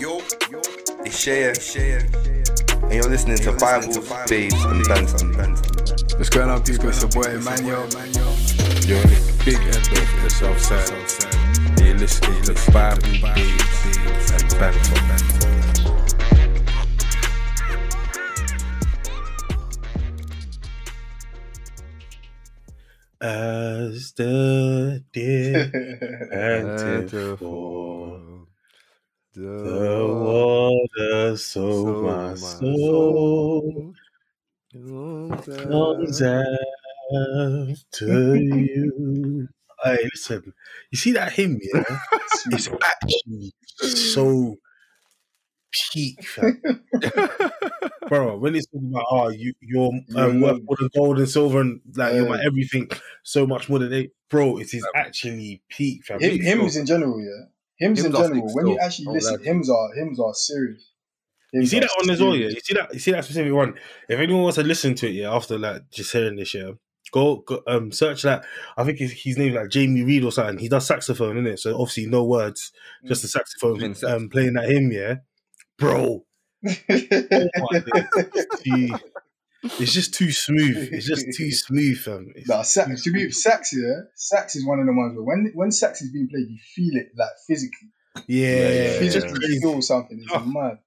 Yo, yo, it's Shea, and you're listening to Bible, Babes, and Banter. What's going on, people? It's your boy Emmanuel. You're on the big end of the south side. And You're listening to Bible, Babes, and Banter. As the deer panted for the water, so my soul comes after you. Hey, listen, you see that hymn, yeah? it's actually so peak, bro. When it's talking about oh, you you're um, worth more than gold and silver and like you're my everything, so much more than they, bro. It is actually peak, fam. Hym- hymns in general, yeah. Hymns, in Hymns are general. When you actually Don't listen, lie hymns are hymns are serious. You see that one as well, yeah. You see that. You see that specific one. If anyone wants to listen to it, yeah, after like just hearing this, yeah, go, go um search that. I think his, his name's like Jamie Reed or something. He does saxophone in it, so obviously no words, just the saxophone um, playing that him, yeah, bro. Oh. It's just too smooth. It's just too smooth, fam. It's Nah, too sax, to be sax, yeah, sax is one of the ones where when when sax is being played, you feel it like physically. yeah, yeah, yeah. just physically feel something. It's Oh. mad.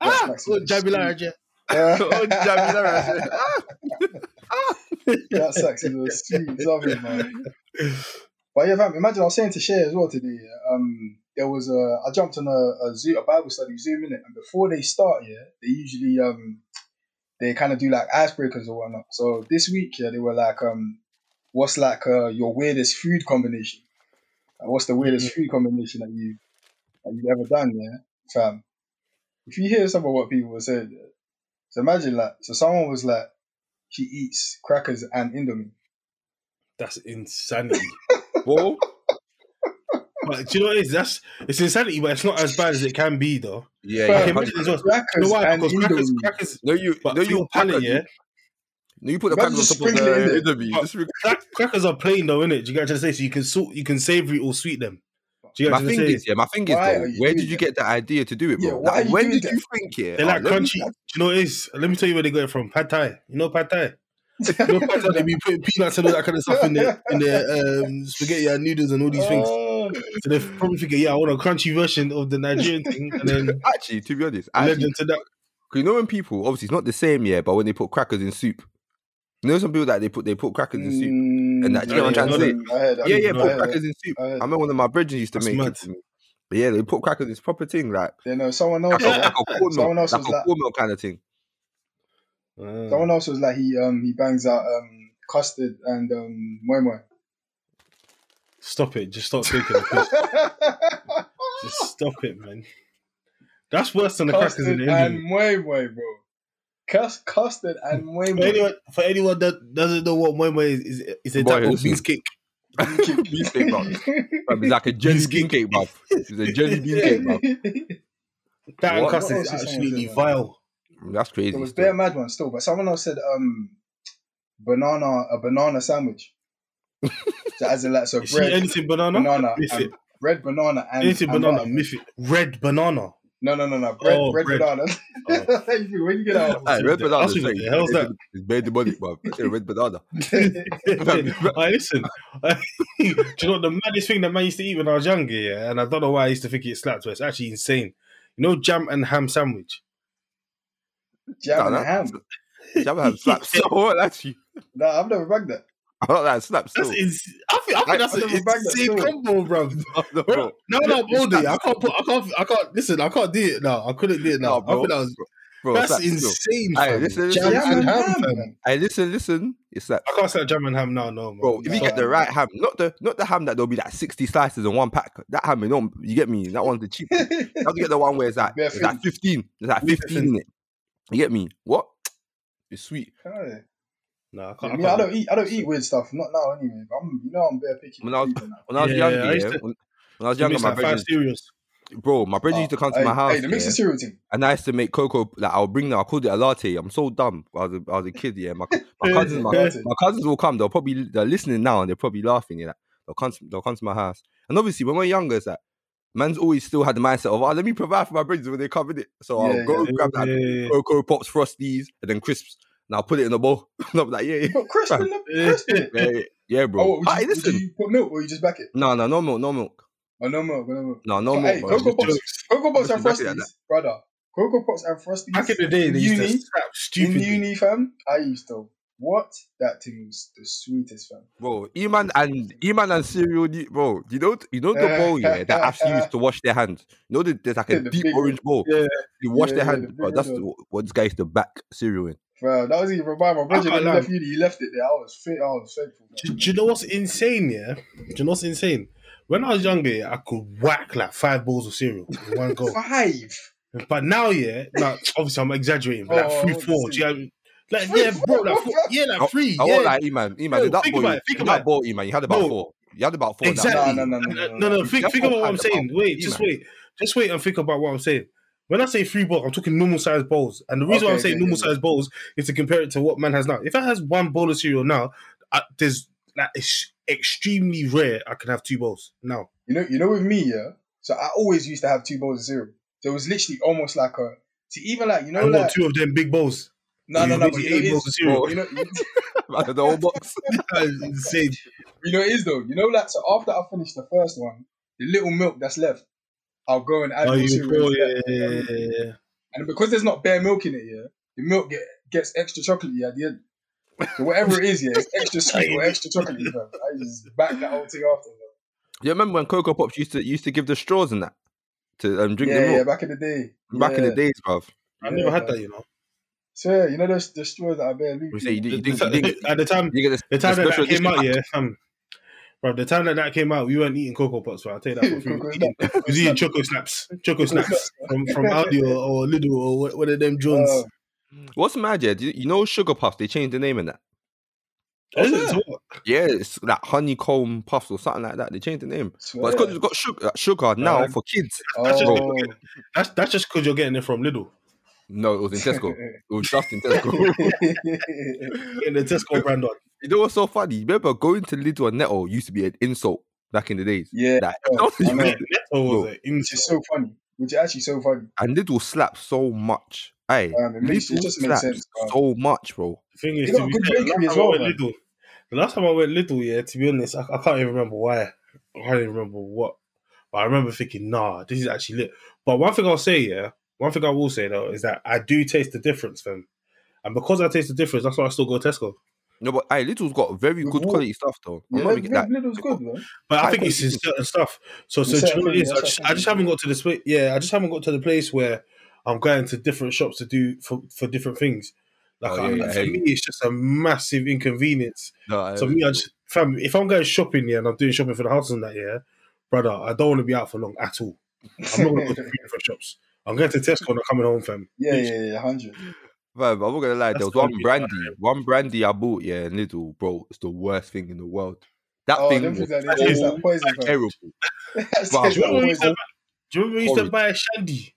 Ah, oh, Jabby smooth. Large, Oh, Jamie Lara. that sax is a sweet something, man. But yeah, fam, imagine I was saying to Shay as well today. Um, there was a I jumped on a, a Zoom, a Bible study Zoom in it, and before they start, yeah, they usually um they kind of do like icebreakers or whatnot. So this week, yeah, they were like um, what's like uh, your weirdest food combination? Like, what's the weirdest food combination that you that you've ever done? Yeah, fam. If you hear some of what people were saying, so imagine like so someone was like she eats crackers and indomie. That's insanity. Whoa. But do you know what it is? That's it's insanity, but it's not as bad as it can be, though. Yeah, Fam, I yeah. can imagine as well. Crackers You know why? Because crackers, crackers, No, you, but no, you your palate, yeah. No, you put the Imagine crackers on top of sprinkle it in the there. interview. But- Just re- Crack, crackers are plain, though, innit? Do you get what I'm trying to say? So you can salt, you can savory or sweet them. Do you get my thing is, yeah, my thing is, though, where did you that? get the idea to do it, bro? Yeah, like, when did that? you think it? They're like Oh, let me- Do you know what it is? Let me tell you where they got it from. Pad Thai. You know Pad Thai? You know Pad Thai? They be putting peanuts and all that kind of stuff in their in their um, spaghetti and noodles and all these things. Oh. So they probably figure, yeah, I want a crunchy version of the Nigerian thing, and then Actually, to be honest, them to that. you know when people obviously it's not the same, yeah, but when they put crackers in soup, you know some people that they put they put crackers in soup. Mm, And that- you know what I'm trying to say? Heard. Yeah, yeah, I put crackers in soup. I I remember one of my brethren used to That's make mad. it. But yeah, they put crackers. It's proper thing, like You know, someone else, like yeah, like a corn someone else like was a like, corn milk kind of thing. Someone else was like, he um he bangs out um custard and um moi moi. Stop it. Just stop taking the piss. Just stop it, man. That's worse than the crackers in custard the and Indian. moi moi, bro. Cus- custard and moi For anyone, for anyone that doesn't know what moi moi is, is it's a Boy, type of listen. beans cake. Beef cake, bro. It's like a jelly Beans bean cake. cake, bruv. It's a jelly bean cake, bruv. That and What? custard What is else is someone absolutely vile. That's crazy. It was still. bare mad one still, but someone else said um banana a banana sandwich. so as in like so bread, anything banana? banana, Miff and it. red banana and Anything and banana, butter. miff it. Red banana. No, no, no, no. Bread, Oh, bread, bread. banana. Oh. Where you get that? Hey, red the- banana. I'll see what sorry. the hell's that? It's very demonic, bruv. It's a red banana. I listen. do you know what the maddest thing that man used to eat when I was younger? Yeah, and I don't know why I used to think it slapped, but it's actually insane. You know, jam and ham sandwich. Jam and Nah, ham. Jam have slaps. So what? That's you. No, I've never bagged that. I like oh, that. That's still. ins- I think, I think that's I've an bagged that insane combo, bro. No, Bro, no, no. I can't put. I can't. I can't. Listen, I can't do it now. I couldn't do it now. No, bro. I think that was. Bro, that's still. insane. Hey, listen, Jam listen, and Jam ham, and ham, Hey, listen, listen. It's that, I can't say jam and ham now, no, man. bro. If you get the right ham, not the not the ham that there'll be like sixty slices in one pack. That ham, you know, you get me. That one's the cheap. You have to get the one where it's like it's like fifteen. It's like fifteen in it. You get me? What? It's sweet. Aye. No, I I, can't. mean, I don't eat. I don't eat weird stuff. Not now, anyway. But I'm, you know, I'm bare picky. When I was- with food and that. When I was Yeah, younger, I yeah, used to- when, when I was You younger, my like brother, cereals. bro, my brother used to come to hey, my house. Hey, the mix yeah, of cereal thing. And I used to make cocoa. Like I'll bring them. I called it a latte. I'm so dumb. I was a, I was a kid. Yeah, my my cousins, my, my cousins will come. They'll probably they're listening now and they're probably laughing. Yeah, they'll come. To, they'll come to my house. And obviously, when we're younger, it's like man's always still had the mindset of, oh, let me provide for my brothers when they come in it. So I'll go yeah. grab like Yeah, yeah, yeah. Cocoa Pops, Frosties, and then crisps. And I'll put it in a bowl. and I'm like, yeah, yeah, You put crisp in the Yeah. crisp yeah, yeah, yeah, bro. Oh, what, would, you, would listen. you put milk or you just back it? No, no, no milk, no milk. Oh, no milk, no milk. No, no But, milk, hey, bro. Cocoa Pops, Cocoa Pops and Just exactly like Frosties, brother. Cocoa Pops and Frosties. Back in the day, they used uni, to slap in uni, fam. I used to what? That thing was the sweetest, fam. Bro, Eman and Eman and cereal, bro. You know, you know the bowl, yeah, that eh, actually used to eh, wash their hands. You know, that there's like a Yeah, the deep big orange bowl. Yeah. You wash Yeah, their yeah, hands, the bro. That's the, what this guy used to back cereal in. Bro, that was even by my brother. can't When he lie. left uni, he left it there. I was fit. I was thankful. Do, do you know what's insane? Yeah, do you know what's insane? When I was younger, yeah, I could whack like five bowls of cereal in one go. Five. But now, yeah, like, obviously I'm exaggerating, but like Oh, three, I four. Do you know what I mean? Like, Three, yeah, bro, like, four, yeah, like three. I yeah. won't lie, Eman. Eman, Yo, that think bowl, about it, think in about that it. bowl, you had about Bro. four. You had about four. Exactly. No, no, no, no, No, no, no, no. no. Think, think about what I I'm saying. about Wait, just man. wait. Just wait and think about what I'm saying. When I say three bowls, I'm talking normal sized bowls. And the reason why I'm saying okay, normal okay. sized bowls is to compare it to what man has now. If I has one bowl of cereal now, I, there's like it's extremely rare I can have two bowls now. You know, you know, with me, yeah. So I always used to have two bowls of cereal. So it was literally almost like a. See, even like you know, I want like two of them big bowls. No, no, no. need But you know, eat it bowls of is, cereal. you know, Out of the whole box. Insane. you know, it is though. You know, like so after I finish the first one, the little milk that's left, I'll go and add Oh, more you cereal. pour, yeah, yeah, yeah, yeah. And because there's not bare milk in it, yeah, the milk get, gets extra chocolatey at the end. So whatever it is, yeah, it's extra sweet or extra chocolatey. Fam. I just back that whole thing after. Fam. You remember when Cocoa Pops used to used to give the straws and that to um, drink Yeah, the milk? yeah, milk back in the day. back in the days, bruv. I Yeah, never had man. that, you know. Swear, you know those the straws that I bear loop. We say you, didn't- you, the- didn't- you, didn't- at the time, you get the, the time the that that came out, edition yeah, fam. Bro, the time that that came out, we weren't eating Cocoa Pops. So I'll tell you that for free. We Cocoa was eating, Snap. we was eating choco snaps, choco snaps from from Aldi or, or Lidl or wh- one of them Jones. Uh, What's mad, yeah? You, you know Sugar Puffs, they changed the name in that. Is Oh, it? yeah. Yeah, it's like honeycomb puffs or something like that. They changed the name. But it's because it's got sugar, sugar now for kids. That's just Oh. That's that's just because you're getting it from Lidl. No, it was in Tesco. It was just in Tesco. Getting the Tesco brand on. you know what's so funny? You remember going to Lidl and Netto used to be an insult back in the days. yeah, Like, oh, I know. Netto was an which insult. is so funny. Which is actually so funny. and Lidl slaps so much. Hey, Um, it makes- it just makes sense, bro. so much, bro. The thing is, They to be good fair, the bakery last as time I well, went man. Lidl, the last time I went Lidl, yeah, to be honest, I, I can't even remember why. I can't even remember what. But I remember thinking, nah, this is actually lit. But one thing I'll say, yeah, one thing I will say though is that I do taste the difference, fam. And because I taste the difference, that's why I still go Tesco. No, but hey, Lidl's got very good what? quality stuff though. I'm Yeah, not Lid- even, like, good, man. But I High think it's in certain stuff. So, so In you certain know what it is? things, I just, I just haven't got to the place. Yeah, I just haven't got to the place where I'm going to different shops to do for, for different things. Like Oh, I, yeah, yeah, for hey. me, it's just a massive inconvenience. no, So me, I just fam, if I'm going shopping yeah, and I'm doing shopping for the house and that yeah, brother, I don't want to be out for long at all. I'm not going to go to three different shops. I'm going to Tesco and I'm coming home, fam. Yeah, yeah, yeah, hundred. Fam, I'm not gonna lie. That's There was one brandy, fire. one brandy I bought, yeah, in Lidl, bro. It's the worst thing in the world. That Oh, thing them was things that they like poison, terrible. That's Wow. taste Do you remember we used to poison. buy, do you remember we used to Porridge. buy shandy?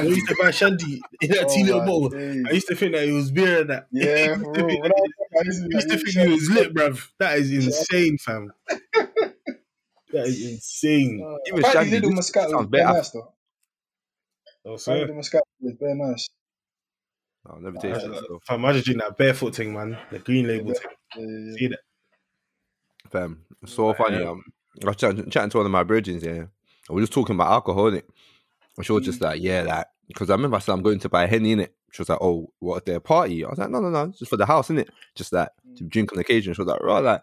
We Shandy. used to buy shandy in that Oh tea little my bottle. days. I used to think that it was beer and that. Yeah, for real. When I was I used to I used to think it was lit, bruv. That is insane, fam. that is insane. Uh, Even Shandy, Lidl this Moscato sounds better. nice though. Oh, Apparently swear. Lidl Moscato is very nice. I'll never Uh, taste it. So. Fam, I just drink that barefoot thing, man. The green label Yeah. thing. Yeah, yeah, yeah. See that? Fam, it's so funny. Yeah. Um, I was chatting, chatting to one of my bridges, yeah. And we are just talking about alcohol, innit? And she was just like, yeah, like, because I remember I said, I'm going to buy a Henny, innit? She was like, oh, what, their party? I was like, no, no, no, it's just for the house, innit? Just like, to drink on occasion. She was like, right, like,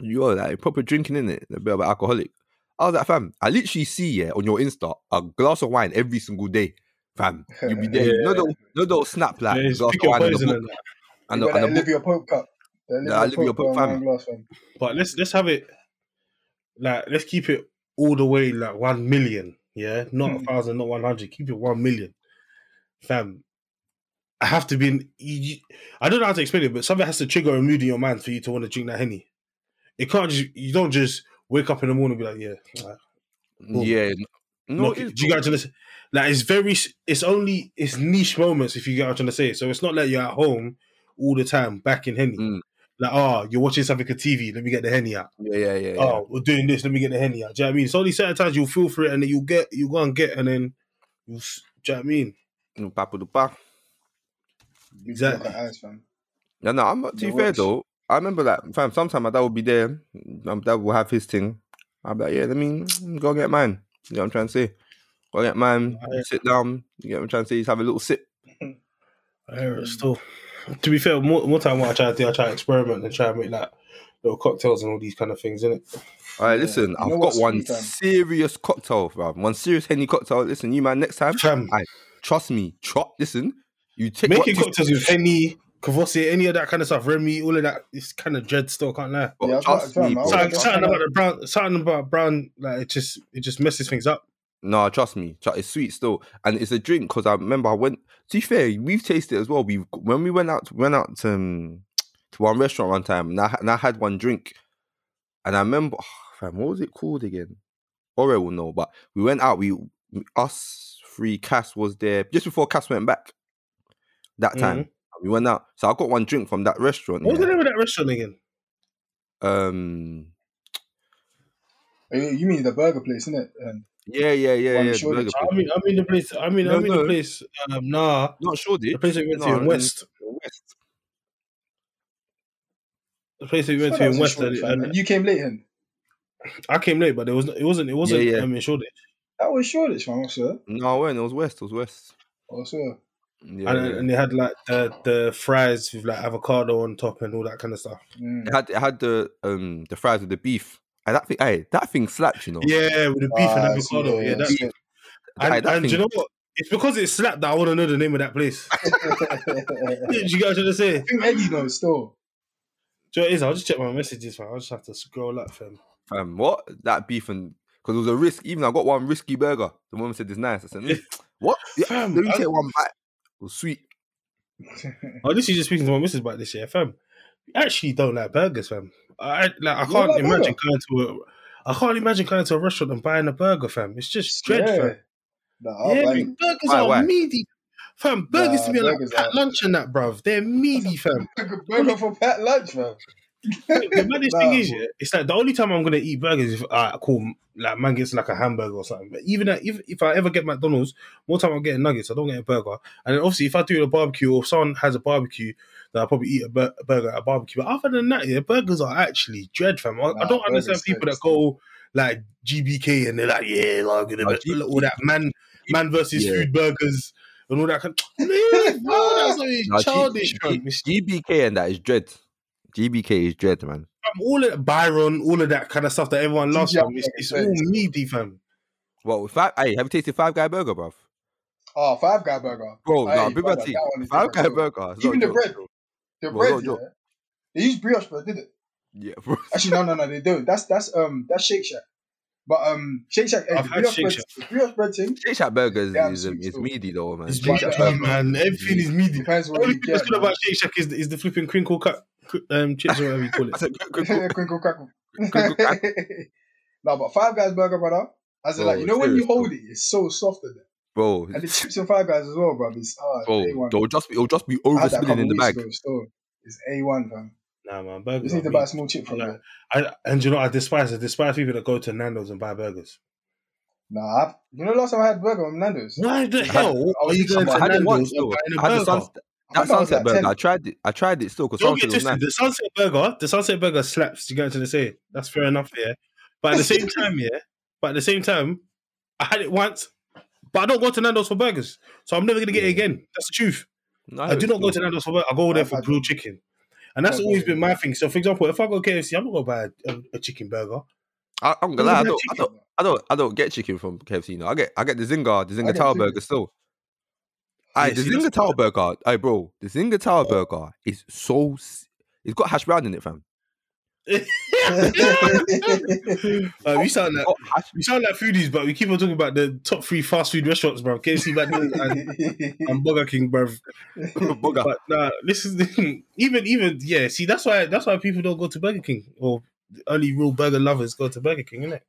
you're like, proper drinking, innit? A bit of an alcoholic. I was like, fam, I literally see, yeah, on your Insta, a glass of wine every single day. Fam, you be there. You no, they'll, you snap like, Yeah, glass it's of pick your wine and a poison book. and that. And, You a, got and that a book. Olivia Pope cup. The Olivia Nah, Olivia Pope, uh, fam. glass, fam. But let's let's have it like let's keep it all the way like one million, yeah, not a Hmm. thousand, not one hundred. Keep it one million, fam. I have to be. In, you, you- I don't know how to explain it, but something has to trigger a mood in your mind for you to want to drink that henny. It can't just. You don't just wake up in the morning and be like, yeah. Like, Boom. Yeah. No, knock it it. is, Do you bro. get what I'm trying to say? Like it's very. It's only. It's niche moments if you get what I'm trying to say. So it's not like you're at home all the time back in henny. Mm. Like, oh, you're watching something on TV. Let me get the henny out. Yeah, yeah, yeah. yeah. Oh, we're doing this. Let me get the henny out. Do you know what I mean? It's only certain times you'll feel for it, and then you'll get, you go and get, and then you. will Do you know what I mean? Mm, Papu dupa. Exactly. Look eyes, fam. No, no, I'm not too The fair though. I remember that, fam. Sometimes my dad would be there. My dad will have his thing. I'll be like, yeah, let me go get mine. You know what I'm trying to say? Go get mine. Yeah. Sit down. You get what I'm trying to say? Just have a little sip. I hear it still. To be fair, more, more time what I try to do, I try to experiment and try to make like little cocktails and all these kind of things, in it. All right, Yeah. listen. You I've got one sweet, fam? serious cocktail, fam. One serious henny cocktail. Listen, you man, next time, Fam, Aye. trust me. Trust. Listen, you take what making cocktails with any Courvoisier, any of that kind of stuff, Remy, all of that, it's kind of dread still, can't lie. but Yeah, I've trust me, bro. Something, something kinda- about the brown, something about brown, like it just, it just messes things up. No, trust me, it's sweet still, and it's a drink because I remember I went. To be fair, we've tasted it as well. We when we went out, went out to, um, to one restaurant one time, and I, and I had one drink, and I remember, fam, what was it called again? Ore will know, but we went out. We us three, Cass was there just before Cass went back. That time we went out, so I got one drink from that restaurant. What was yeah. the name of that restaurant again? Um, You you mean the burger place, isn't it? Um, yeah, yeah, yeah, yeah. the short I mean, I mean the place. I mean, I mean no. the place. Um, nah, Not sure, the place that we went to No, in in- West. West. The place that we went thought to in West. and- and And you came late, in. I came late, but there was it wasn't it wasn't Yeah, yeah. um, in Shoreditch. That was Shoreditch, man. I swear. No, I went. It was West. It was West. I swear. Yeah, and, yeah. and they had like the the fries with like avocado on top and all that kind of stuff. Mm. It had it had the um the fries with the beef. And that thing, hey, that thing slapped, you know. Yeah, with the beef and Ah, avocado. Yeah, that, yeah, and, Aye, that and do thing- you know what? It's because it slapped that I want to know the name of that place. Did you guys trying to say? I think Eddie knows still. Do you know what it is? I'll just check my messages, man. I'll just have to scroll up, fam. Fam, what that beef and because it was a risk. Even I got one risky burger. The woman said it's nice. I said, "Mm, what? Yeah, Fam, let me I- take one bite. It was sweet. Oh, this is just speaking to my missus about this, yeah, fam. I actually don't like burgers, fam. I like. I You can't like imagine burger? going to a. I can't imagine going to a restaurant and buying a burger, fam. It's just dread, yeah. fam. Nah, Yeah, like, burgers Why, are why? meaty. Fam, burgers Nah, to me are like burgers pat lunch and that, bruv. They're meaty, fam. burger for pat lunch, man. The maddest Nah, thing is, yeah, it's like the only time I'm gonna eat burgers is if uh, cool, like man gets like a hamburger or something. But even if if I ever get McDonald's, more time I'm getting nuggets. I don't get a burger. And then obviously, if I do a barbecue or if someone has a barbecue, then I'll probably eat a, bur- a burger at a barbecue. But other than that, yeah, burgers are actually dread, fam. I, I don't understand people that go like GBK and they're like, yeah, like Nah, G- all that man, man versus Yeah. food burgers. And all that kind Man, bro, that's Nah, childish, G-. It's- GBK and that is dread. GBK is dread, man. fam, all of Byron, all of that kind of stuff that everyone loves, Yeah, fam. It's, it's all thanks. meaty, fam. Well, five, hey, have you tasted Five Guy Burger, bruv? Oh, Five Guy Burger. Bro, Hey, nah, big brother, bad thing. that one is Five Guy. Burger. Even the joke. bread. The Bro, bread, not a joke. yeah. They use brioche bread, did it? Yeah, bro. Actually, no, no, no, they don't. That's that's um that's Shake Shack. But um Shake Shack, hey, I've the had brioche Shake bread, Shack. brioche bread thing Shake Shack Burgers Yeah, is, um, sweet is meaty though, man. It's Shake meaty, Shack man. Everything is meaty. depends The what only thing that's good about Shake Shack is, is the flipping crinkle cut um, chips or whatever you call I it. said, quick, quick, quick. Crinkle crackle. Crinkle crackle. no, but Five Guys Burger, brother. As in, Bro, like, you know when you serious, bro. hold it, it's so soft in there. bro, And the chips and Five Guys as well, bro. It's hard. bro, A1. it'll just be, it'll just be I had that a overspilling couple in the weeks bag. ago, still. It's A1, fam. Nah, man, You burgers. just need to buy a small chip from I there. I, and you know, I despise it. Despise people that go to Nando's and buy burgers. Nah, I, you know, last time I had burger from Nando's. Why the had- hell I are you going thinking to I had once Nando's and still. buying a I had the burger? sun, I that I sunset burger. 10. I tried it. I tried it still because sunset was nice. The sunset burger, the sunset burger slaps. You get to the say that's fair enough, yeah. But at the same time, yeah. But at the same time, I had it once, but I don't go to Nando's for burgers, so I'm never gonna get it again. That's the truth. No, I do not go to Nando's for burgers. I go there I've for had grilled chicken, and that's always been my thing. So, for example, if I go to KFC, I'm not gonna buy a, a, a chicken burger. I, I'm gonna lie. I gonna don't, I don't, I don't, I don't get chicken from KFC. You know, I get, I get the Zinger, the I Zinger Tower. Burger still. Aye, the Zinger Tower Burger. Hey, bro, the Zinger Tower Burger is so. It's got hash brown in it, fam. Uh, we sound like Got we sound like foodies, but we keep on talking about the top three fast food restaurants, bro. KFC, McDonald's, and, and Burger King, bro. Burger. But nah, this is the. Even even yeah. See, that's why that's why people don't go to Burger King or only real burger lovers go to Burger King, innit?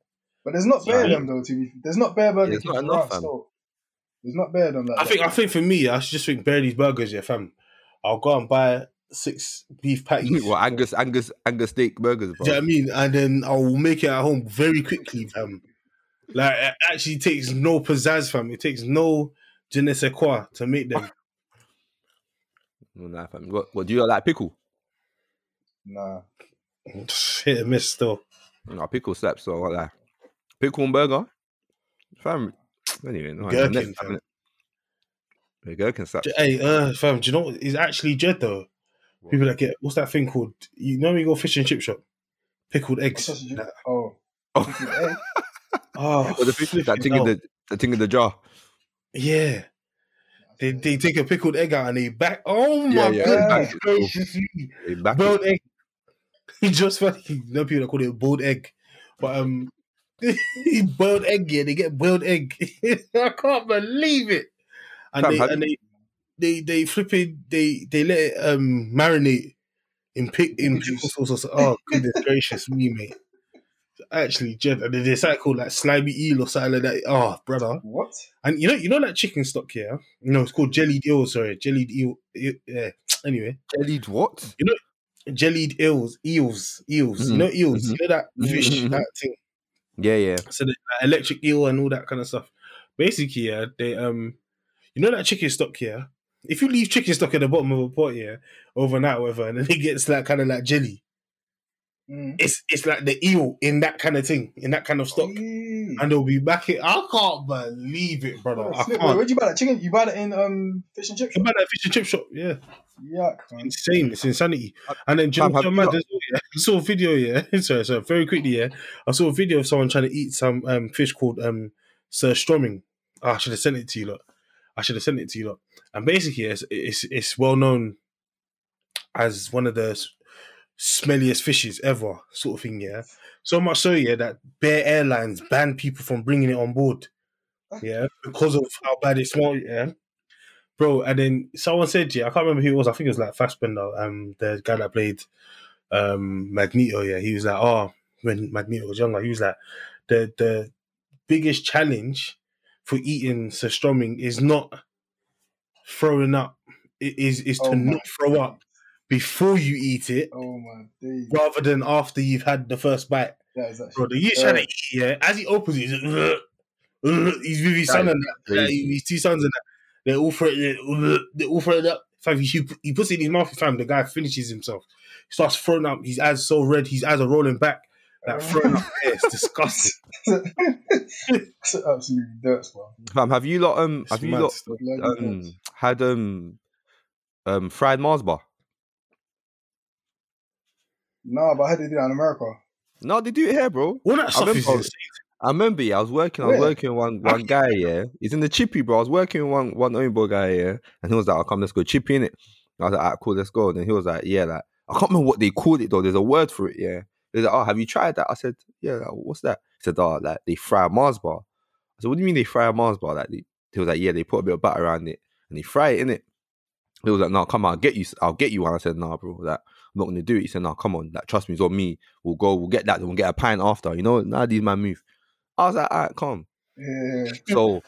But there's not bare Yeah. them though. To be, there's not bare burger. Yeah, it's King not for enough, us, fam. still. There's not bare them. Like I think I think for me, I should just think bury these burgers, yeah, fam. I'll go and buy six beef patties. Well, Angus, Angus, Angus steak burgers, bro. Do you know what I mean? And then I'll make it at home very quickly, fam. Like it actually takes no pizzazz, fam. It takes no je ne sais quoi to make them. Nah, fam. What, what do you like pickle? Nah. Hit and miss still. No, pickle slaps. So what like pickle and burger, fam. Anyway, no, Gherkin, next fam. Yeah, gherkin slaps. Hey, uh, fam, do you know what is actually dread though? People that get what's that thing called? You know when you go fish and chip shop, pickled eggs. What's Oh. Oh. Pickled oh, Or the fish, that flipping thing in the the thing in the jar. yeah. They they take a pickled egg out and they back. Oh my Yeah, yeah, goodness back gracious me. Back boiled egg. Just funny. You know people that call it boiled egg, but um, boiled egg. Yeah, they get boiled egg. I can't believe it. And they and they they they flipping they they let it um marinate in pick in Pickle sauce. Oh goodness gracious me, mate. Actually, Jed, and there's something called like slimy eel or something like that. Oh, brother. What? And you know, you know that chicken stock here. No, it's called jellied eel. Sorry, jellied eel. yeah. Anyway, Jellied what? You know, jellied eels, eels, eels. You Mhm, know eels. mhm. You know that fish, Mhm, mhm. that thing. Yeah, yeah. So the like, electric eel and all that kind of stuff. Basically, yeah, they um, you know that chicken stock here. If you leave chicken stock at the bottom of a pot here overnight, whatever, and then it gets like kind of like jelly, Mm. it's it's like the eel in that kind of thing, in that kind of stock, Eee. and they'll be back. It. I can't believe it, brother. Oh, I flip. Wait, can't. where'd you buy that chicken? You buy that in um fish and chips? You buy that fish and chip shop, yeah. Yuck, man. insane. It's insanity. And then do you Fam, know have what's you mad got- as well, yeah? I saw a video, yeah. sorry, sorry, very quickly, yeah. I saw a video of someone trying to eat some um, fish called um, surströmming. Ah, I should have sent it to you, lot. I should have sent it to you, lot. And basically, it's, it's it's well known as one of the s- smelliest fishes ever, sort of thing, yeah. So much so, yeah, that Bare Airlines banned people from bringing it on board, yeah, because of how bad it smelled, yeah bro. And then someone said, yeah, I can't remember who it was. I think it was like Fassbender, um, the guy that played um Magneto. Yeah, he was like, oh, when Magneto was younger, he was like, the the biggest challenge for eating surströmming is not throwing up. It is is to Oh my not throw up before you eat it, Oh my days. rather than after you've had the first bite. That is Bro, actually. the year's trying to eat, yeah. As he opens it, he's like, "Ugh, ugh." he's with his son and that, crazy. like, his two sons and that. They all throw it, ugh, they all throw it up. Fam, he, he puts it in his mouth, fam. The guy finishes himself. He starts throwing up. His eyes so red, his eyes are rolling back. Like throwing up. Yeah, it's disgusting. It's absolutely dirt, bro. Fam, have you lot um It's have you mad lot um had um um fried Mars bar? Nah, but I had to do that in America. No, they do it here, bro. All that I stuff is remember- insane. I remember, yeah, I was working, I was Where? working with one one guy, yeah. He's in the chippy, bro. I was working with one one oyinbo guy, yeah, and he was like, "Oh, come, let's go chippy in it." I was like, "Alright, cool, let's go." And then he was like, "Yeah, like I can't remember what they called it though. There's a word for it, yeah." He's like, "Oh, have you tried that?" I said, "Yeah." Like, What's that? He said, "Oh, like they fry a Mars bar." I said, "What do you mean they fry a Mars bar?" Like they, he was like, "Yeah, they put a bit of butter around it and they fry it in it." He was like, "No, come on, I'll get you. I'll get you one." I said, "Nah, bro, like I'm not gonna do it." He said, "No, come on, like trust me, it's on me. We'll go, we'll get that, and we'll get a pint after. You know, now these man move." I was like, "All right, come." Yeah. So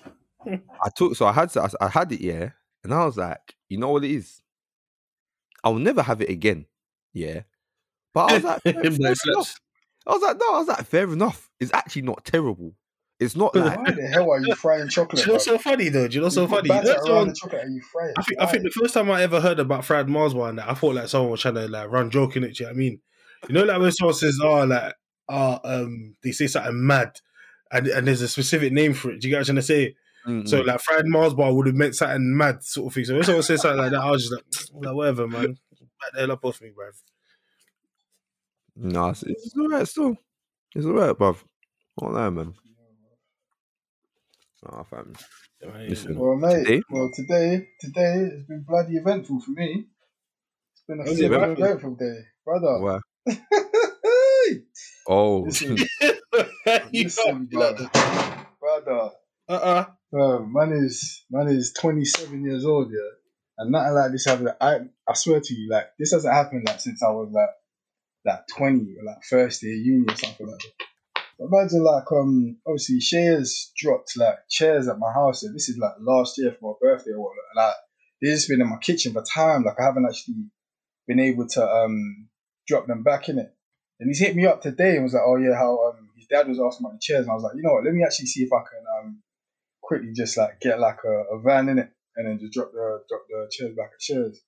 I took, so I had, I, I had it, yeah, and I was like, you know what it is? I'll never have it again, yeah. But I was like, fair, fair enough. I was like, no, I was like, fair enough. It's actually not terrible. It's not like Why the hell are you frying Do chocolate? you know bro? what's so funny though? Do you know so You funny? You know around someone- the chocolate and you fry it. I think I think the first time I ever heard about fried Mars bar and that, I thought like someone was trying to like run joking at you know I mean? You know, like when someone says, "Oh, like, oh, um," they say something mad, and, and there's a specific name for it. Do you get what I'm trying to say? mm, So like fried Mars bar would have meant something mad sort of thing. So when someone says something like that, I was just like, like whatever, man. Back the hell up off me, bruv. no, it's, it's all right still. It's all right, bruv. Not that, man. Oh, fam. Listen. Well, mate. Today? Well, today, today has been bloody eventful for me. It's been a Was it super eventful? eventful day, brother. Wow. Hey! Oh, Listen, you listen, know, bro. brother. uh-uh. Bro, man is man is twenty seven years old, yeah, and nothing like this happened. I I swear to you, like this hasn't happened like since I was like like twenty or like first year uni or something like that. Imagine like um obviously shares dropped like chairs at my house. Yeah, this is like last year for my birthday or whatnot. Like this has been in my kitchen for time. Like I haven't actually been able to um drop them back in it. And he's hit me up today and was like, "Oh yeah, how um his dad was asking about the chairs." And I was like, "You know what? Let me actually see if I can um quickly just like get like a, a van in it and then just drop the drop the chairs back at shares."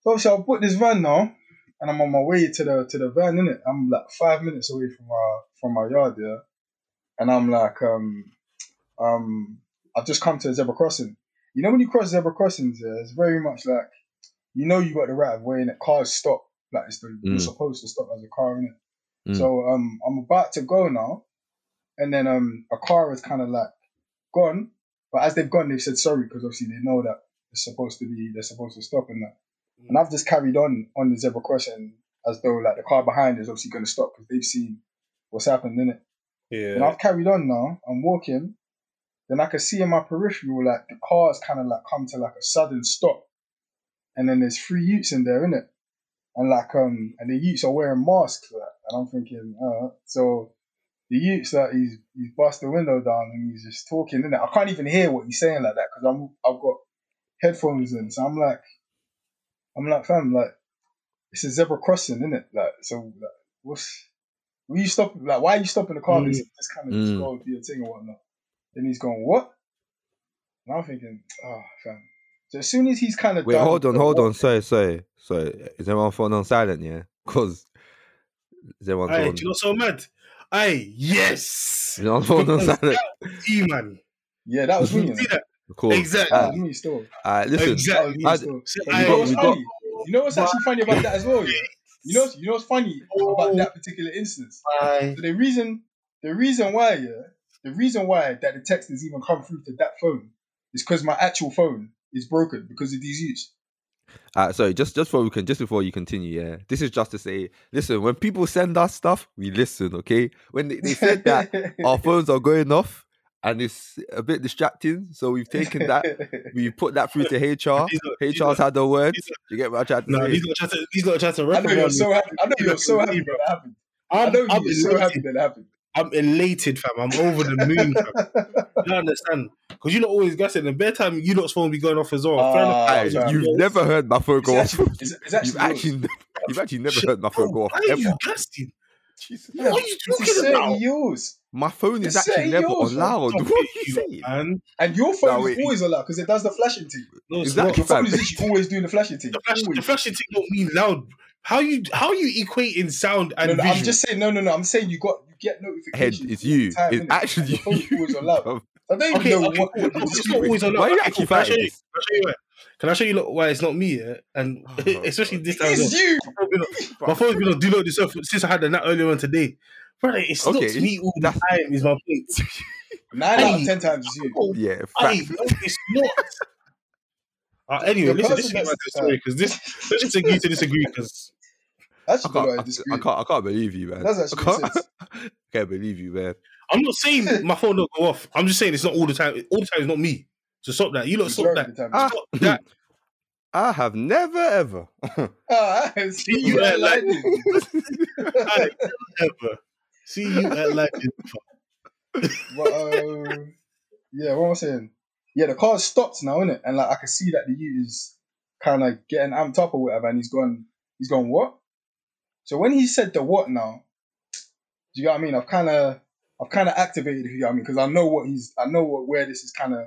So obviously I'll put this van now, and I'm on my way to the to the van in it. I'm like five minutes away from my from my yard yeah. and I'm like um um I've just come to a zebra crossing. You know when you cross zebra crossings, yeah, it's very much like you know you got the right of way and the cars stop. Like it's the, you're Mm. supposed to stop as a car in it. Mm. So um I'm about to go now, and then um a car is kind of like gone, but as they've gone, they've said sorry because obviously they know that it's supposed to be they're supposed to stop and that. And I've just carried on on the zebra crossing as though like the car behind is obviously going to stop because they've seen what's happened in it. Yeah. And I've carried on now. I'm walking. Then I can see in my peripheral like the cars kind of like come to like a sudden stop, and then there's three Utes in there, innit? And like um, and the Utes are wearing masks, like, and I'm thinking, uh, so the Utes that he's he's bust the window down and he's just talking, in innit? I can't even hear what he's saying like that because I'm I've got headphones in, so I'm like, I'm like, fam, like it's a zebra crossing, innit? Like, so like, what's Will you stop? Like, why are you stopping the car? Mm. Basically, just kind of just Mm. go do your thing or whatnot. Then he's going, what? And I'm thinking, oh, fam. So as soon as he's kind of Wait, done hold on, hold on. Sorry, sorry, sorry. Is everyone phone on silent? Yeah, because is everyone Aye, phone? do you know what's so mad? Aye, yes. Is everyone phone on silent? that was you, man. Yeah, that was me. you. See that? Cool. Exactly. Uh, me still. uh, listen, That was me I- still. See, But I- you know what's we got- You know what's actually funny about that as well? Yeah? You know, you know what's funny Oh. about that particular instance? So the reason, the reason why, yeah, the reason why that the text has even come through to that phone is because my actual phone is broken because of these use. Uh, sorry, just just before we can, just before you continue, yeah. This is just to say, listen. When people send us stuff, we listen. Okay. When they, they said that our phones are going off and it's a bit distracting, so we've taken that, we put that through to HR. He's not- he's HR's not- had the word. You get what I tried to No, say? he's not trying to. He's not trying to I know you're so happy. I know you're so happy that happened. I I'm, know I'm you're so happy elated. that happened. I'm elated, fam. I'm over the moon, fam. You understand? Because you're not always guessing. The bare time you lot's phone be going off as well. Fair enough. Ah, Aye, fam. you've Yes. never heard my phone It's go off. actually, it's, it's actually, You've actually, never, you've actually never Shit, heard my phone bro, go off Why are you ever. Gassing? Jesus. What are you talking about? yours. My phone is It's actually saying never yours, on loud. What are you you saying? man. And your phone No, is wait. always on loud because it does the flashing thing. No, it's Exactly, not. Your phone is literally always doing the flashing thing. The flash, the flashing thing don't mean loud. How you how you equating sound and No, no. I'm just saying. No, no, no. I'm saying you got you get Head, notifications. it's you. time, It's actually And your phone is you. always on loud. bro. I don't even Okay, know okay, what. cool. It's it's not always on Why are you actually Can I show fighting this? Can I show you why? Can I show you look, why it's not me? Yeah? And Oh, especially this time. as It's you. My phone's been on- My phone's do not disturb since I had the nap earlier on today. Brother, it's Okay, not me all the that's- time. Is my point. Nine out of ten times it's you. Yeah, Hey, fact. no, it's not. Uh, anyway, The listen, this person is my story because this let's just agree to disagree because I can't, I I, can't, I can't believe you, man. That's I can't, sense. can't believe you, man. I'm not saying my phone don't go off. I'm just saying it's not all the time. All the time is not me. So stop that. You lot stop that. of the. Ah, Stop that. I have never ever. Ah, see See you you at at like- lightning. Aye, ever. See you at like But um, yeah, what am I saying? Yeah, the car stopped now, innit? And like I can see that the youth is kind of getting amped up or whatever, and he's gone. He's gone what? So when he said the what now, do you know what I mean? I've kind of, I've kind of activated. You know what I mean, because I know what he's, I know what, where this is kind of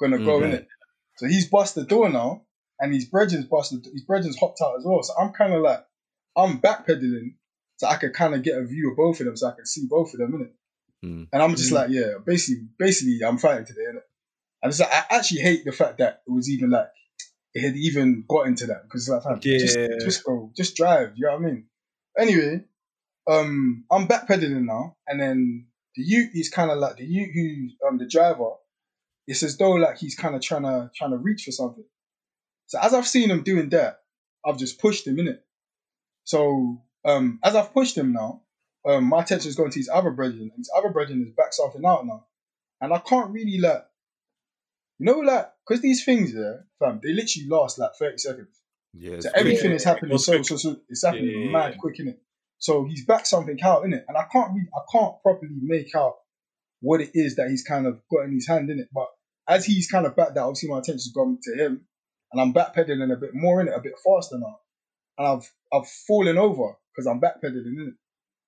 gonna go, Mhm. it. So he's bust the door now, and his brethren's busted. His brethren's hopped out as well. So I'm kind of like, I'm backpedaling, so I could kind of get a view of both of them, so I can see both of them, innit? Mm. And I'm just Mm. like, yeah, basically, basically, I'm fighting today, innit? And it's like, I actually hate the fact that it was even like, it had even got into that because like, fam, just, Yeah. just go, just drive. You know what I mean? Anyway, um, I'm backpedaling now, and then the Ute is kind of like the Ute who, um, the driver. It's as though like he's kind of trying to trying to reach for something. So as I've seen him doing that, I've just pushed him in it. So um, as I've pushed him now, um, my attention is going to his other brethren, and his other brethren is back something out now, and I can't really like, you know, like because these things, yeah, fam, they literally last like thirty seconds. Yeah, So everything Yeah, is happening so, so so it's happening Yeah, mad quick in it. So he's back something out in it, and I can't really, I can't properly make out what it is that he's kind of got in his hand in it. But as he's kind of back that, obviously my attention's gone to him, and I'm backpedaling a bit more in it, a bit faster now. and I've I've fallen over because I'm backpedaling, innit?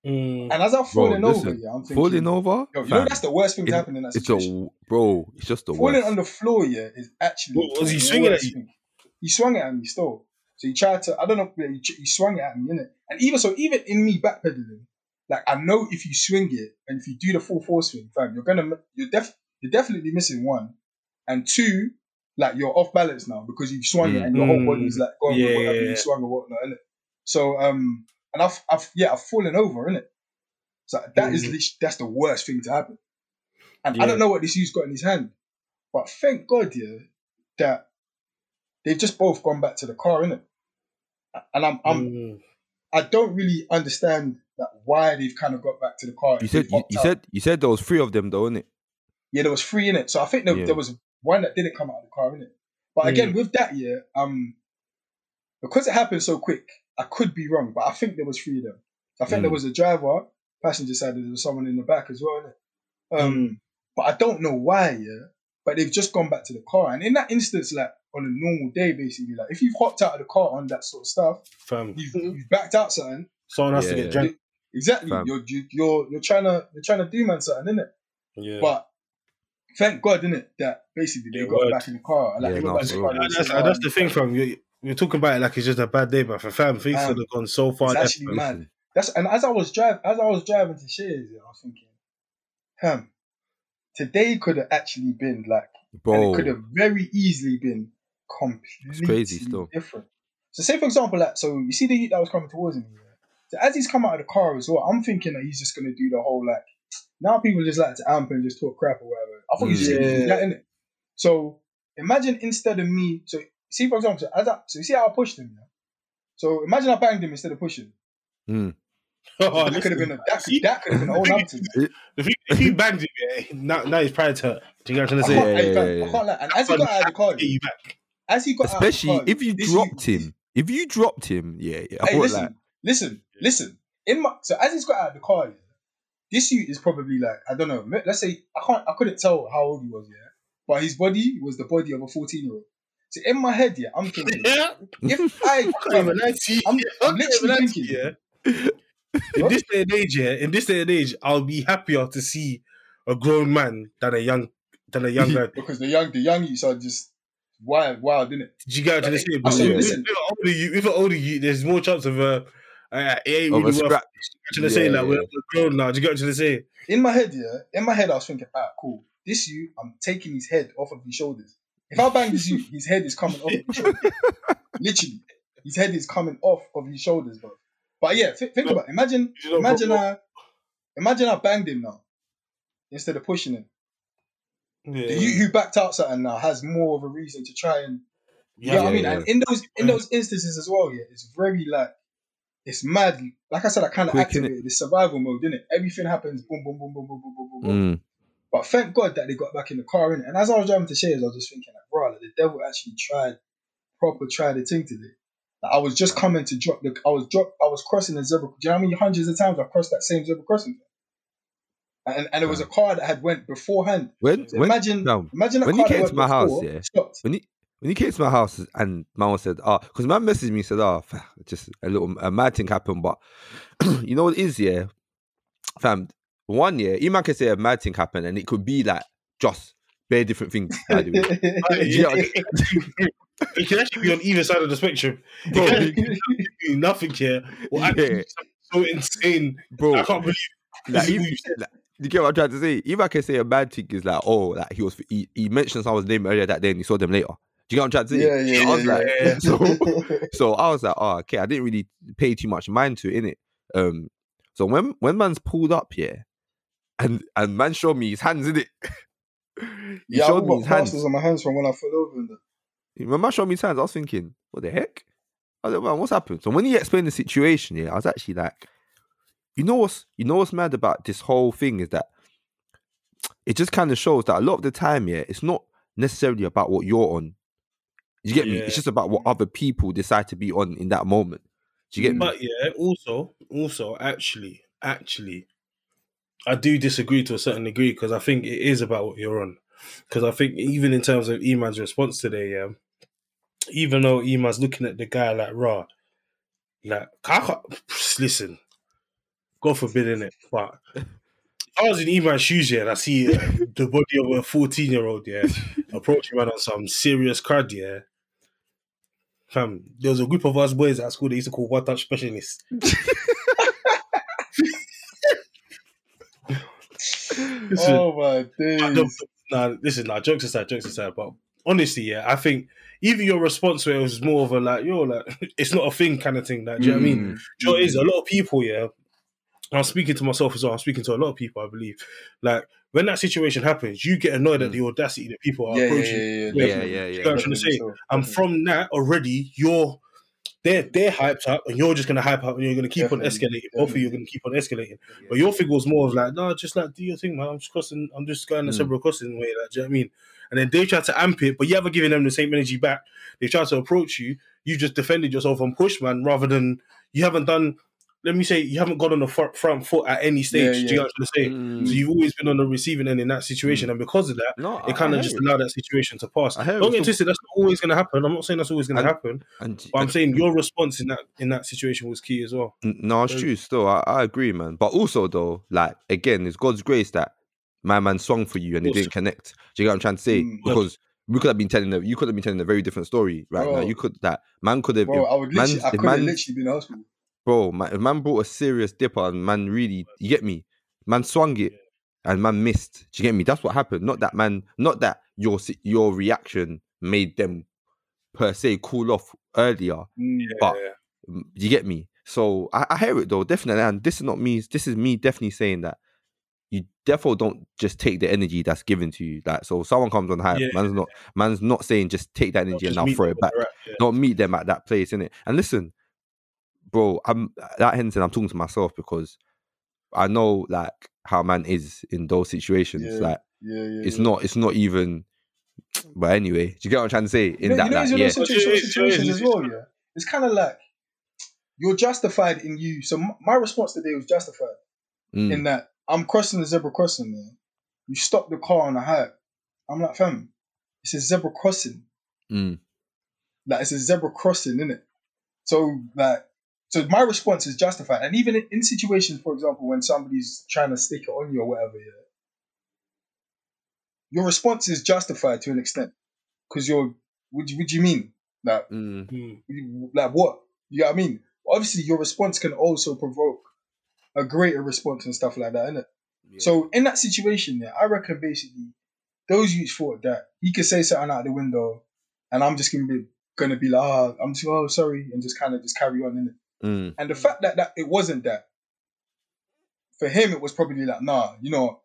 Mm. And as I've Bro, fallen over, yeah, I'm thinking, falling over. Yo, you know that's the worst thing to it- happen in that situation. it's a bro. It's just the falling worst. on the floor, yeah, is actually. What, was he swinging at you? thing. He swung it at me still. So he tried to. I don't know. yeah, He, he swung it at me, innit? And even so, even in me backpedaling, like I know if you swing it and if you do the full force swing, fam, you're gonna you're def you're definitely missing one, and two, like you're off balance now because you've swung it and your whole Mm. body's like going Yeah, with whatever yeah, you swung or whatnot, innit? So um, and I've I've yeah I've fallen over, innit? So that is Mm. literally that's the worst thing to happen. And Yeah. I don't know what this you's got in his hand, but thank God, yeah, that they've just both gone back to the car, innit? And I'm, I'm Mm. I don't really understand that why they've kind of got back to the car. You said you, you said you said there was three of them though, innit? yeah, there was three in it, so I think there, Yeah. there was one that didn't come out of the car, innit? But again, with that, year, um, because it happened so quick, I could be wrong, but I think there was three of them. I think Mm. there was a driver, passenger side, there was someone in the back as well, innit? Um, Mm. but I don't know why, yeah. But they've just gone back to the car, and in that instance, like on a normal day, basically, like if you've hopped out of the car on that sort of stuff, Fam, you've, you've backed out something. someone has to Yeah. get drank. Exactly, Fam. you're you, you're you're trying to you're trying to do man something, innit? Yeah. But thank God, innit, that basically they It got worked. back in the car. Like, Yeah, no, got back in the car. real. they And that's, that's "Oh, the thing, fam. You, you're talking about it like it's just a bad day, but for fam, things Um, could have gone so far. it's actually fam. mad. That's and as I was driving, as I was driving to Shears, I was thinking, "Huh, today could have actually been like, and Bro, it could have very easily been completely crazy still. different." So, say for example, like, so you see the youth that was coming towards me. Yeah? So as he's come out of the car as well, I'm thinking that he's just gonna do the whole like. Now people just like to amp and just talk crap or whatever. I thought he's just gonna Yeah. that, innit? So imagine instead of me, so see for example, so as I, so you see how I pushed him. Yeah? So imagine I banged him instead of pushing. Hmm. Oh, that could have been a, that could, that could have been a whole Hampton. If you, if he banged him, yeah, now, now his pride's hurt. Do you get what I'm I trying can't, to say? Yeah, I can't, yeah, yeah. I can't lie. And as he got out of the car, you back. as he got especially out of the car, if you dropped youth- him. If you dropped him, yeah, yeah. I Hey, listen, like, listen, listen. In my so as he's got out of the car, yeah, this youth is probably like I don't know. Let's say I can't, I couldn't tell how old he was, yeah, but his body was the body of a fourteen year old. So in my head, yeah, I'm thinking Yeah. if I, I can't even lie to you. I'm- I I'm literally even lie to thinking- yeah. In this day and age, yeah, in this day and age, I'll be happier to see a grown man than a young than a young guy. because the young, the young youths are just wild, wild, didn't it? Did you get what I'm trying to say? I But said, with- listen. with an older you, with an older you, there's more chance of uh, uh it ain't of really worth scrap. to say Yeah, like we're, we're grown now. Do you get what I'm trying to say? In my head, yeah, in my head, I was thinking, ah, cool. This you, I'm taking his head off of his shoulders. If I bang this you, his head is coming off of his shoulders. Literally, his head is coming off of his shoulders, bro. But yeah, th- think about it. Imagine, imagine I, imagine I banged him now instead of pushing him. Yeah. The you who backed out something now has more of a reason to try and you Yeah, know what I mean? yeah. And in those in those instances as well, yeah, it's very like it's mad. Like I said, I kind of activated the survival mode, didn't it? Everything happens, boom, boom, boom, boom, boom, boom, boom, boom, boom. Mm. But thank God that they got back in the car, innit? And as I was driving to Shares, I was just thinking, like, bro, like, the devil actually tried, proper tried the thing today. Like, I was just coming to drop the, I was drop, I was crossing the zebra. Do you know how many hundreds of times I crossed that same zebra crossing? And and it was a car that had went beforehand. When So when imagine, no, imagine a when car you that came went to my house, before, yeah. stopped. when he when he came to my house and mama said, ah, "Oh," because man messaged me and said, "Oh, just a little a mad thing happened," but you know what it is, yeah, fam. One year, you man can say a mad thing happened, and it could be like just very different things. By the way. Yeah, Yeah. it can actually be on either side of the spectrum. Bro, It can be nothing here. Well, Yeah. so insane. bro, I can't believe like, even- you like, you get what I'm trying to say? If I can say a bad thing is like, oh, like he was he, he mentioned someone's name earlier that day and he saw them later. You get what I'm trying to say? Yeah, yeah, I was yeah, like, yeah. so so I was like, oh, okay, I didn't really pay too much mind to it, innit? Um, so when when man's pulled up here, and and man showed me his hands in it. he yeah, showed I've me his hands. on my hands from when I fell over. That. When man showed me his hands, I was thinking, what the heck? I was like, man, what's happened? So when he explained the situation, yeah, I was actually like, you know what's you know what's mad about this whole thing is that it just kind of shows that a lot of the time, yeah, it's not necessarily about what you're on. You get me? It's just about what other people decide to be on in that moment. Do you get me? But yeah, also, also, actually, actually, I do disagree to a certain degree because I think it is about what you're on. Because I think even in terms of Eman's response today, yeah, even though Eman's looking at the guy like raw, Like, listen, God forbid, in it. But I was in Eman's shoes here and I see uh, the body of a 14 year old, yeah, approaching man on some serious crud, yeah. Fam, there was a group of us boys at school they used to call one touch specialists. Listen, Oh my I days. don't- nah, listen, nah, jokes aside, jokes aside, but honestly, yeah, I think even your response where it was more of a like, yo, like, it's not a thing kind of thing. Like, do you know what I mean? Mm. Do you know it is? A lot of people, yeah. I'm speaking to myself as well. I'm speaking to a lot of people, I believe. Like, when that situation happens, you get annoyed at the audacity that people are Yeah, yeah, approaching. yeah, yeah, Yeah, definitely. yeah, yeah. You know what I'm trying to say? So, And from that already, you're they're they're hyped up, and you're just gonna hype up, and you're gonna keep on Definitely, escalating. Both of you are gonna keep on escalating. But your figure was more of like, no, just like do your thing, man. I'm just crossing. I'm just going a Mm. several crossing way. Like, do you know what I mean? And then they try to amp it, but you haven't given them the same energy back. They try to approach you. You just defended yourself and pushed, man, rather than you haven't done. Let me say you haven't got on the front, front foot at any stage. Yeah, Do you yeah. know what I'm trying to say? Mm. So you've always been on the receiving end in that situation, and because of that, No, they kind of just it. allow that situation to pass. It. Don't get So- twisted. That's not always going to happen. I'm not saying that's always going to happen, and, but I'm saying your response in that in that situation was key as well. No, it's Very- true. Still, I, I agree, man. But also, though, like again, it's God's grace that my man swung for you and it didn't connect. Do you get what I'm trying to say? Mm. Because we could have been telling a, you could have been telling a very different story right now. You could that man could have, Bro, if, I would literally, I could have man- literally been in hospital. Bro. Man, if man brought a serious dipper and man really, you get me? Man swung it and man missed. Do you get me? That's what happened. Not that man, not that your your reaction made them per se cool off earlier. Mm. But Mm, you get me so I, I hear it though definitely and this is not me this is me definitely saying that you therefore don't just take the energy that's given to you like so someone comes on hype Yeah. man's not man's not saying just take that energy and now throw it back where they're at, yeah. not meet them at that place in it and listen bro i'm that Henson i'm talking to myself because i know like how man is in those situations Yeah. like Yeah, yeah. it's yeah. not it's not even but anyway do you get what i'm trying to say in You know, that you know, like, it's yeah of those situ- But it is, situations as well. Yeah, it's kind of like you're justified in you. So my response today was justified Mm, in that I'm crossing the zebra crossing. Man. You stop the car on a hype. I'm like, fam, it's a zebra crossing. mm, Like it's a zebra crossing, isn't it? So like, so my response is justified. And even in, in situations, for example, when somebody's trying to stick it on you or whatever, yeah, your response is justified to an extent because you're. What do, you- what do you mean? Like, mm, Mm. like what? You know what I mean? Obviously, your response can also provoke a greater response and stuff like that, innit? So in that situation, yeah, I reckon basically those youths thought that he could say something out the window, and I'm just gonna be gonna be like, oh, I'm just oh sorry, and just kind of just carry on, innit? Mm, And the fact that that it wasn't that for him, it was probably like, nah, you know,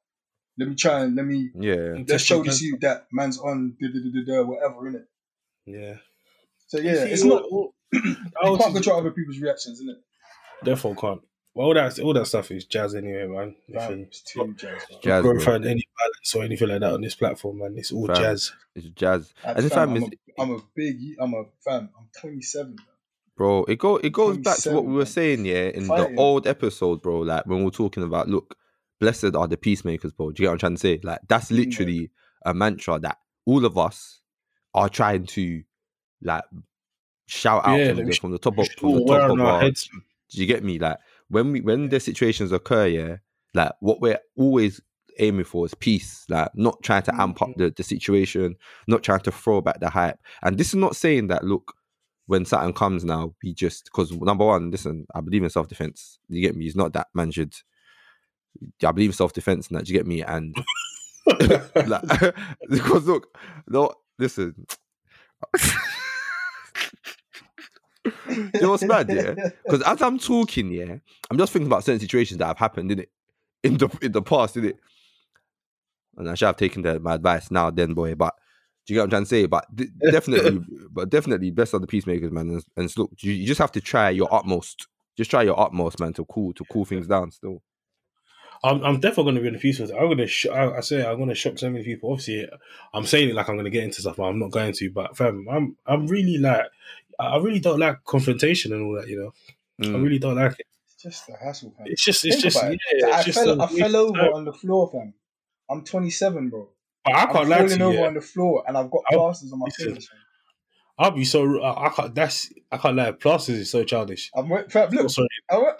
let me try and let me yeah let's show this you that man's on da, da, da, da, da, whatever, innit? Yeah, So yeah, see, it's all- not all- you can't control other people's reactions, innit? Therefore, can't. Well, all that all that stuff is jazz anyway, man. If Fam, you- it's too jazz, man. Jazz, Don't bro. find any balance or anything like that on this platform, man. It's all Fam. jazz. It's jazz. Like, And the fam, fam I'm, is, a, I'm a big, I'm a fan. I'm 27. Man. Bro. It go it goes back to what we were saying, yeah, in Fighting. the old episode, bro. Like when we are talking about, look, blessed are the peacemakers, bro. Do you get what I'm trying to say? Like that's Mm, literally a mantra that all of us are trying to like shout out Yeah, from, the, from the top of from the top of our our. heads. Do you get me? Like when we when the situations occur, yeah, like what we're always aiming for is peace. Like not trying to amp up the, the situation, not trying to throw back the hype. And this is not saying that look, when Saturn comes now, we just because number one, listen, I believe in self defense. You get me? He's not that man should. I believe in self defense, and that you get me? And like, because look, no, listen. you know what's bad, yeah? Because as I'm talking, yeah, I'm just thinking about certain situations that have happened in it in the in the past, in it. And I should have taken the, my advice now, then, boy. But do you get what I'm trying to say? But d- definitely, but definitely, best of the peacemakers, man. And, and look, you, you just have to try your utmost. Just try your utmost, man, to cool to cool things down. Still, I'm, I'm definitely going to be in the peace. I'm going to, sh- I, I say, I'm going to shock so many people. Obviously, I'm saying it like I'm going to get into stuff, but I'm not going to. But fam, I'm, I'm really like, I I really don't like confrontation and all that. You know, I Mm. really don't like it. It's just a hassle, fam. It's just, it's Think just, about yeah, it. I just fell, a I fell over time. on the floor, fam. I'm 27, bro. I I'm can't lie to falling you. over yeah. on the floor, and I've got I'll- plasters on my listen. fingers. I'll be so I, I can't. That's I can't lie. Plasters is so childish. I'm Oh, look, sorry. I got,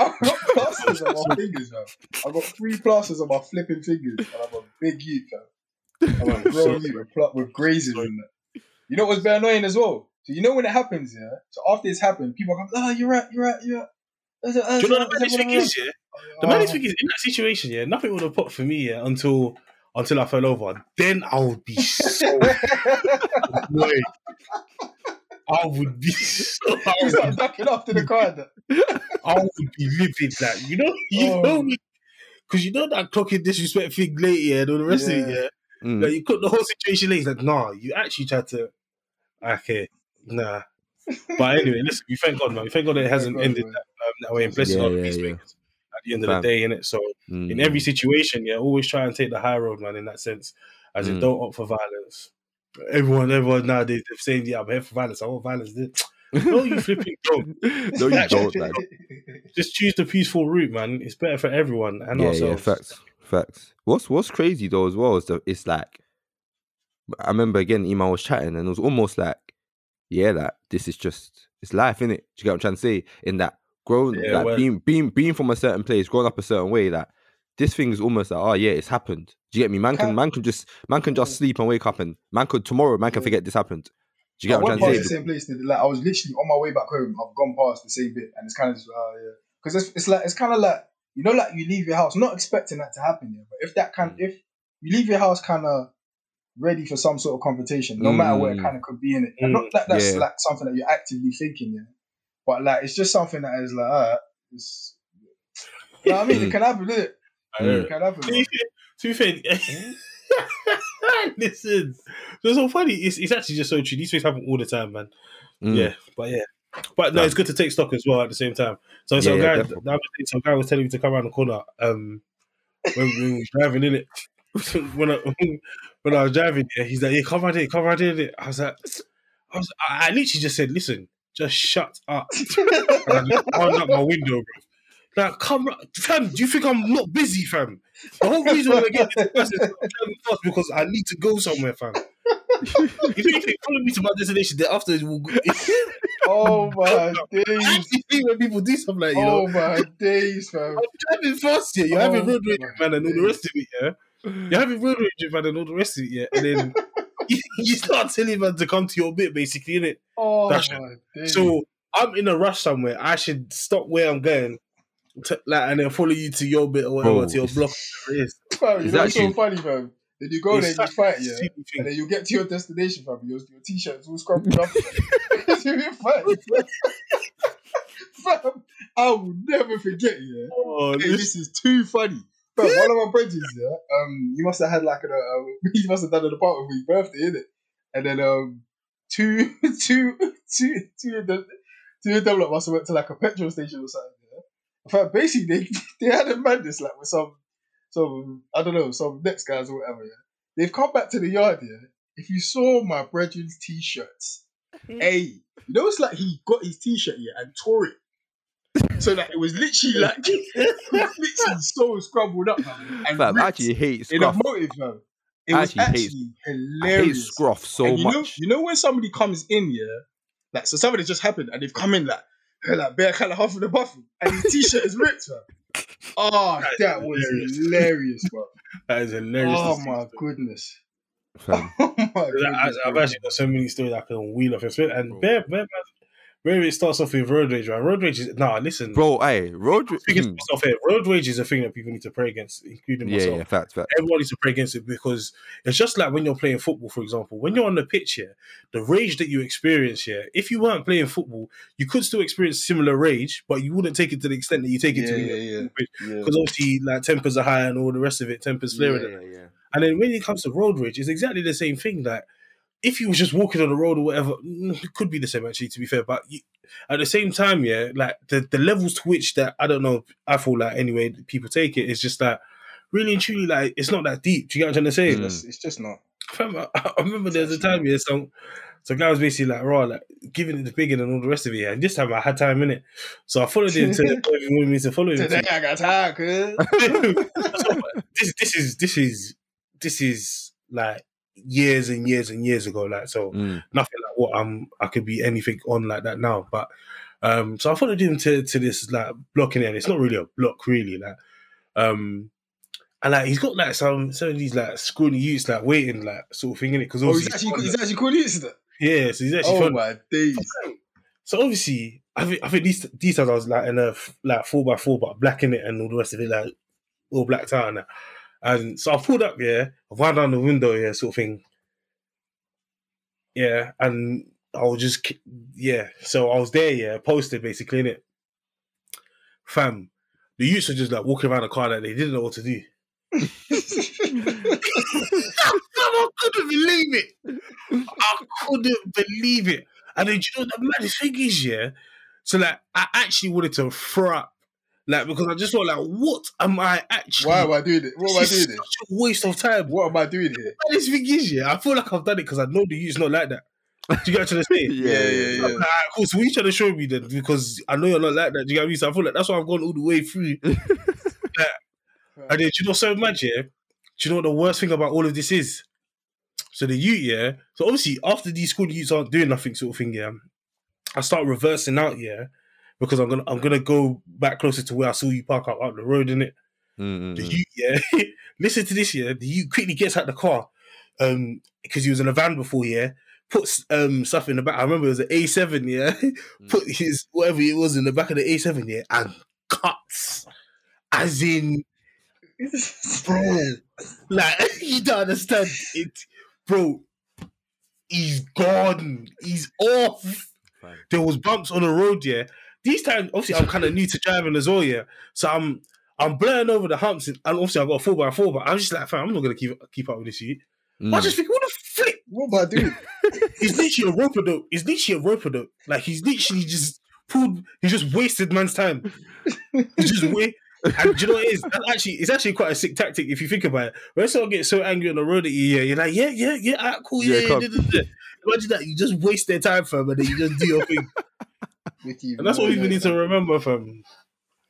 plasters on my fingers, man. I've got three plasters on my flipping fingers, and I'm a big youth, fam. I'm a grown youth with, pl- with grazes in it. You know what's very annoying as well? So you know when it happens, yeah. So after it's happened, people come, oh, you're right, you're right, you're right. Do you know the maddest thing is, yeah? Oh, the maddest thing is in that situation, yeah, nothing would have popped for me, yeah, until until I fell over. Then I would be so annoyed. I would be so I You would, start ducking off to the car. and that. I would be livid. Like you know, you Oh. know me, because you know that clocking disrespect thing late, yeah, and all the rest of it, Yeah. yeah. Mm. Like you cut the whole situation late. It's like, nah, you actually tried to. Okay, nah. But anyway, listen, we thank God, man. We thank God it hasn't God, ended that, um, that way. And blessing Yeah, all the yeah, yeah. peacemakers at the end of the day, in it. So Mm. in every situation, yeah, always try and take the high road, man. In that sense, as in Mm. don't opt for violence. Everyone, everyone nowadays they're saying, "Yeah, I'm here for violence. I want violence." No, you flipping don't. no, you don't. Man. Just choose the peaceful route, man. It's better for everyone and yeah, ourselves. yeah, facts, facts. What's What's crazy though as well is that it's like I remember again, Iman was chatting, and it was almost like, yeah, like this is just it's life, innit? Do you get what I'm trying to say? In that growing, Yeah, like well- being being being from a certain place, growing up a certain way, like this thing is almost like, oh yeah, it's happened. Do you get me? Man can Can- man can just man can just sleep and wake up, and man could tomorrow man can forget this happened. Do you I get what I'm went trying past to the same place. Like I was literally on my way back home. I've gone past the same bit, and it's kind of just, oh yeah, because it's, it's like it's kind of like you know, like you leave your house not expecting that to happen, yeah. But if that kind, Mm. if you leave your house kind of ready for some sort of confrontation, no matter what it Mm. kind of could be in it, and Mm. not that that's Yeah. like something that you're actively thinking, yeah. But like it's just something that is like, alright, it's. You know what I mean? It can happen, innit? I hear It it. can happen. To man. be fair- to be fair, listen, it's so funny. It's, it's actually just so true. These things happen all the time, man. Mm. Yeah, but yeah, but no, Damn. it's good to take stock as well at the same time. So, so Yeah, yeah, guy, definitely. day, some guy was telling me to come around the corner. Um, when, when we were driving in it, when I when I was driving, yeah, he's like, "Yeah, come right here, come right here." I was like, I was, I I literally just said, "Listen, just shut up." and I just up my window, bro. Like, come, fam. Do you think I'm not busy, fam? The whole reason why I get this bus is fast because I need to go somewhere, fam. if you think follow me to my destination, then after we'll go. Oh my I days! actually think when people do something like you Oh know, my days, fam! I'm driving fast here. You're oh having Oh road rage, man, and all the rest of it, yeah. You're having road rage, man, and all the rest of it, yeah. And then you, you start telling man to come to your bit, basically, innit? Oh That's- my! So I'm in a rush somewhere. I should stop where I'm going, to, like, and then follow you to your bit or whatever, Bro, to your block. whatever it is. Fam, you It's know what's so actually- funny, fam? Then you go It's there and you fight, yeah, stupid and then you get to your destination, fam. Your, your t-shirt's all scrubbed up. Because you've been fighting, fam. Fam, I will never forget, yeah. Oh, Hey, listen. this is too funny. Fam, one of my bridges, yeah, um, he must have had like a, uh, he must have done an apartment for his birthday, innit? And then, um, two, two, two, two of them, two of them like, must have went to like a petrol station or something, yeah. Fam, basically, they, they had a madness like with some, some, I don't know, some next guys or whatever, yeah. They've come back to the yard, yeah. If you saw my brethren's t-shirts, hey, you know, it's like he got his t-shirt, yeah, and tore it. So that it was literally like, it literally so scrumbled up, man. And Fam, I ripped actually hate in a motive, man. It I was actually hate- actually I hate hilarious. scruff so and you know, much. you know when somebody comes in, yeah, like so something has just happened and they've come in like, like bare kind of half of the buffy and his t-shirt is ripped, man. Oh, ah, That is that was hilarious. hilarious, bro. That is hilarious. Oh to see. my goodness. Oh my I, goodness. I've actually got so many stories I can wheel off. And Bro. bare, bare, where it starts off with road rage, right? Road rage is nah. Listen, Bro, hey, road. I think Hmm. off here. Road rage is a thing that people need to pray against, including Yeah, myself. yeah, facts, facts. Everyone needs to pray against it because it's just like when you're playing football, for example. When you're on the pitch here, the rage that you experience here, if you weren't playing football, you could still experience similar rage, but you wouldn't take it to the extent that you take it Yeah, to. yeah, yeah. Yeah. Because obviously, like tempers are high and all the rest of it, tempers flaring. Yeah, yeah, yeah. And then when it comes to road rage, it's exactly the same thing. Like if you was just walking on the road or whatever, mm, it could be the same actually. To be fair, but you, at the same time, yeah, like the the levels to which that I don't know. I feel like anyway, people take it. It's just that really and truly, like it's not that deep. Do you get what I'm trying to say? Mm. It's, it's just not. Fam, I, I remember there was a time, yeah, some so guy was basically like, raw, like giving it the big and all the rest of it. Yeah. And this time I had time in it, so I followed him to wherever he wanted me to follow him. to. I got time, cuz. So, this this is this is this is like years and years and years ago. Like so, Mm. nothing like what I'm I could be anything on like that now. But um so I followed him to to this like blocking it, and it's not really a block really, like um and like he's got like some some of these like scrawny youths like waiting like sort of thing in it because Oh, he's actually he's actually called you that. yeah, so he's actually Oh fun. my days. So obviously, I think I think these these times I was like in a f- like four by four, but black in it and all the rest of it like all blacked out and that. And so I pulled up, yeah, I wound down the window, yeah, sort of thing. Yeah, and I was just yeah. So I was there, yeah, posted basically in it. Fam, the youths were just like walking around the car like they didn't know what to do. I couldn't believe it. I couldn't believe it. And then, you know the maddest thing is, yeah? So, like, I actually wanted to throw up. Like, because I just felt like, what am I actually? Why am I doing it? What am I This is doing it? a waste of time. What am I doing here? This thing is, yeah, I feel like I've done it because I know the youth's not like that. Do you get what I'm trying to say? yeah, Yeah, yeah, yeah, yeah. I'm like, "Alright, cool. So what you trying to show me then? Because I know you're not like that. Do you get what I mean? So I feel like that's why I've gone all the way through. And then, do you know so much, yeah? Do you know what the worst thing about all of this is? So the youth, yeah. So obviously, after these school youths aren't doing nothing, sort of thing, yeah. I start reversing out, yeah, because I'm gonna I'm gonna go back closer to where I saw you park out, out the road, in it. Mm, The mm, mm. yeah. Listen to this, yeah. The quickly gets out the car, um, because he was in a van before, yeah. Puts um stuff in the back. I remember it was an A7, yeah. Put his whatever it was in the back of the A7, yeah, and cuts, as in bro. Like you don't understand it, bro. He's gone. He's off. There was bumps on the road, yeah. These times, obviously, I'm kind of new to driving as well, yeah. So I'm I'm blurring over the humps, and and obviously I've got a four by four, but I'm just like, fam, I'm not gonna keep keep up with this. You, I Mm. just think, what the flip? What am I doing? He's literally a roper though. He's literally a roper though. Like he's literally just pulled. He just wasted man's time. He's just wait. And do you know what it is? That's actually, it's actually quite a sick tactic if you think about it. When someone gets so angry on the road at you, yeah, you're like, yeah, yeah, yeah, alright, cool, Yeah, yeah, yeah, come. da, da, da. Imagine that you just waste their time, fam, and then you just do your thing. Mickey, And that's what people need to remember, fam.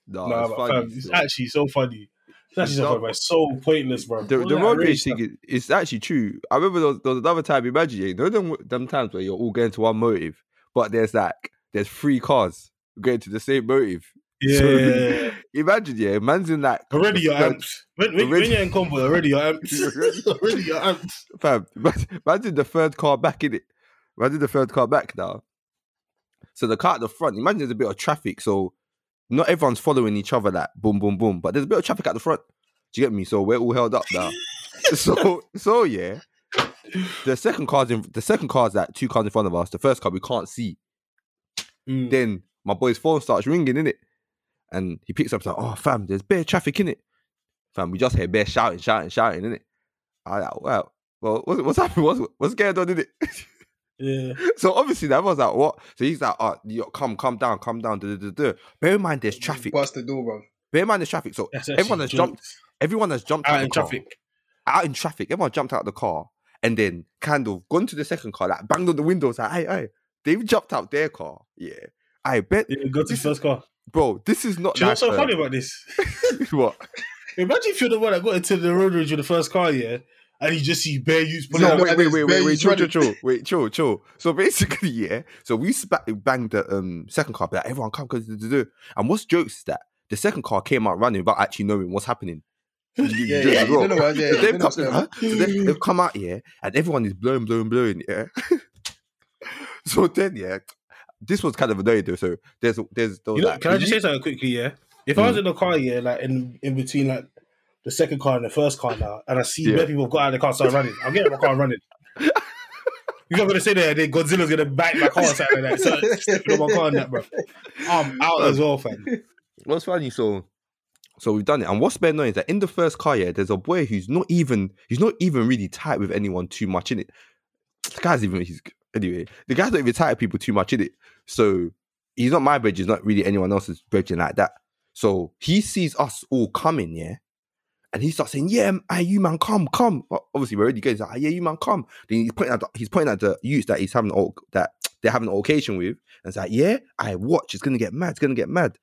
Nah, nah, it's but, funny fam, it's still. actually so funny. It's actually so funny, but it's so pointless, bro. the, the road rage rage thing is it's actually true. I remember there was, there was another time. Imagine you know them them times where you're all going to one motive, but there's like there's three cars going to the same motive. Yeah, So. Imagine yeah, man's in that Already you're third- amped. When, when, Already- when you're in combo, already you're amped. Already- already you're amped. fam. Imagine, imagine the third car back in it. Imagine the third car back now. So the car at the front. Imagine there's a bit of traffic, so not everyone's following each other like boom, boom, boom. But there's a bit of traffic at the front. Do you get me? So we're all held up now. so so yeah. The second car's in the second car's like two cars in front of us. The first car we can't see. Mm. Then my boy's phone starts ringing in it, and he picks up like, "Oh, fam, there's bare traffic in it." Fam, we just hear bare shouting, shouting, shouting in it. I like, well, well, what's, what's happening? What's what's going on in it? Yeah. so obviously that was like, what? So he's like, "Oh, yo, come, come down, come down." duh, duh, duh, duh." Bear in mind, there's mm, traffic. Bust the door, bro. Bear in mind, there's traffic. So That's everyone has jumped. Everyone has jumped out out in the car traffic. out in traffic. Everyone jumped out of the car and then kind of gone to the second car, like banged on the windows, like, hey, hey. They've jumped out their car. Yeah. I bet, Yeah, go to his first car. bro, this is not Do you know what's so funny about this? what? Imagine if you're the one that got into the road rage with the first car, yeah, and you just see bare youths pulling No, wait, wait, wait, wait, wait, chill, chill, chill. Wait, chill, chill. So basically, yeah. So we spa- banged the um second car, but like, everyone come because and what's jokes is that the second car came out running without actually knowing what's happening. You- you Yeah, yeah, well. know yeah, So they've come, huh? so they- they've come out here and everyone is blowing, blowing, blowing. Yeah. so then, yeah, this was kind of annoying though. So there's there's those You know, like, can I just say something quickly? Yeah, if I was Mm. in the car, yeah, like in in between like the second car and the first car now, and I see Yeah. where people got out of the car, start running, I'm getting my car and running. You're not gonna say that then Godzilla's gonna bite my car or something like that. So my car and that, bro. I'm out as well, fam. what's funny? So, so we've done it, and what's better annoying is that in the first car, yeah, there's a boy who's not even he's not even really tight with anyone too much in it. The guy's even he's anyway. The guy's not even tight with people too much in it. So he's not my bridge. He's not really anyone else's bridging like that. So he sees us all coming, yeah. And he starts saying, "Yeah, hey, you man, come, come." O- Obviously, we're already going. He's like, "Yeah, you man, come." Then he's pointing at the, he's pointing at the youth that he's having an, o- that they're having an occasion with, and it's like, "Yeah, I watch. It's gonna get mad. It's gonna get mad."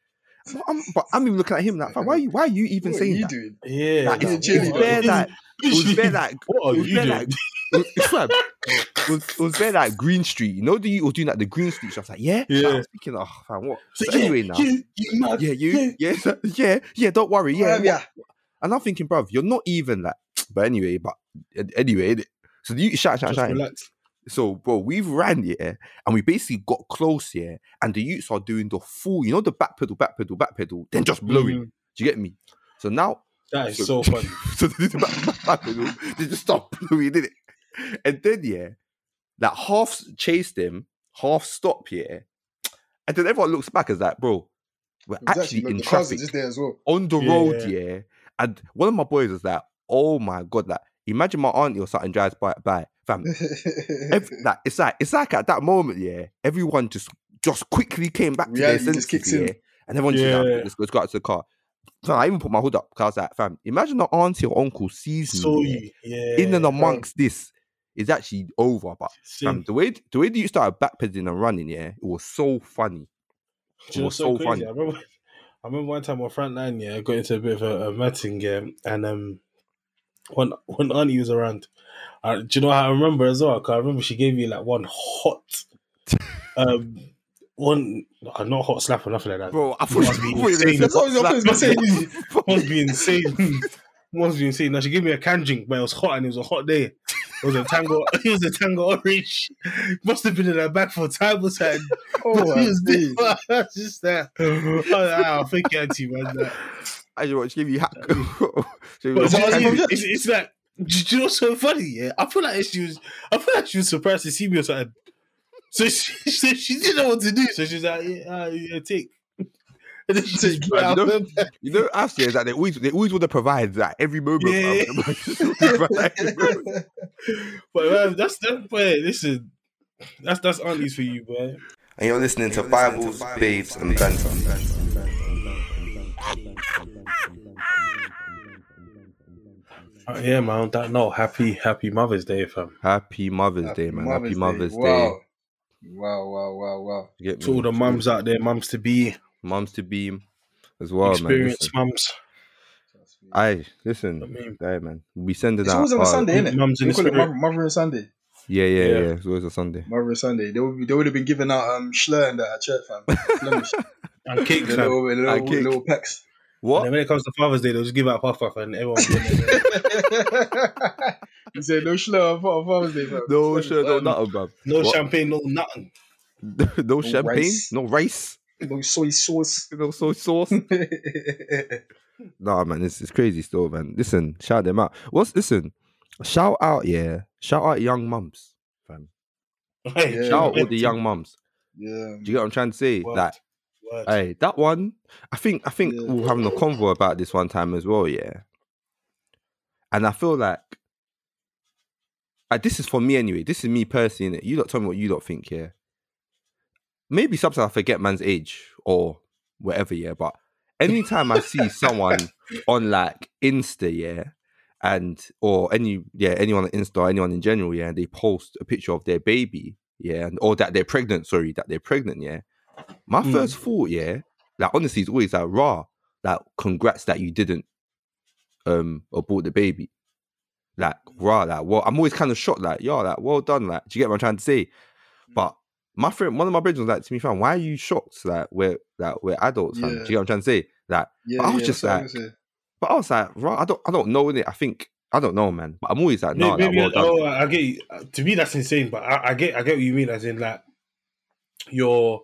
But I'm, but I'm even looking at him like, "Why are you? Why are you even What are saying you that?" doing? Yeah, Like, Nah, it's, chilly, it's bro. bare like it was bare like what are you bare doing? like was, fam, it was, it was there like Green Street. You know, the you was doing like the Green Street. So I was like, yeah, Yeah. I was thinking, oh, fam, what? So, So anyway, now, you, you mad. yeah, you, yeah, yeah, yeah. Don't worry, yeah. yeah. And I'm thinking, bruv, you're not even like. But anyway, but anyway, so you shout, shout, shout. So, bro, we've ran, yeah, and we basically got close, yeah, and the youths are doing the full, you know, the back pedal, back pedal, back pedal, then just blowing. Mhm. Do you get me? So now, That is So- so funny. so they, the back, back, pedal, they just stop blowing, did it? And then, yeah, like half chase them, half stop, yeah, and then everyone looks back as like, bro, we're was actually in traffic there as well. on the Yeah. road, yeah. And one of my boys was like, "Oh my god!" Like, imagine my auntie or something drives by, by fam. Ev- like, it's like it's like at that moment, yeah. Everyone just just quickly came back to Reality their senses, kicks in. yeah. And everyone just like, Yeah. let's go, let's go out to the car. Fam, I even put my hood up because I was like, fam, imagine the auntie or uncle sees me So yeah, yeah. in and amongst this. It's actually over, but fam, the way the way that you started backpedaling and running, yeah, it was so funny. It was so, so crazy? funny. I remember, I remember one time on front line, yeah, I got into a bit of a, a matting game, and um, when when Auntie was around, I, do you know how I remember as well? Cause I remember she gave me like one hot, um, one uh, not hot slap or nothing like that. Bro, I It must be insane. That's was- I was gonna say. must be insane. must be insane. Now she gave me a can drink, but it was hot and it was a hot day. It was a tango. It was a tango orange. Must have been in her back for time or something. Oh, But my it was days. just- just that. Oh, ah, thank you, auntie, man. That- I just want to give you hack. She But was that it's, like, you- it's, it's like, do you know what's so funny? Yeah, I feel like she was. I feel like she was surprised to see me or something. So she, so she didn't know what to do. So she's like, yeah, uh, yeah take. You know- her. You know, us yeah, is that they always they always want to provide that every moment. Yeah. Like, But man, that's that. Boy, listen, that's that's aunties for you, boy. And you're listening to Bibles, Babes, and Banter. Uh, yeah, man. That note, happy happy Mother's Day, fam. Happy Mother's Day, man. Happy Mother's Day. Wow. Wow, wow, wow, wow. Get To all the mums out there, mums to be, mums to be as well, man. experienced Listen. mums. Aye, listen, I mean- hey, man. We sending It's out. It's always on a Sunday, isn't it? Mums in We call it. Mother, Mother and Sunday. Yeah, yeah, Yeah. yeah, It's always a Sunday. Mother and Sunday. They would, they would have been giving out um, Schlur and that at church, fam. Flemish. And cake, the fam. little, little, And cake. little pecks. And What? then when it comes to Father's Day, they'll just give out puff puff and everyone. will be there. he said no Schlur on Father's Day, fam. No Flemish. shirt, no nothing, bro. no What? champagne, no nothing. no champagne, rice. no rice, No soy sauce. no soy sauce. Nah, man, it's, it's crazy still, man. Listen, shout them out. What's listen? Shout out, yeah. Shout out young mums, fam. Hey, Yeah. Shout out all the young mums. yeah. Do you get what I'm trying to say? Word. Like, Word. hey, that one. I think I think Yeah. we were having a convo about this one time as well, yeah. And I feel like, uh, this is for me anyway. This is me personally. Innit? You lot tell me what you lot think, yeah. Maybe sometimes I forget man's age or whatever, yeah. But anytime I see someone on like Insta, yeah, and or any yeah anyone on Insta or anyone in general, yeah, and they post a picture of their baby, yeah, and, or that they're pregnant. Sorry, that they're pregnant, yeah. My Mm. first thought, yeah, like honestly, it's always like raw. Like, congrats that you didn't um abort the baby. Like, raw, like, well, I'm always kind of shocked, like, yo, like, well done, like, do you get what I'm trying to say? But my friend, one of my brothers was like to me, fam, why are you shocked? Like, we're like we're adults, fam. Do you get what I'm trying to say? Like, Yeah, I was yeah, just that's what I was like- but I was like, right, I don't, I don't know it. I think I don't know, man. But I'm always like, no, maybe, like, well oh, I get you. Uh, To me, that's insane. But I, I get, I get what you mean. As in, like, you're,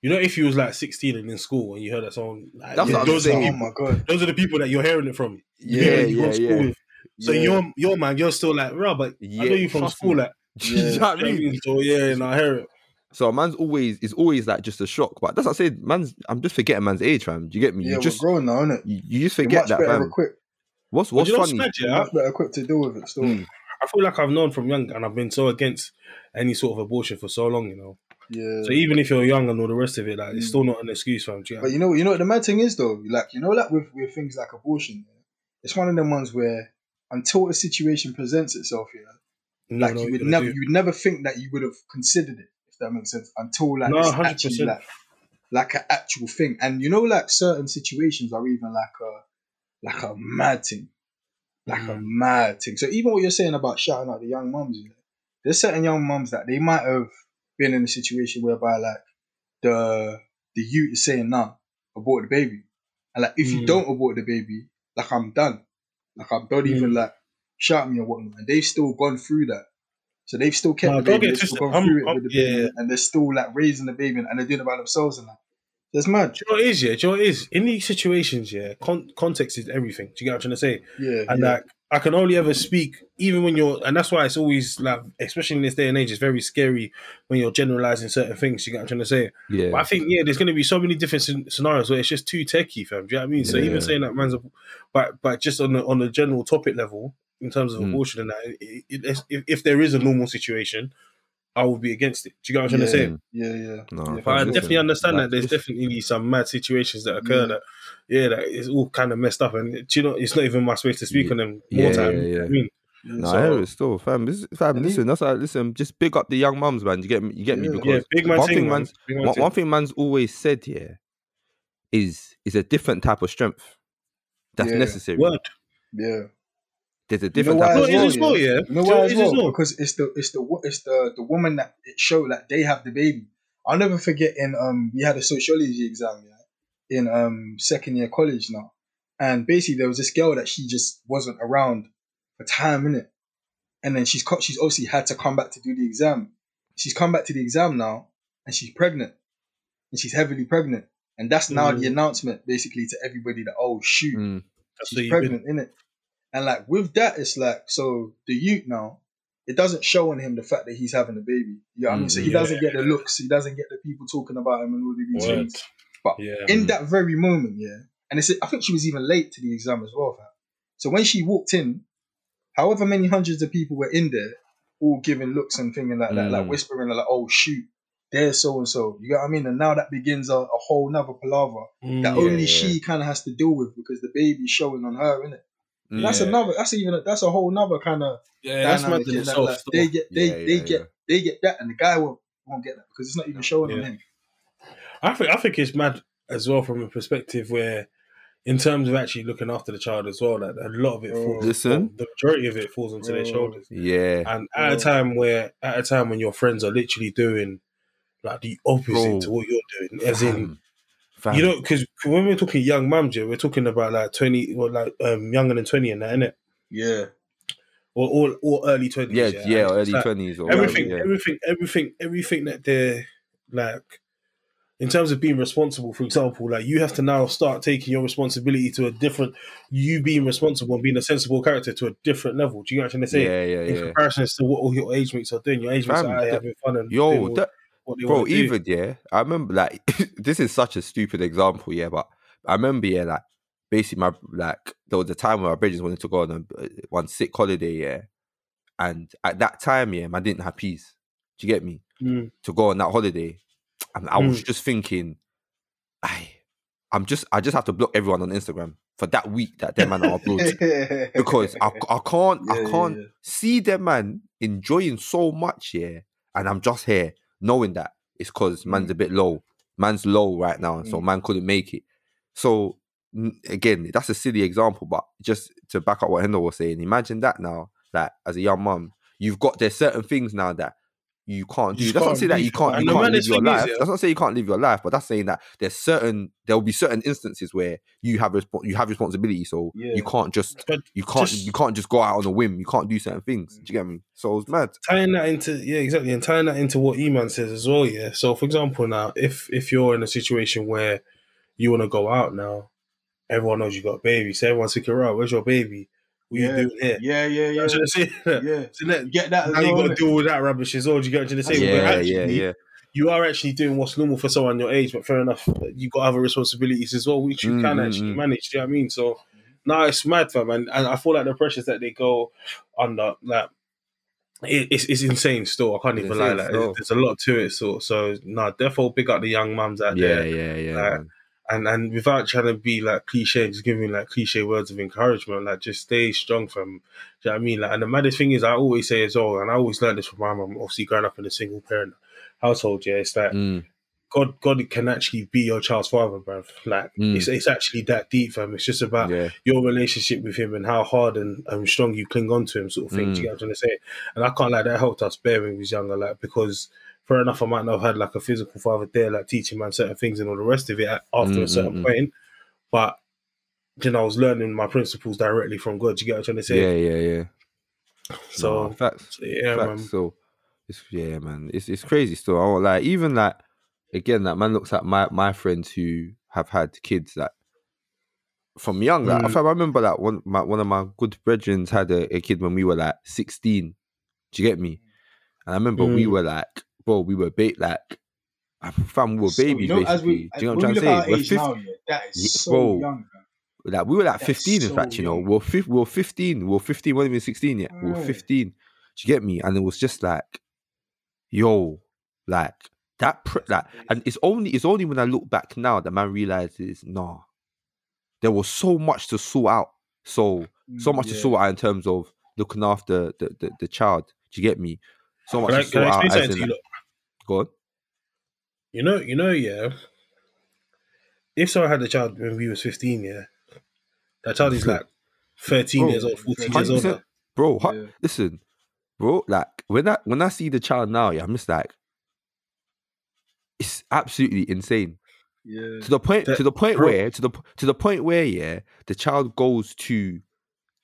you know, if you was like 16 and in school and you heard that song, like, That's yeah, what I'm those are the. Oh people. my god. Those are the people that you're hearing it from. Yeah, People you go yeah, school yeah. with. So Yeah. you're, you're man, you're still like, right, but I know you from school, me. like, Do you know I you know what I mean? mean? so yeah, and I hear it. So a man's always is always like just a shock. But that's what I said. Man's I'm just forgetting man's age, fam. Do you get me? Yeah, you just we're growing now, innit? you, you just We're forget much that, fam. equipped. What's what's you funny? mad, We're yeah? much better equipped to deal with it still. Mm. I feel like I've known from young, and I've been so against any sort of abortion for so long, you know. Yeah. So even if you're young and all the rest of it, like, it's Mm. still not an excuse, fam. Do you know? But you know, you know what the mad thing is though. Like you know, like with, with things like abortion, yeah, it's one of them ones where until a situation presents itself, yeah, You know, like know you would never, do. you would never think that you would have considered it, if that makes sense, until like No, it's 100%. actually like like an actual thing. And you know, like certain situations are even like a like a mad thing. like a Mm. mad thing. So even what you're saying about shouting out the young mums, yeah, there's certain young mums that they might have been in a situation whereby like the the youth is saying, "Nah, abort the baby," and like if you Mm. don't abort the baby, like I'm done, like I'm don't even Mm. like shout me or whatnot, and they've still gone through that. So they've still kept No, the baby, get they've still twisted. gone I'm- through it I'm- with the baby, yeah. and they're still like raising the baby and they're doing it by themselves and that. That's mad. Do you know what it is, yeah? Do you know what it is? In these situations, yeah, con- context is everything. Do you get what I'm trying to say? Yeah, And yeah. like, I can only ever speak, even when you're, and that's why it's always like, especially in this day and age, it's very scary when you're generalizing certain things. You get what I'm trying to say? Yeah. But I think, yeah, there's going to be so many different scen- scenarios where it's just too techie, fam. Do you know what I mean? So Yeah. even saying that man's, a, but but just on the on the general topic level, in terms of Mm. abortion and that, it, it, if, if there is a normal situation, I would be against it. Do you get what I'm trying to Yeah. say? yeah, yeah. No, Yeah, But I listen, definitely understand like, that there's this- definitely some mad situations that occur Yeah. that, yeah, that is all kind of messed up. And do you know, it's not even my space to speak Yeah. on them more Yeah, time. yeah, you know yeah. I mean, No, So- I hear it still, fam. This, fam, And listen, that's like, listen, just big up the young mums, man. You get me? You get me? Yeah. Because yeah, big one thing, thing, man. man's Big man one, thing. one thing man's always said here is is a different type of strength that's Yeah. necessary. Word. Yeah. There's a You know different why type No, of it as well, is yeah. You know why as it is as well? well? Because it's the it's the it's the the woman that it showed that they have the baby. I'll never forget in um we had a sociology exam yeah in um second year college now, and basically there was this girl that she just wasn't around for time in it, and then she's co- she's obviously had to come back to do the exam. She's come back to the exam now, and she's pregnant, and she's heavily pregnant, and that's now the Mm. announcement basically to everybody that oh shoot Mm, That's she's what pregnant, in it. And like with that, it's like so the youth now, it doesn't show on him the fact that he's having a baby. You know what I mean? So he Mm, yeah. doesn't get the looks, he doesn't get the people talking about him and all of these Word. things. But Yeah. in that very moment, yeah, and it's I think she was even late to the exam as well. Fam. So when she walked in, however many hundreds of people were in there, all giving looks and thinking like that, like Mm. whispering like, "Oh shoot, there's so and so." You get what I mean? And now that begins a, a whole nother palaver Mm, that Yeah, only she kind of has to deal with because the baby's showing on her, innit? Mm. That's another. That's even. A, that's a whole nother kind of. yeah, that's mad in that, like, they get. They Yeah, they yeah, get. yeah. They get that, and the guy won't won't get that because it's not even showing on Yeah. him. I think I think it's mad as well from a perspective where, in terms of actually looking after the child as well, that a lot of it Oh, falls. listen. the majority of it falls onto their Oh. shoulders. Yeah. And at a time where, at a time when your friends are literally doing like the opposite Bro. to what you're doing, as in Fam. You know, because when we're talking young mums, yeah, we're talking about like twenty or like um younger than twenty and that, innit? Yeah. Or or, or early twenties. yeah, yeah, yeah, early twenties or everything, yeah. everything, everything, everything that they're like. In terms of being responsible, for example, like you have to now start taking your responsibility to a different, you being responsible and being a sensible character to a different level. Do you actually say? Yeah, yeah, yeah. In yeah. comparison to what all your age mates are doing, your age mates Fam, are that- having fun and doing Yo, that, what bro, even yeah, I remember like this is such a stupid example, yeah, but I remember yeah, like basically my like there was a time where our bridges wanted to go on a, one sick holiday, yeah, and at that time, yeah, man didn't have peace. Do you get me? Mm. To go on that holiday, and I was Mm. just thinking, I, I'm just I just have to block everyone on Instagram for that week that them man are abroad because I, I can't Yeah, I can't yeah. see them man enjoying so much here, and I'm just here knowing that it's because man's a bit low. Man's low right now, so Mm. man couldn't make it. So again, that's a silly example, but just to back up what Hendo was saying, imagine that now, that as a young mum, you've got there's certain things now that you can't do. You that's not saying that you can't you can't live your is, life. yeah- That's not saying you can't live your life, but that's saying that there's certain there will be certain instances where you have resp- you have responsibility, so Yeah. you can't just But you can't Just- you can't just go out on a whim. You can't do certain things. Do you get me? So it's mad. tying that into yeah exactly and tying that into what Eman says as well yeah so for example now if if you're in a situation where you want to go out now everyone knows you got a baby so everyone's thinking right where's your baby what Yeah. you doing here Yeah, yeah, You know yeah. what I'm to say? Yeah. so that, get that as now you got to deal with that rubbish as well do you get what I'm trying to say Yeah, Yeah, actually, yeah, yeah. you are actually doing what's normal for someone your age but fair enough you got other responsibilities as well which you Mm, can mm, actually mm. manage do you know what I mean so no it's mad fam and, and I feel like the pressures that they go under like it, it's, it's insane still. I can't It's even lie. insane Like, there's a lot to it. So, so no, therefore, big up the young mums out Yeah, there, yeah, yeah. Like, man. And and without trying to be like cliche, just giving like cliche words of encouragement. Like, just stay strong. From, do you know what I mean? Like, and the maddest thing is, I always say as well, and I always learned this from my mum. Obviously, growing up in a single parent household, yeah, it's like Mm, God, God can actually be your child's father, bruv. Like Mm. it's it's actually that deep, fam. It's just about Yeah. your relationship with him and how hard and, and strong you cling on to him, sort of thing. Do you Mm. get what I'm trying to say? And I can't like that helped us bear when we was younger, like because fair enough, I might not have had like a physical father there, like teaching man certain things and all the rest of it after Mm, a certain mm, mm. point, but you know, I was learning my principles directly from God. You get what I'm trying to say? Yeah, yeah, yeah. So, No, facts. so yeah, facts. man. So it's yeah, man. It's it's crazy still. I won't like even like again that man looks at my my friends who have had kids like from young. Like Mm. I remember that one my one of my good brethren had a, a kid when we were like sixteen. Do you get me? And I remember we Mm. were like, bro, we were bait like fam, we were So, babies you know, basically. we, Do you know what I'm trying to say? We're age 50 now, yeah, that is so bro. young. like we were like That's 15 in so fact you know young. we're, fif- we're 15 we are 15 we weren't even 16 yet We are 15 do you get me and it was just like yo like that pr- like and it's only it's only when i look back now that man realizes nah there was so much to sort out so so Mm, much to yeah. sort out in terms of looking after the the, the child do you get me so much Can I, to can sort I out explain as something in to you? like? Go on You know, you know, yeah. If someone had a child when we was fifteen, yeah, that child is like thirteen Bro, years old, fourteen years 100%. bro Yeah. listen bro like when i when i see the child now yeah i'm just like it's absolutely insane Yeah. to the point That- to the point bro- where to the to the point where yeah the child goes to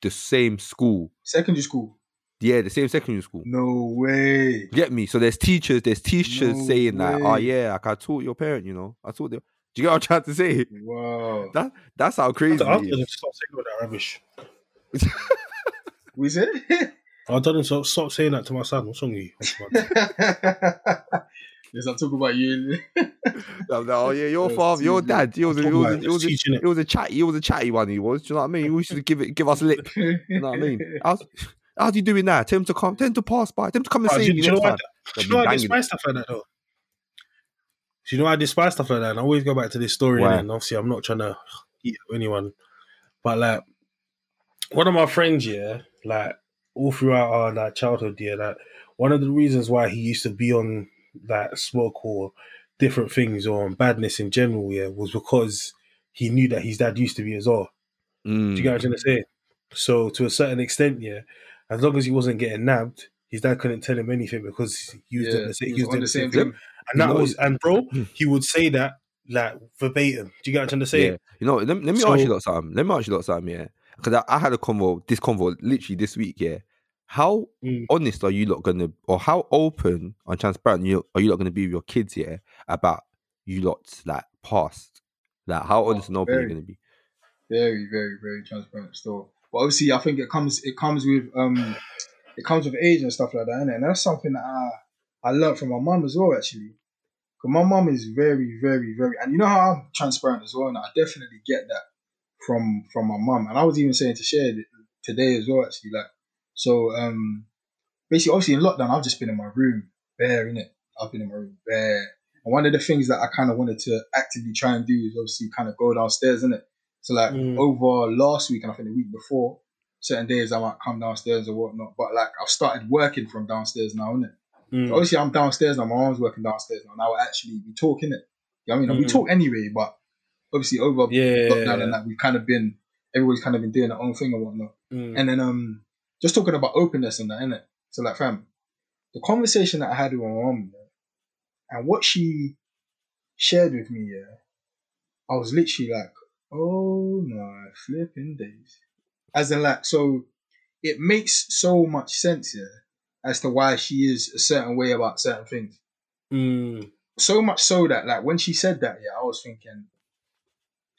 the same school Secondary school. Yeah the same secondary school No way. Get me so there's teachers there's teachers No saying like oh yeah like i taught your parent you know i taught them do you get what i'm trying to say Wow. that that's how crazy I'll it tell them is. to stop saying all that rubbish. Was it? I'll tell them to stop saying that to my son. What's wrong with you? yes, I'm talking about you. I'm like, oh yeah your father your dad he was, a, he, was, about a- he, was a, it. he was a chatty he was a chatty one he was do you know what i mean we should give it give us lip you know what i mean how's, how's he doing that tell him to come tell him to pass by tell him to come and Oh, see do, me do you know why? Do you know why I despise stuff like that though? Do you know why I despise stuff like that? And I always go back to this story, and obviously I'm not trying to eat anyone, but like one of my friends, yeah, like all throughout our like childhood, yeah, like one of the reasons why he used to be on that smoke or different things or on badness in general, yeah, was because he knew that his dad used to be as well. Mm. Do you get what I'm trying to say? So to a certain extent, yeah, as long as he wasn't getting nabbed, his dad couldn't tell him anything because he was Yeah, doing the same, he he was was doing the the same same thing. thing. And that You know, was and bro, he would say that like verbatim. Do you get what I'm trying to say? Yeah. You know, let, let me So- ask you lot something. Let me ask you lot something, yeah. Because I, I had a convo, this convo literally this week, yeah. How Mm. honest are you lot gonna or how open and transparent you are you lot gonna be with your kids, yeah, about you lot's like past? Like how Oh, honest and open are you gonna be? very, very, very transparent store. But obviously, I think it comes it comes with um it comes with age and stuff like that, innit? and that's something that I I learned from my mum as well, actually. Because my mum is very, very, very, and you know how I'm transparent as well, and I definitely get that from from my mum. And I was even saying to share today as well, actually, like so. um Basically, obviously in lockdown, I've just been in my room, bare in it. I've been in my room, bare. And one of the things that I kind of wanted to actively try and do is obviously kind of go downstairs, in it. So like Mm. over last week and I think the week before, certain days I might come downstairs or whatnot. But like I've started working from downstairs now, innit? Mm. So obviously I'm downstairs now. My mom's working downstairs now. Now actually we talk in it. You know what I mean? We Mhm. talk anyway, but obviously over Yeah. lockdown and that we've kind of been everybody's kind of been doing their own thing and whatnot. Mm. And then um just talking about openness and that, innit? So like fam, the conversation that I had with my mom and what she shared with me, yeah, I was literally like, oh my flipping days. As in like, so it makes so much sense, here as to why she is a certain way about certain things. Mm. So much so that like when she said that, yeah, I was thinking,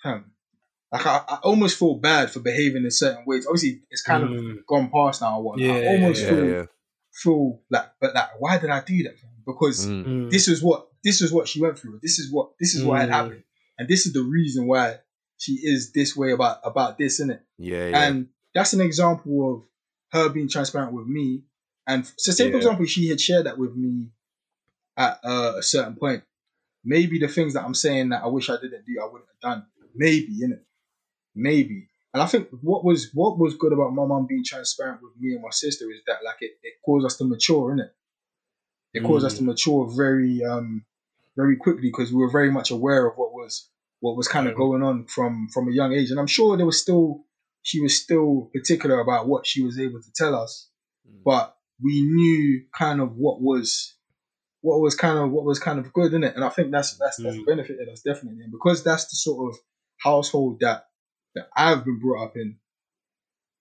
hmm. Like I, I almost feel bad for behaving in certain ways. Obviously, it's kind of Mm. gone past now. Or whatnot. I almost Yeah, feel yeah. feel like, but like, why did I do that? Because Mm. Mm. this is what this is what she went through. This is what this is what had Mm. happened, and this is the reason why she is this way about about this, isn't it? Yeah, yeah. And that's an example of her being transparent with me. And so, say for example, she had shared that with me at uh, a certain point. Maybe the things that I'm saying that I wish I didn't do, I wouldn't have done. Maybe, innit? Maybe. And I think what was what was good about my mum being transparent with me and my sister is that like it, it caused us to mature, innit? It It caused us Mm. to mature very um very quickly because we were very much aware of what was what was kind of going on from from a young age, and I'm sure there was still she was still particular about what she was able to tell us, Mm. but we knew kind of what was what was kind of what was kind of good in it, and I think that's that's that's Mm. benefited us definitely, and because that's the sort of household that that I've been brought up in,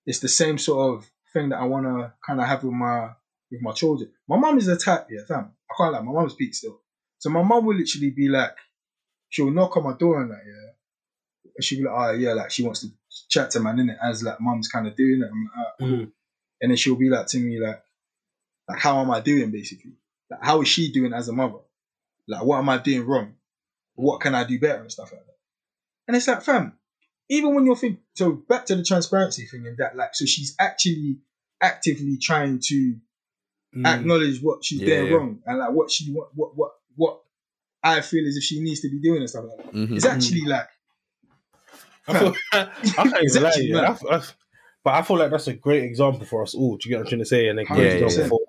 it's the same sort of thing that I want to kind of have with my with my children. My mum is the type, yeah, fam. I can't lie, my mum speaks still, so my mum will literally be like, she'll knock on my door and like, yeah, and she'll be like, oh yeah, like she wants to chat to man in it as like mum's kind of doing it. I'm like, "Alright, cool." Mm. and then she'll be like to me like, like how am I doing basically? Like how is she doing as a mother? Like what am I doing wrong? What can I do better and stuff like that? And it's like, fam, even when you're thinking, so back to the transparency thing and that, like, so she's actually actively trying to Mm. acknowledge what she's Yeah, doing yeah. wrong and like what she what what I feel as if she needs to be doing and stuff like that. Mhm. It's actually like I, feel, I can't It's even lie. actually Yeah. I, I, but I feel like that's a great example for us all. Do you get what I'm trying to say? And a great Yeah, yeah, example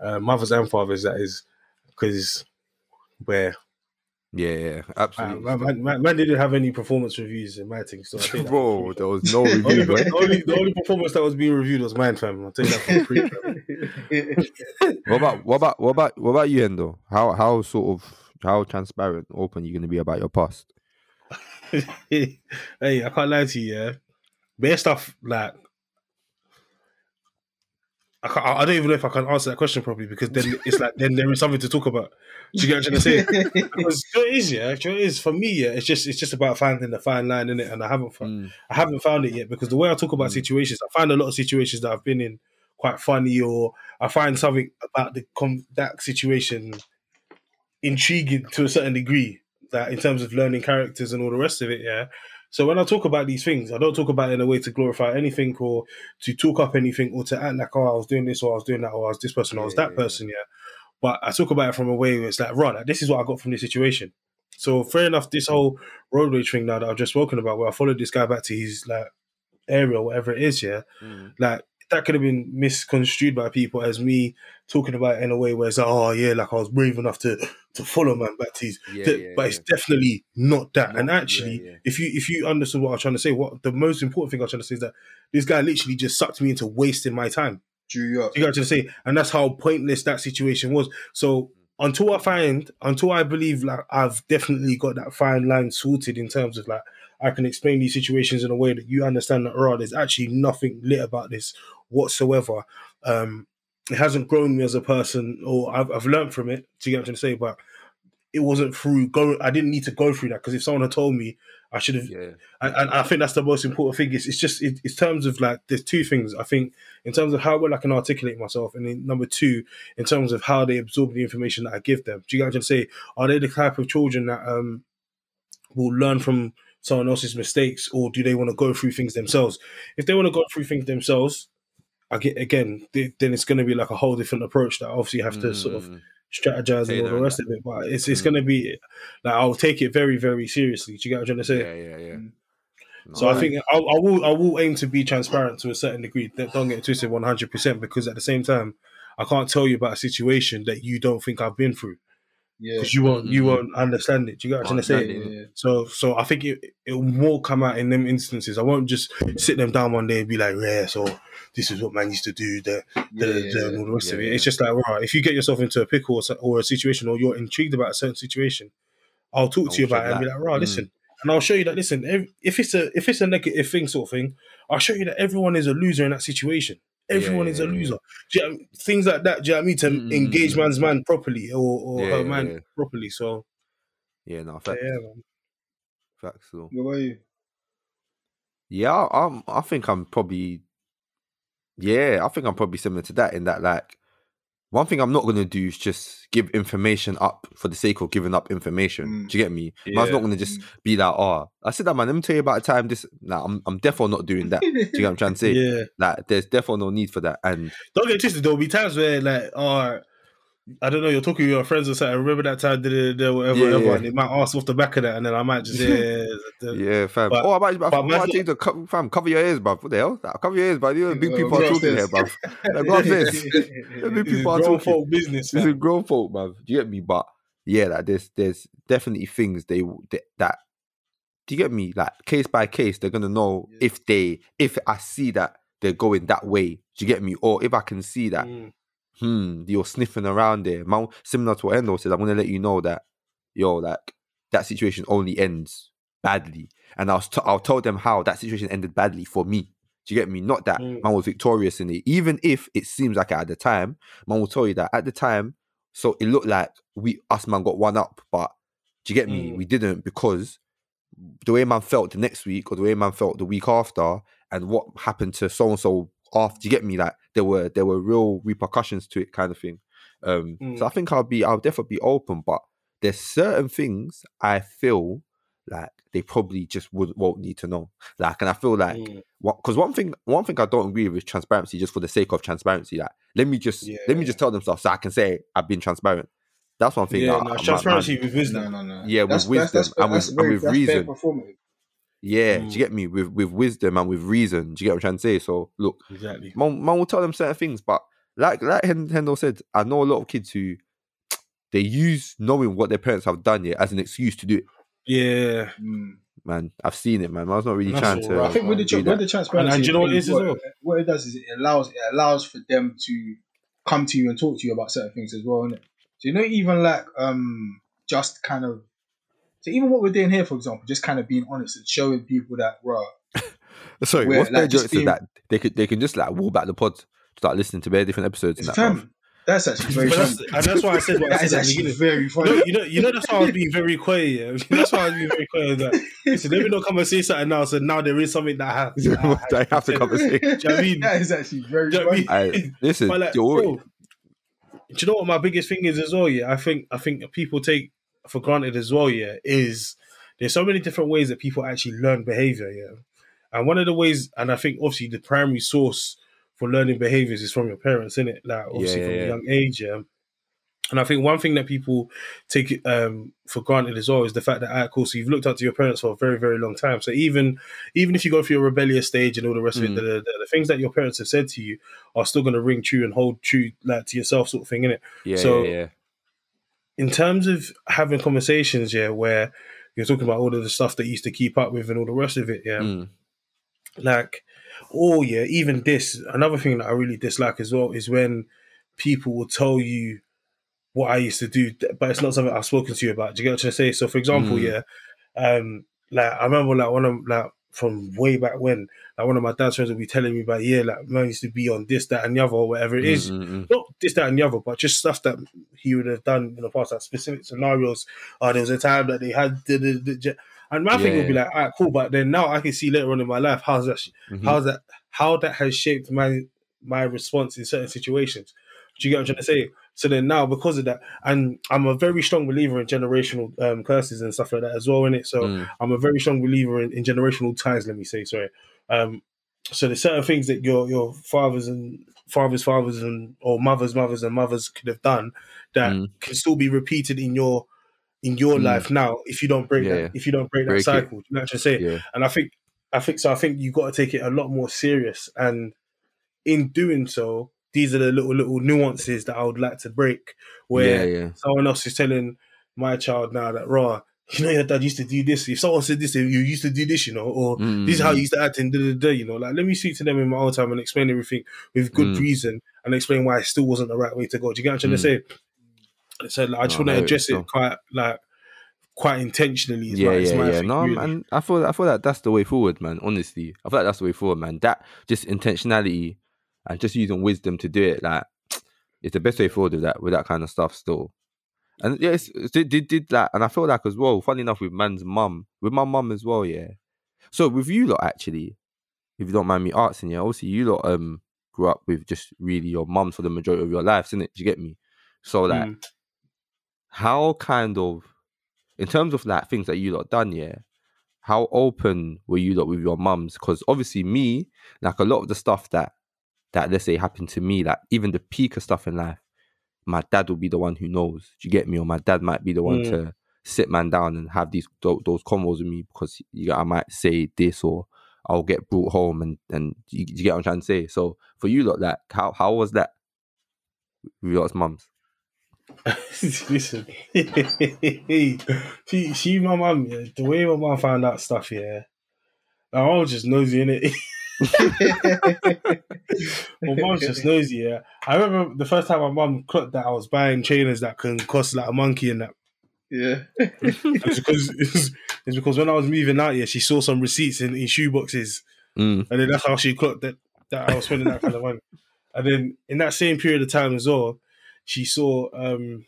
for uh, mothers and fathers. That is because where Yeah, yeah, uh, absolutely. man, man, man, man didn't have any performance reviews in my thing. So I take that for Bro, free. there was no review, the, only, the only performance that was being reviewed was mine, fam. I'll tell you that for free. What about what about what about what about you, Hendo? How how sort of how transparent, open you're gonna be about your past? hey, I can't lie to you, yeah. Bare stuff like I, can't, I don't even know if I can answer that question properly because then it's like then there is something to talk about. Do you get what I'm trying to say? Because you know it is, yeah. You know it is for me, yeah. It's just it's just about finding the fine line in it, and I haven't fo- Mm. I haven't found it yet because the way I talk about Mm. situations, I find a lot of situations that I've been in quite funny, or I find something about the com- that situation intriguing to a certain degree. That in terms of learning characters and all the rest of it, yeah. So when I talk about these things, I don't talk about it in a way to glorify anything or to talk up anything or to act like, oh, I was doing this or I was doing that or I was this person or I was that person, yeah. But I talk about it from a way where it's like, right, like, this is what I got from this situation. So fair enough, this whole road rage thing now that I've just spoken about, where I followed this guy back to his like area, or whatever it is, yeah, Mm. like that could have been misconstrued by people as me talking about it in a way where it's like, oh yeah, like I was brave enough to to follow man back to his Yeah, Th- yeah, but it's definitely not that. and actually, yeah, yeah. if you if you understood what I was trying to say, what the most important thing I was trying to say is that this guy literally just sucked me into wasting my time. You up. Do you get what I'm trying to say? And that's how pointless that situation was. So until I find, until I believe like I've definitely got that fine line sorted in terms of like I can explain these situations in a way that you understand that raw, there's actually nothing lit about this whatsoever. Um it hasn't grown me as a person or I've I've learned from it, do you get what I'm trying to say? But it wasn't through go I didn't need to go through that because if someone had told me I should have Yeah. and, I think that's the most important thing. It's, it's just it, it's terms of like there's two things. I think in terms of how well I can articulate myself, and then number two, in terms of how they absorb the information that I give them. Do you guys just say are they the type of children that um will learn from someone else's mistakes, or do they want to go through things themselves? If they want to go through things themselves, I get again, th- then it's going to be like a whole different approach that obviously you have to sort of Mm. strategize and all the rest of it. But it's it's Mm. going to be like I'll take it very very seriously. Do you get what I'm trying to say? Yeah, yeah, yeah. Mm. So I think I, I will I will aim to be transparent to a certain degree. Don't don't get twisted, one hundred percent. Because at the same time, I can't tell you about a situation that you don't think I've been through Yeah. because you won't you Mhm. won't understand it. Do you get what I'm trying to yeah, say? yeah, yeah. So so I think it it will come out in them instances. I won't just sit them down one day and be like, yeah, so this is what man used to do. The Yeah, da, da, yeah, da, yeah. and all the rest of Yeah, it. It's just like right, if you get yourself into a pickle or, or a situation, or you're intrigued about a certain situation, I'll talk to I'll you about it and be like, right, Mm. listen, and I'll show you that. Listen, if it's a if it's a negative thing, sort of thing, I'll show you that everyone is a loser in that situation. Everyone Yeah, is a yeah, yeah. loser. Do you know I mean? Things like that. Do you know what I mean? To Mm, engage man's man properly or, or Yeah, her yeah, man yeah. properly. So Yeah, no, yeah, facts, man. facts. So. What about you? Yeah, I'm. I think I'm probably. Yeah, I think I'm probably similar to that in that like. One thing I'm not gonna do is just give information up for the sake of giving up information. Mm. Do you get me? Man's Yeah. not gonna just be like, "Oh, I said that, man. Let me tell you about a time this." Nah, I'm. I'm definitely not doing that. Do you get what I'm trying to say? yeah. Like, there's definitely no need for that. And Don't get twisted. There'll be times where like, oh, I don't know, you're talking to your friends or something. I remember that time, da, da, da, whatever, Yeah, whatever. yeah. And they might ask off the back of that, and then I might just yeah, yeah, yeah, fam. But- oh, I might, but I might change the co- fam. Cover your ears, bruv. What the hell? Cover your ears, bruv. You know, big people are talking here, bruv. Like, go upstairs. Big This is people are talking. folk business. This is grown folk, bruv. Do you get me? But yeah, like there's there's definitely things they, that do you get me? Like case by case, they're gonna know Yeah. if they if I see that they're going that way. Do you get me? Or if I can see that, Mm. Hmm, you're sniffing around there. Man, similar to what Hendo said, I'm gonna let you know that, yo, like that situation only ends badly, and I'll t- I'll tell them how that situation ended badly for me. Do you get me? Not that Mm. man was victorious in it, even if it seems like at the time. Man will tell you that at the time, so it looked like we us man got one up, but do you get me? Mm. We didn't because the way man felt the next week or the way man felt the week after, and what happened to so and so after. Do you get me? Like there were there were real repercussions to it, kind of thing. Um, Mm. So I think I'll be I'll definitely be open, but there's certain things I feel like they probably just would won't need to know. Like, and I feel like Mm. because one thing one thing I don't agree with is transparency just for the sake of transparency. Like, let me just let me just tell them stuff so I can say I've been transparent. That's one thing. Yeah, that no, I- it's my- my- transparency with wisdom. No, no, no. Yeah, with That's- wisdom that's, that's, and with- and with reason. Performative. Yeah, do Mm. you get me? With with wisdom and with reason. Do you get what I'm trying to say? So look, Exactly. man, man will tell them certain things, but like like Hen- Hendo said, I know a lot of kids who they use knowing what their parents have done yeah as an excuse to do it. Yeah. Mm. Man, I've seen it, man. I was not really That's trying to. right. I think with the, do tra- with the transparency, And- and you know what thing, it is as well? What it does is it allows it allows for them to come to you and talk to you about certain things as well, innit? So you know, even like um, just kind of, so even what we're doing here, for example, just kind of being honest and showing people that, bro, Sorry, what's like, their just being- that they could they can just like walk back the pod, start listening to very different episodes. it's And that, That's actually very funny. that's, and that's why I said what I That is said at actually beginning. very You funny. know, you know, you know, that's why I was being very quiet. Yeah? That's why I was being very quiet. That listen, let me not come and say something now. So now there is something that has. that I have to come and say. Do you know what I mean? that is actually very Do you I funny. mean? I, listen, like, you're- bro, do you know what my biggest thing is as well? Yeah, I think I think people take for granted as well. Yeah, is there's so many different ways that people actually learn behavior. Yeah, and one of the ways, and I think obviously the primary source for learning behaviors is from your parents, isn't it? Like obviously Yeah, from yeah, a young age. Yeah. And I think one thing that people take um, for granted as well is the fact that, of course, you've looked up to your parents for a very, very long time. So even even if you go through a rebellious stage and all the rest of Mm. it, the, the, the things that your parents have said to you are still going to ring true and hold true, like to yourself, sort of thing, innit? yeah, So- yeah, yeah. In terms of having conversations, yeah, where you're talking about all of the stuff that you used to keep up with and all the rest of it, yeah, Mm. like, oh yeah, even this. Another thing that I really dislike as well is when people will tell you what I used to do, but it's not something I've spoken to you about. Do you get what I'm trying to say? So, for example, Mm. yeah, um, like I remember like one of like from way back when, like one of my dad's friends would be telling me about yeah, like man used to be on this, that, and the other, or whatever it is. Mm, mm, mm. Not this, that, and the other, but just stuff that he would have done in the past, like specific scenarios. Oh, there was a time that they had, da, da, da. and my thing would be like, all right, cool. But then now I can see later on in my life how's that, Mhm. how's that, how that has shaped my my response in certain situations. Do you get what I'm trying to say? So then now, because of that, and I'm a very strong believer in generational um, curses and stuff like that as well, in it. So Mm. I'm a very strong believer in, in generational ties. Let me say, sorry. Um, so there's certain things that your your fathers and fathers, fathers and or mothers, mothers and mothers could have done that Mm. can still be repeated in your in your Mm. life now if you don't break Yeah, that yeah. if you don't break that Break it. cycle. Do you know what I'm trying to say? Yeah. And I think I think so. I think you've got to take it a lot more serious. And in doing so, these are the little little nuances that I would like to break. Where someone else is telling my child now that raw, you know, your dad used to do this. If someone said this, you used to do this, you know, or Mm, this is how mm, you used to act and da, da, da, you know. Like, let me speak to them in my own time and explain everything with good Mm. reason and explain why it still wasn't the right way to go. Do you get what I'm trying to say? So, like, I just No, want to address it, it quite, like, quite intentionally. Yeah, my, yeah, yeah. No, really. man. I feel I feel that that's the way forward, man. Honestly, I feel like that's the way forward, man. That just intentionality and just using wisdom to do it, like, it's the best way forward with that with that kind of stuff. Still, and yeah, it's, it's- did did did that, and I feel like as well. Funny enough, with man's mum, with my mum as well, yeah. So with you lot, actually, if you don't mind me asking, yeah, obviously you lot um grew up with just really your mum for the majority of your lives, innit? Do you get me? So like, Mm. how kind of in terms of like things that you lot done, yeah, how open were you lot with your mums? Because obviously me, like a lot of the stuff that that let's say happened to me, like even the peak of stuff in life, my dad will be the one who knows. Do you get me? Or my dad might be the one Mm. to sit man down and have these tho- those convos with me because you I might say this or I'll get brought home and and you, you get what I'm trying to say. So for you lot, like how how was that with your mums? Listen, she, she, my mum, yeah, the way my mum found out stuff, yeah, I was just nosy in it. my mum's just nosy, yeah. I remember the first time my mom clocked that I was buying trainers that can cost like a monkey and that. Yeah. It's because it's, it's because when I was moving out, yeah, she saw some receipts in, in shoe boxes, Mm. and then that's how she clocked that that I was spending that kind of money. And then in that same period of time as well, she saw um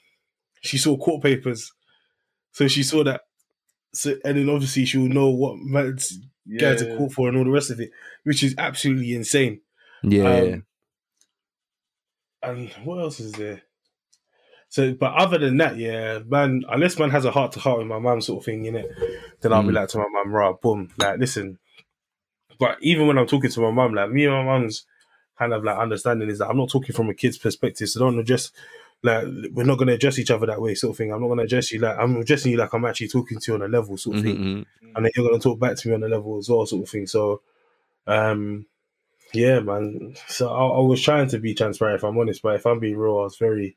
she saw court papers, so she saw that. So and then obviously she will know what man's Yeah. guys are court for and all the rest of it, which is absolutely insane. Yeah, Um. And what else is there? So, but other than that, yeah, man, unless man has a heart to heart with my mum, sort of thing, in it, then I'll be Mm. like to my mum, right, boom, like, listen. But even when I'm talking to my mum, like, me and my mum's kind of like understanding is that I'm not talking from a kid's perspective, so don't address, like, we're not going to address each other that way, sort of thing. I'm not going to address you like, I'm addressing you like I'm actually talking to you on a level, sort of thing Mhm, mhm. and then you're gonna talk back to me on a level as well, sort of thing. So, um, yeah, man. So I, I was trying to be transparent, if I'm honest, but if I'm being real, I was very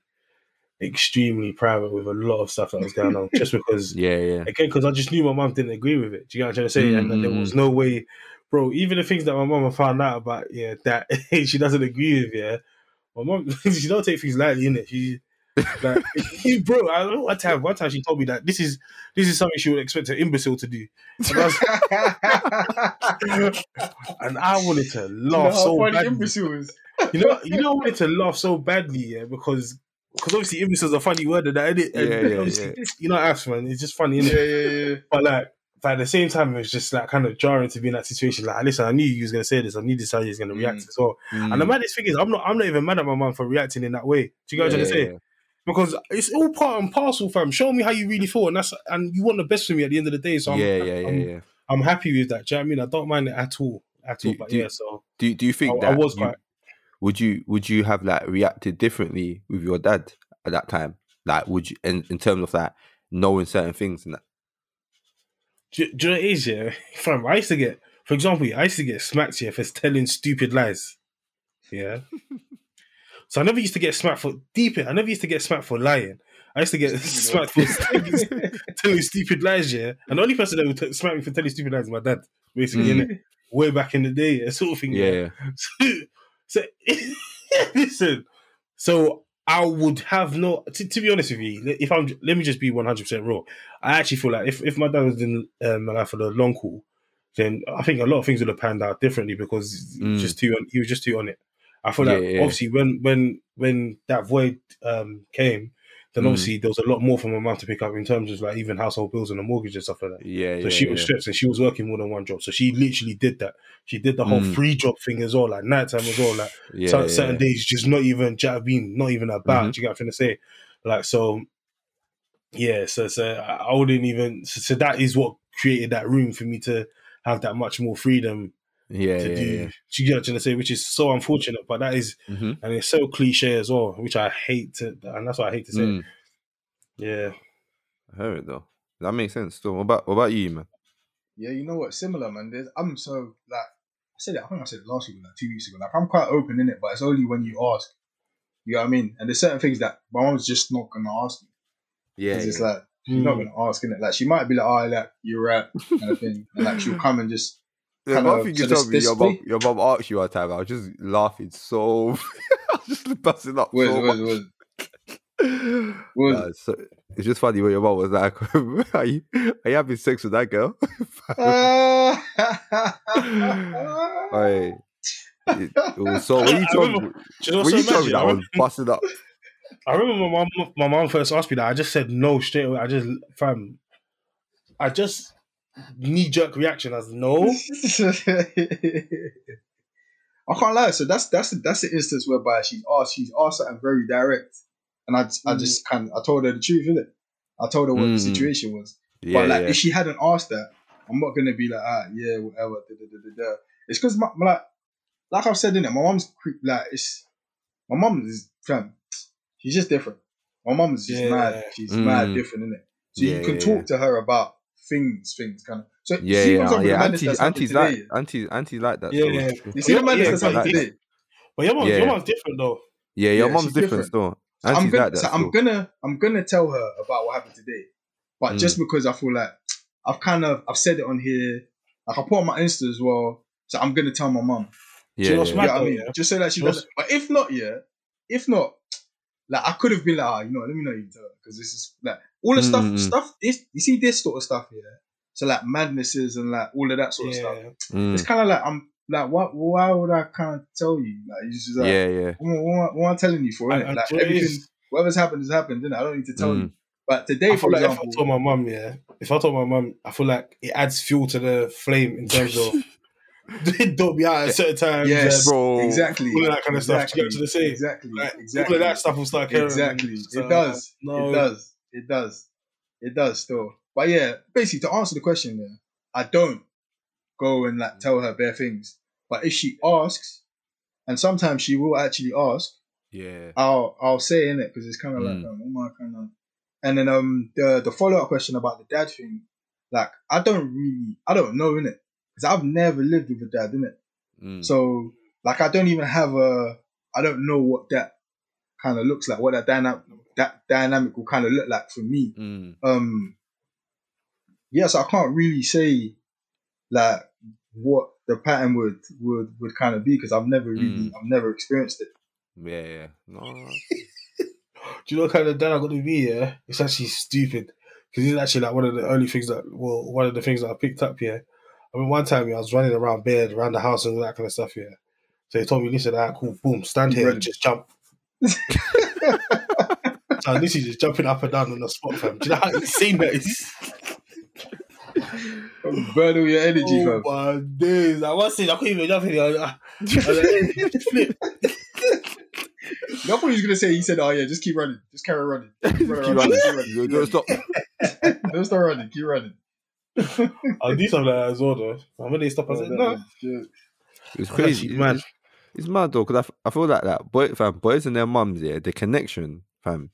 extremely private with a lot of stuff that was going on, just because Yeah, yeah. again, because I just knew my mum didn't agree with it. Do you get what I'm trying to say? And then there was no way, bro. Even the things that my mum found out about, yeah, that she doesn't agree with, yeah. My mum, she don't take things lightly, innit? She, like, bro. I don't know one time. One time she told me that this is this is something she would expect an imbecile to do, and I, was, and I wanted to laugh so badly. You know, you know, I wanted to laugh so badly, yeah, because because obviously imbecile is a funny word, and that? And Yeah, yeah, yeah. You know, us man, it's just funny, innit? Yeah, yeah, yeah. But like, but at the same time, it was just like kind of jarring to be in that situation. Like, listen, I knew you was gonna say this. I knew this how was gonna react Mm. as well. Mm. And the maddest thing is, I'm not, I'm not even mad at my mum for reacting in that way. Do you get what I'm Yeah, to say? yeah. Because it's all part and parcel, fam. Show me how you really feel, and that's and you want the best for me at the end of the day. So I'm, yeah, yeah, yeah, I'm, yeah. I'm happy with that. Do you know what I mean? I don't mind it at all, at Do- all. But do- yeah, so Do do you think I, I that was you- quite. would you would you have like reacted differently with your dad at that time? Like, would you in, in terms of that knowing certain things and that? Do, do you know what it is, yeah? Fam, I used to get, for example, I used to get smacked here for telling stupid lies. Yeah. so I never used to get smacked for deep. I never used to get smacked for lying. I used to get smacked for telling stupid lies, yeah. And the only person that would t- smack me for telling stupid lies is my dad, basically, Mm. innit? Way back in the day, yeah, sort of thing. Yeah, so, listen, so I would have no. To, to be honest with you, if I'm, let me just be one hundred percent real. I actually feel like if, if my dad was in um, my life for the long haul, then I think a lot of things would have panned out differently because he Mm. just too on, he was just too on it. I feel Yeah, like yeah. obviously when when when that void um, came, then Mm. obviously there was a lot more for my mum to pick up in terms of like even household bills and a mortgage and stuff like that. yeah, So yeah. she was yeah. stressed and she was working more than one job. So she literally did that. She did the whole Mm. free job thing as well, like nighttime as well. Like yeah, certain yeah. days just not even do you know what I mean, not even about. Mhm. You get what I'm trying to say? Like so yeah, so so I I wouldn't even so, so that is what created that room for me to have that much more freedom yeah, to yeah, do. yeah. Do you get what I'm trying to say? Which is so unfortunate, but that is Mhm. and it's so cliche as well, which I hate to and that's what I hate to say. Mm. Yeah. I heard it though. That makes sense. Still, what about what about you, man? Yeah, you know what? Similar, man. There's, I'm so like I said it. I think I said it last week, like two weeks ago. Like I'm quite open in it, but it's only when you ask. You know what I mean? And there's certain things that my mom's just not gonna ask me. Yeah, It's just yeah. like she's not Mm. gonna ask in it. Like she might be like, "Oh, like you're right," kind of thing, and like she'll come and just The kind one of- thing you told me, your mom, your mom asked you one time. I was just laughing so, I was just busting up was so was much. was was. Nah, it's, so, it's just funny when your mom was like, "Are you, are you having sex with that girl?" Hey, it, it was so. When you I told remember- me, you know when what's you so told me that, I I was remember- busting up. I remember my mom, my mom first asked me that. I just said no straight away. I just, fam, I just knee jerk reaction as no. I can't lie. So that's that's that's the instance whereby she's asked she's asked something very direct, and I I Mm. just kind of I told her the truth, innit? I told her what Mm. the situation was. Yeah, but like, yeah. if she hadn't asked that, I'm not gonna be like, ah, yeah, whatever. Da, da, da. It's because my, my- like, like I've said in it, my mom's like, it's my mom is fam. She's just different. My mom's just Yeah. mad. She's mad Mm. different, innit? So you can talk to her about things, things kind of. So yeah, see yeah, what's up with yeah. the madness Auntie, that's happened aunties today? like, aunties, aunties like that. Yeah, still. yeah. You see the madness Yeah, that's happened like- today? But your mom's, Yeah. your mom's different though. Yeah, your Yeah, mom's she's different, different. still. I'm Auntie's gonna, like that so I'm gonna, I'm gonna tell her about what happened today, but Mm. just because I feel like I've kind of, I've said it on here, like I put on my Insta as well, so I'm gonna tell my mum. Do you Yeah, yeah. You know what I mean? yeah? Just so that she You doesn't. But if not, yeah, if not, like I could have been like, ah, you know, let me know you tell her because this is like all the stuff, Mm. stuff. Is, you see this sort of stuff, yeah. So like madnesses and like all of that sort of stuff. Mm. It's kind of like I'm like, what? Why would I kind of tell you? Like, you just like, yeah, yeah. what, what, what am I telling you for? And- innit? Like do you know what it everything, whatever's happened has happened. Then I don't need to tell Mm. you. But today, I for feel like if I told my mum, yeah, if I told my mum, I feel like it adds fuel to the flame in terms of don't be out at certain times, yes, and Bro. exactly, all of that kind of stuff. exactly, To get to the same, exactly, like, exactly. all of that stuff will start carrying. Exactly. So, it does. No, It does. It does. It does still. But yeah, basically to answer the question there, I don't go and like tell her bare things. But if she asks, and sometimes she will actually ask, Yeah. I'll I'll say in it because it's kind of Mm. like um, oh my kind of. And then um the the follow up question about the dad thing, like I don't really I don't know in it because I've never lived with a dad in it. Mm. So like I don't even have a I don't know what that kind of looks like, what that dynamic that dynamic will kind of look like for me. Mm. Um yes, I can't really say like what the pattern would would would kind of be because I've never really I've never experienced it. Yeah, yeah. No. Do you know what kind of dad I got to be? Yeah, it's actually stupid because it's actually like one of the only things that, well, one of the things that I picked up. Yeah, I mean, one time yeah, I was running around bed, around the house, and all that kind of stuff. Yeah, so he told me, "Listen, ah, cool, boom, stand here, and just jump." so this is just jumping up and down on the spot, fam. Do you know how insane that is? Burn all your energy, oh fam. my days! I was saying I couldn't even jump in here. I was I was like, hey, flip. No, I thought he was gonna say. He said, "Oh yeah, just keep running, just carry running, keep running, Keep running, running. keep running, Don't stop. don't stop running, keep running." I'll do something like that as well, though. And when they stop, I said, "No." It's crazy. actually mad. It's, it's mad though, because I, f- I feel like that boy, fam, boys and their mums, yeah, the connection, fam,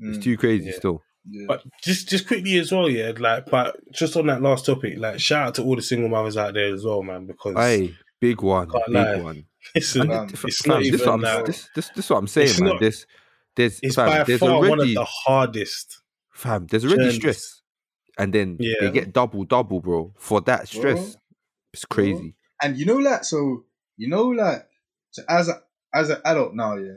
it's Mm, too crazy yeah. still. yeah. But just just quickly as well, yeah, like but just on that last topic, like shout out to all the single mothers out there as well, man, because Hey, big one, big lie. one. listen, And it's fam, not this, even what I'm, like- this, this, this is what I'm saying, It's man. not- There's, there's, it's fam, by there's far already, one of the hardest. fam, there's already journeys. stress, and then Yeah. they get double, double, bro, for that stress. Bro. It's crazy. And you know, like, so you know, like, so as a as an adult now, yeah,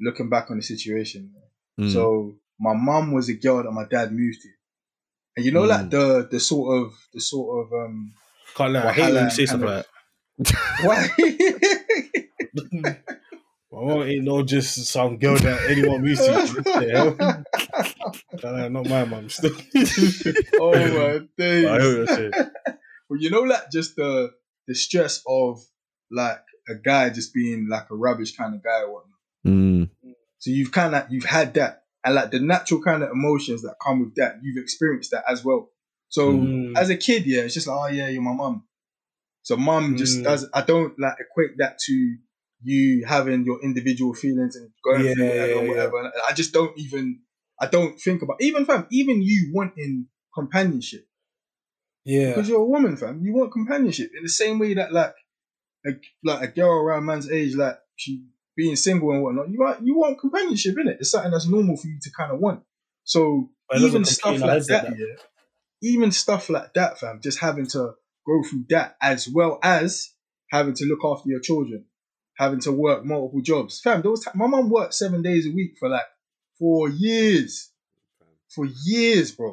looking back on the situation, yeah, Mm. so my mum was a girl that my dad moved to, and you know, like Mm. the the sort of the sort of um Can't lie, I hate when you say something kind like why that. My mom ain't no just some girl that anyone moves to. What the hell? Can't lie, my mum still. oh my days. I hear what you're. Well, you know, like just the the stress of like a guy just being like a rubbish kind of guy or whatnot. Mm. So you've kind of you've had that, and like the natural kind of emotions that come with that, you've experienced that as well. So Mm. as a kid, yeah, it's just like, oh yeah, you're my mum. So mum just Mm. does. I don't like equate that to you having your individual feelings and going Yeah, through whatever, yeah, yeah. whatever. And I just don't even. I don't think about even fam. Even you wanting companionship Yeah. because you're a woman, fam. You want companionship in the same way that like, a, like a girl around man's age, like she being single and whatnot. You want you want companionship in it. It's something that's normal for you to kind of want. So even stuff like like that, yeah. Even stuff like that, fam. Just having to go through that as well as having to look after your children, having to work multiple jobs, fam. There was ti- my mom worked seven days a week for like four years, for years, bro.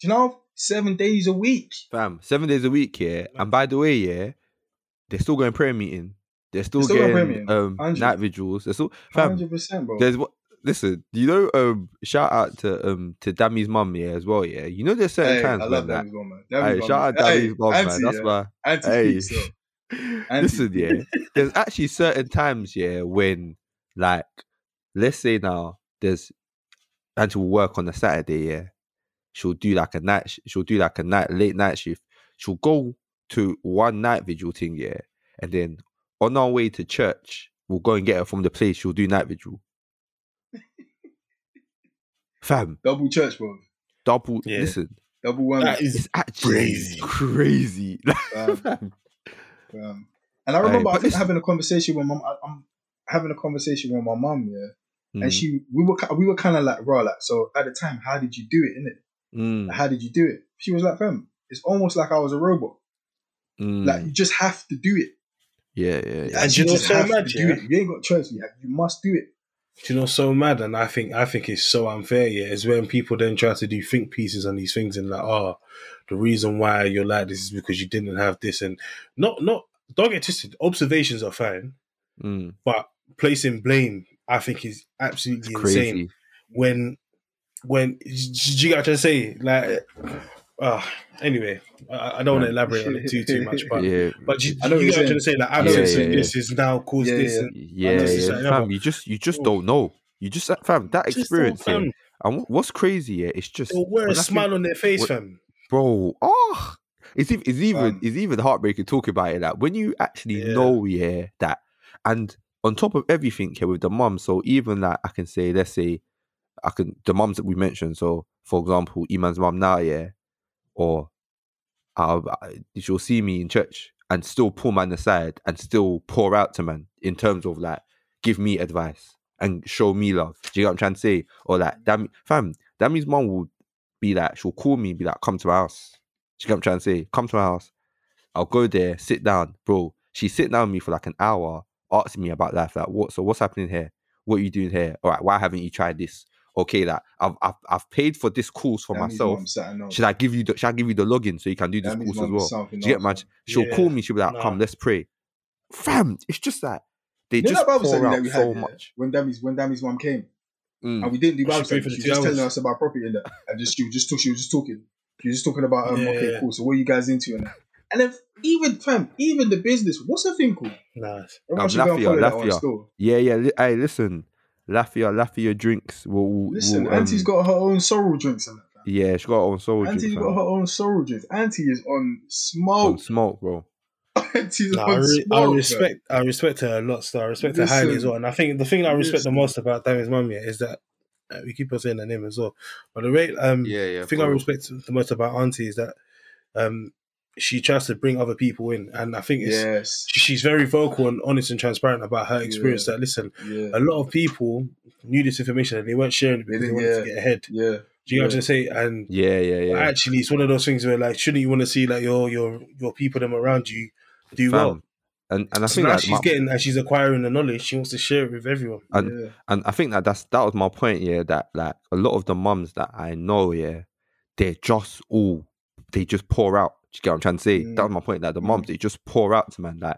Do you know seven days a week? Fam, seven days a week, yeah. And by the way, yeah, they're still going prayer meeting. They're still, still going prayer getting um night vigils. They're still fam. Hundred percent, bro. There's what listen, you know, um shout out to um to Dammy's mum, yeah, as well, yeah. You know there's certain Hey, times I love that that mum, man. Hey, shout out Dammy's mum, man. That's yeah. why Auntie Hey. listen, yeah. There's actually certain times, yeah, when like let's say now there's Auntie will work on a Saturday, yeah. She'll do like a night she'll do like a night late night shift. She'll go to one night vigil thing, yeah, and then on our way to church, we'll go and get her from the place. She'll do night vigil. Fam, Double church, bro. double. Yeah. Listen, Double one. That is it's actually crazy. crazy. Um, Fam. Um, and I remember, Hey, I but think having a conversation with my, I- I'm having a conversation with my mum, yeah, Mm, and she we were we were kind of like raw like so at the time how did you do it in it mm, how did you do it? She was like fam it's almost like I was a robot. Mm. like you just have to do it. Yeah, yeah, yeah. You And you know just so have mad, to do it. you ain't got choice you, have, you must do it. Do you know so mad? And I think I think it's so unfair, yeah, is when people then try to do think pieces on these things and like, oh, the reason why you're like this is because you didn't have this. And not not don't get twisted, observations are fine, Mm, but placing blame I think is absolutely it's insane crazy. when when do you get what I'm trying to say? Like uh anyway, I, I don't want to elaborate on it too too much, but yeah, but you, I know you what get what I'm you're trying to say, like I know absence what of this is now caused Yeah, this yeah. and yeah, this is yeah, like, fam. You just you just Oh. don't know. You just fam that just don't, experience, yeah. fam. And what's crazy, yeah, it's just They'll wear when a I think- smile on their face, what- fam. bro. Oh, it's even it's even Um, it's even heartbreaking talking about it. Like when you actually Yeah. know, yeah, that and on top of everything here with the mum. So even like I can say, let's say, I can the mums that we mentioned. So for example, Iman's mum now, yeah, or I'll, I, uh, she'll see me in church and still pull man aside and still pour out to man in terms of like give me advice and show me love. Do you get what I'm trying to say? Or like that, fam, that means mum will be like, she'll call me, and be like, come to my house. Do you get what I'm trying to say? Come to my house. I'll go there, sit down, bro. She sit down with me for like an hour, asking me about life. Like, what? So what's happening here? What are you doing here? All right, why haven't you tried this? Okay, that I've I've, I've paid for this course for That myself. mum sat and knows. Should I give you the should I give you the login so you can do this That means course as well? Do you get else, my? She'll Yeah. call me. She'll be like, Nah. "Come, let's pray." Fam, it's just that they You know just that Bible pour study out that we had so yeah, much. when Dammy's when Dammy's mum came Mm. and we didn't do She Bible study. for the She was two just telling us about property and that, and just she was just she was just talking. She was just talking about um Yeah, okay yeah. cool. So what are you guys into and that? And then even fam, even the business. What's her thing called? Nah, Everyone Um, should go Lafia, follow that one Lafia. Yeah, yeah. Li- hey, listen, Lafia, Lafia drinks. Will, will, Listen, will, Auntie's um, got her own sorrel drinks and that. Yeah, she got her own soul Auntie's drink. got her own sorrel drinks. Auntie is on On smoke. smoke, bro. Auntie's Nah, I, on re- smoke. I fam. respect I respect her a lot, still. I respect her highly as well. And I think the thing I respect Listen. the most about Dammy's mum yeah, is that uh, we keep on saying her name as well. But the rate um Yeah, yeah. the thing I respect the most about Auntie is that um she tries to bring other people in and I think it's Yes. she's very vocal and honest and transparent about her experience Yeah. that listen, Yeah. a lot of people knew this information and they weren't sharing it because they, didn't, wanted yeah. to get ahead. Yeah. Do you know what I'm saying? And Yeah, yeah, yeah. actually it's one of those things where like shouldn't you want to see like your your your people them around you do well? And and I So think now that she's my- getting as she's acquiring the knowledge, she wants to share it with everyone. And- yeah. and I think that that's that was my point. Yeah, that like a lot of the mums that I know, yeah, they're just all they just pour out. Do you get what I'm trying to say? That was my point. That the Mm. mums they just pour out to man. Like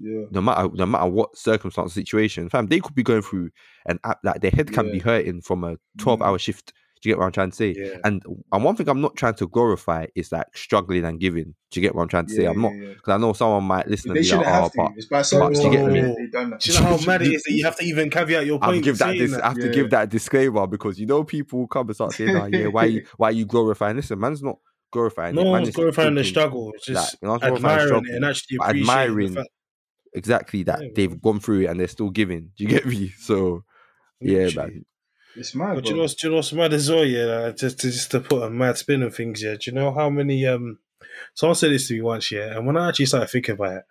Yeah. no matter no matter what circumstance, situation, fam, they could be going through an app like their head can be hurting from a 12 Mm. hour shift. Do you get what I'm trying to say? Yeah. And and one thing I'm not trying to glorify is like struggling and giving. Do you get what I'm trying to say? I'm not yeah, yeah. because I know someone might listen They be shouldn't like, "Oh, to. but but you get me? they- they've done that. Do you know how mad it is that you have to even caveat your point? give that. Dis- that? I have to give that disclaimer because you know people come and start saying, "Oh yeah, why you why you glorifying?" Listen, man's not glorifying. No it. One's glorifying the struggle. It's like, just you know, admiring struggle, it and actually appreciating admiring the fact. exactly that Yeah, they've gone through it and they're still giving. Do you get me? So yeah, Literally. man. It's mad, But do you know, what's- do you know what's mad as well? Yeah, like, just to, just to put a mad spin on things. Yeah, do you know how many? Um, someone said this to me once. Yeah, and when I actually started thinking about it,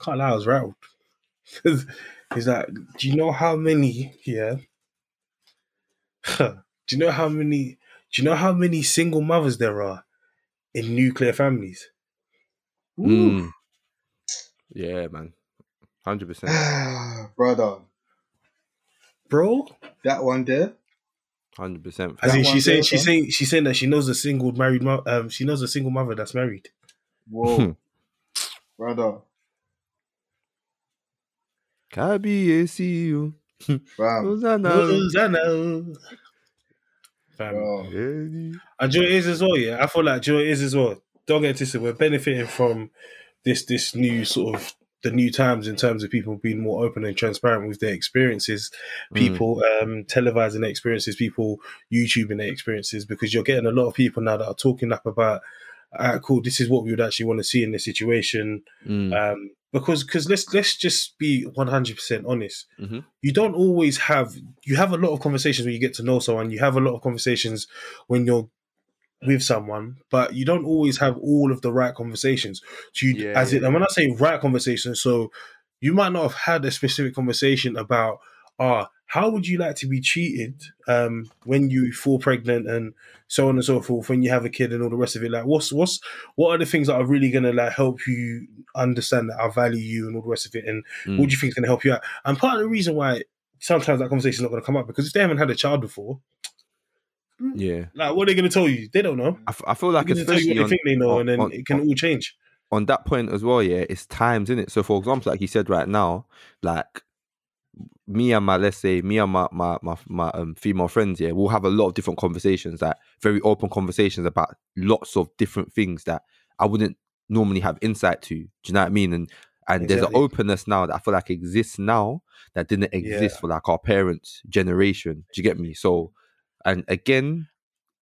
can't lie, I was rattled. He's like, do you know how many? Yeah. do you know how many? Do you know how many single mothers there are in nuclear families? Mm. Yeah, man. Hundred percent. Brother, Bro, that one there. Hundred percent. as That in one she's saying there, she's saying she's saying that she knows a single married mo- um she knows a single mother that's married. Whoa. Brother. Kabiyesi. Fam. Hosanna. Hosanna. Fam. Bro. Yeah. And do you know what it is as well, yeah? I feel like do you know what it is as well. Don't get twisted. We're benefiting from this this new sort of the new times in terms of people being more open and transparent with their experiences, Mm. people um televising their experiences, people YouTubing their experiences, because you're getting a lot of people now that are talking up about uh, cool, this is what we would actually want to see in this situation. Mm. Um because because let's let's just be one hundred percent honest. Mhm. You don't always have you have a lot of conversations when you get to know someone. You have a lot of conversations when you're with someone, but you don't always have all of the right conversations. So you, Yeah, as it, and when I say right conversations, so you might not have had a specific conversation about, ah, how would you like to be treated um, when you fall pregnant and so on and so forth when you have a kid and all the rest of it? Like, what's what's what are the things that are really gonna like help you understand that I value you and all the rest of it, and Mm. what do you think is gonna help you out? And part of the reason why sometimes that conversation is not gonna come up because if they haven't had a child before, Yeah, like what are they gonna tell you? They don't know. I, f- I feel like They're tell you they think they know, on- and then on- it can all change. on that point as well, yeah, it's times in it. So for example, like you said right now, like me and my let's say me and my my my, my um, female friends, yeah, we'll have a lot of different conversations, like very open conversations about lots of different things that I wouldn't normally have insight to. Do you know what I mean? And and there's Exactly. an openness now that I feel like exists now that didn't exist Yeah. for like our parents' generation. Do you get me? So, and again,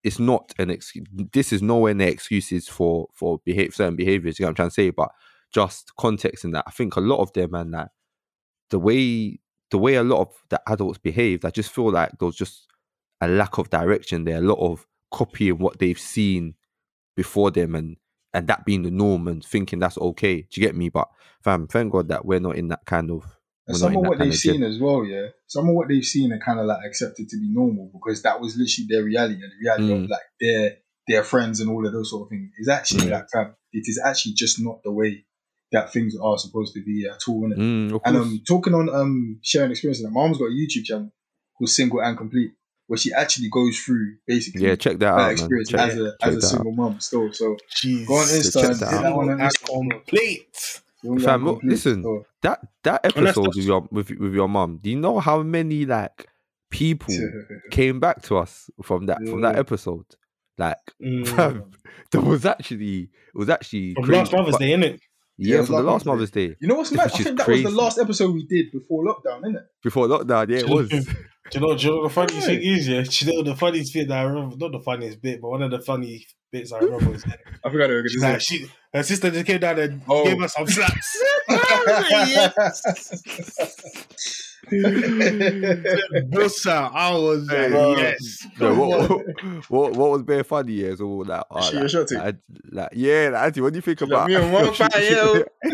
it's not an excuse. This is nowhere near excuses for for behave certain behaviors. You know what I'm trying to say? But just context in that, I think a lot of them and that the way the way a lot of the adults behaved, I just feel like there was just a lack of direction there, a lot of copying what they've seen before them and and that being the norm and thinking that's okay. Do you get me? But fam, thank God that we're not in that kind of And some of what they've seen as well, yeah. Some of what they've seen are kind of like accepted to be normal because that was literally their reality and the reality Mm. of like their their friends and all of those sort of things. Is actually Mm. like fam, it is actually just not the way that things are supposed to be at all. Mm, And course. um, talking on um sharing experiences, my mom's got a YouTube channel called Single and Complete, where she actually goes through basically yeah, check that her out, man. experience Check, as a as a that out. single mum still. So Jeez. go on check Insta that and hit out. that one on That's complete. Fam, look, Complete listen. still. That that episode with your with, with your mum, do you know how many like people came back to us from that from that episode? Like, Mm. fam, there was actually it was actually From crazy. last Mother's But- Day, innit? Yeah, Yeah, from the last last Mother's Mother's Day You know what's Which mad? I is think that was the last episode we did before lockdown, isn't it? before lockdown. Yeah, it was. Do you know, do you know the funniest Yeah. thing is, yeah? Do you know the funniest bit that I remember? Not the funniest bit, but one of the funny bits I remember was that I forgot it she's like, she, her sister just came down and Oh. gave us some slaps. Bossa, I was like, Hey, yes. No, what, what, what, what was very funny yeah, is all that. Oh, She like, a shorty? like, like, yeah, like, Auntie, what do you think about? like, "Me and one fire, yo." I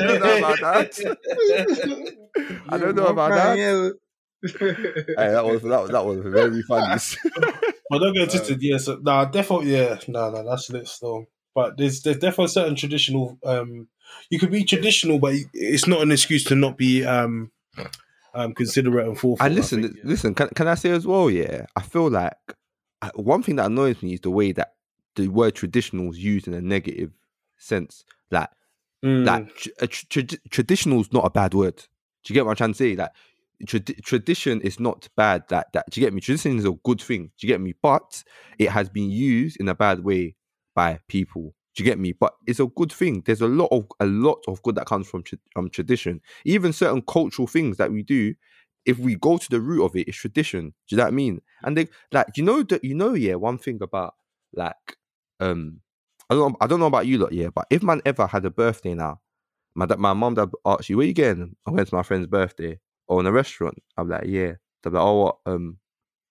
don't know about that. I don't know about that. Hey, that was that, was- that was very funny. But don't get twisted, yeah. So, nah, definitely, yeah. No, no, that's lit still. But there's there's definitely certain traditional. Um, you could be traditional, but it's not an excuse to not be um, um, considerate and thoughtful. And listen, think, yeah. listen. Can can I say as well? Yeah, I feel like uh, one thing that annoys me is the way that the word traditional is used in a negative sense. Like, Mm. like tr- a tr- trad- traditional is not a bad word. Do you get what I'm trying to say? Like, trad- tradition is not bad. That that do you get me? Tradition is a good thing. Do you get me? But it has been used in a bad way by people. Do you get me? But it's a good thing. There's a lot of a lot of good that comes from tra- from tradition. Even certain cultural things that we do, if we go to the root of it, it's tradition. Do you know what I mean? And they like you know that you know yeah one thing about like um I don't know, I don't know about you lot yeah, but if man ever had a birthday now, my my mom dad asked you where you going? I went to my friend's birthday or in a restaurant. I'm like yeah. They're like oh what um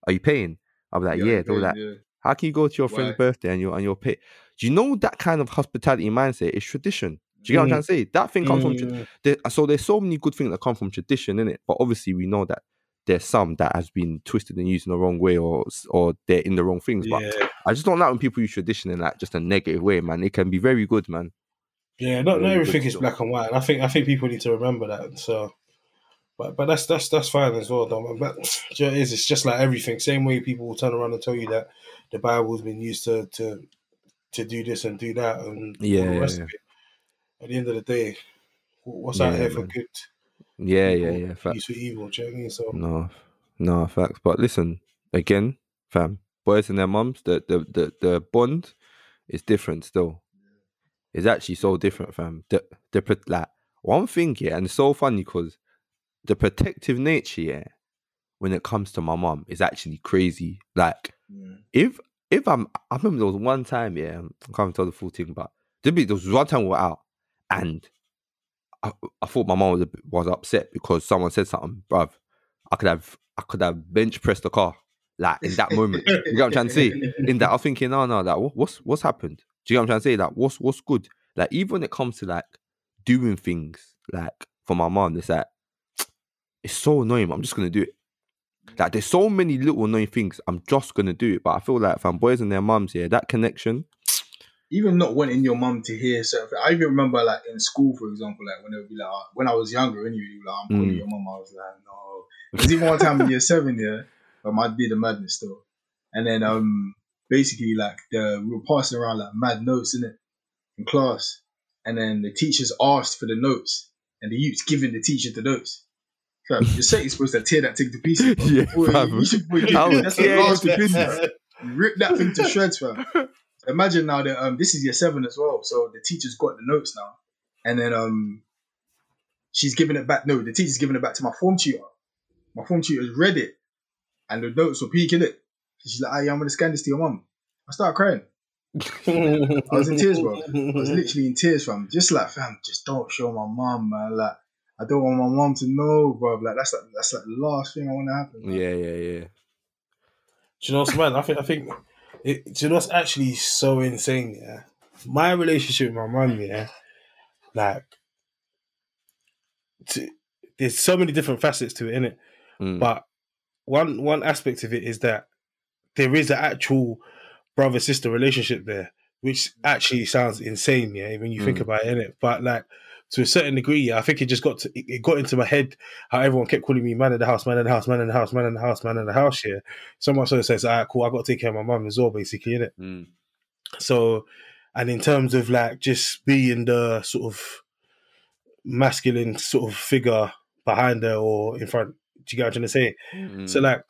are you paying? I'm like yeah. They're like how can you go to your friend's birthday and you're and you're pay? Do you know that kind of hospitality mindset is tradition? Do you get what I'm trying to say? That thing comes from Mm. there, so there's so many good things that come from tradition in it, but obviously we know that there's some that has been twisted and used in the wrong way or or they're in the wrong things. But Yeah, I just don't like when people use tradition in like just a negative way, man. It can be very good, man. yeah. Not, not everything is black and white. And I think I think people need to remember that. So, but but that's that's that's fine as well, though. But do you know what it is? It's just like everything. Same way people will turn around and tell you that the Bible's been used to to to do this and do that and Yeah, the yeah, rest yeah. of it. At the end of the day, wh- what's Yeah, out here for man. good? Yeah, yeah, yeah. Fact. Use for evil. Do you know what I mean? So No, no facts. But listen, again, fam, boys and their mums, the the the, the bond is different still. It's actually so different, fam. The the like one thing, yeah, and it's so funny because the protective nature, yeah, when it comes to my mom, is actually crazy. Like if if I'm, I remember there was one time, yeah, I can't tell the full thing, but there was one time we were out, and I, I thought my mom was was upset because someone said something, bruv. I could have I could have bench pressed the car like in that moment. you get what I'm trying to say? In that, I was thinking, no, no, like what, what's what's happened? Do you get what I'm trying to say? Like what's what's good? Like even when it comes to like doing things, like for my mom, it's like it's so annoying. I'm just gonna do it. Like there's so many little annoying things. I'm just gonna do it, but I feel like fam boys and their mums, yeah, that connection. even not wanting your mum to hear certain. I even remember like in school, for example, like when it would be like uh, when I was younger, anyway, like I'm calling Mm. your mum. I was like, no. There's even one time in year seven, yeah, um, I did a madness still, and then um basically like the we were passing around like mad notes in it in class, and then the teachers asked for the notes, and the youths giving the teacher the notes. Fam, you say you're supposed to tear that thing to pieces. bro. Yeah, Boy, fam. you should, boy, that's the last to thing. Rip that thing to shreds, fam. Imagine now that um this is year seven as well, so the teacher's got the notes now, and then um she's giving it back. No, the teacher's giving it back to my form tutor. My form tutor's read it, and the notes were peeking it. She's like, "Hey, I'm gonna scan this to your mum." I start crying. I was in tears, bro. I was literally in tears, fam. Just like, fam, just don't show my mum, man. Like, I don't want my mom to know, bro. Like, that's like that's like the last thing I want to happen. man. Yeah, yeah, yeah. Do you know what's man? I think I think it, do you know what's actually so insane? Yeah, my relationship with my mom. Yeah, like to, there's so many different facets to it, innit? Mm. But one one aspect of it is that there is an actual brother sister relationship there, which actually sounds insane. Yeah, when you think Mm. about it, innit? But like to a certain degree, I think it just got to it got into my head how everyone kept calling me man in the house, man in the house, man in the house, man in the house, man in the house. Yeah, someone sort of says, "All right, cool, I got to take care of my mum as well," basically, innit? Mm. So, and in terms of like just being the sort of masculine sort of figure behind her or in front, do you get what I'm trying to say? Mm. So like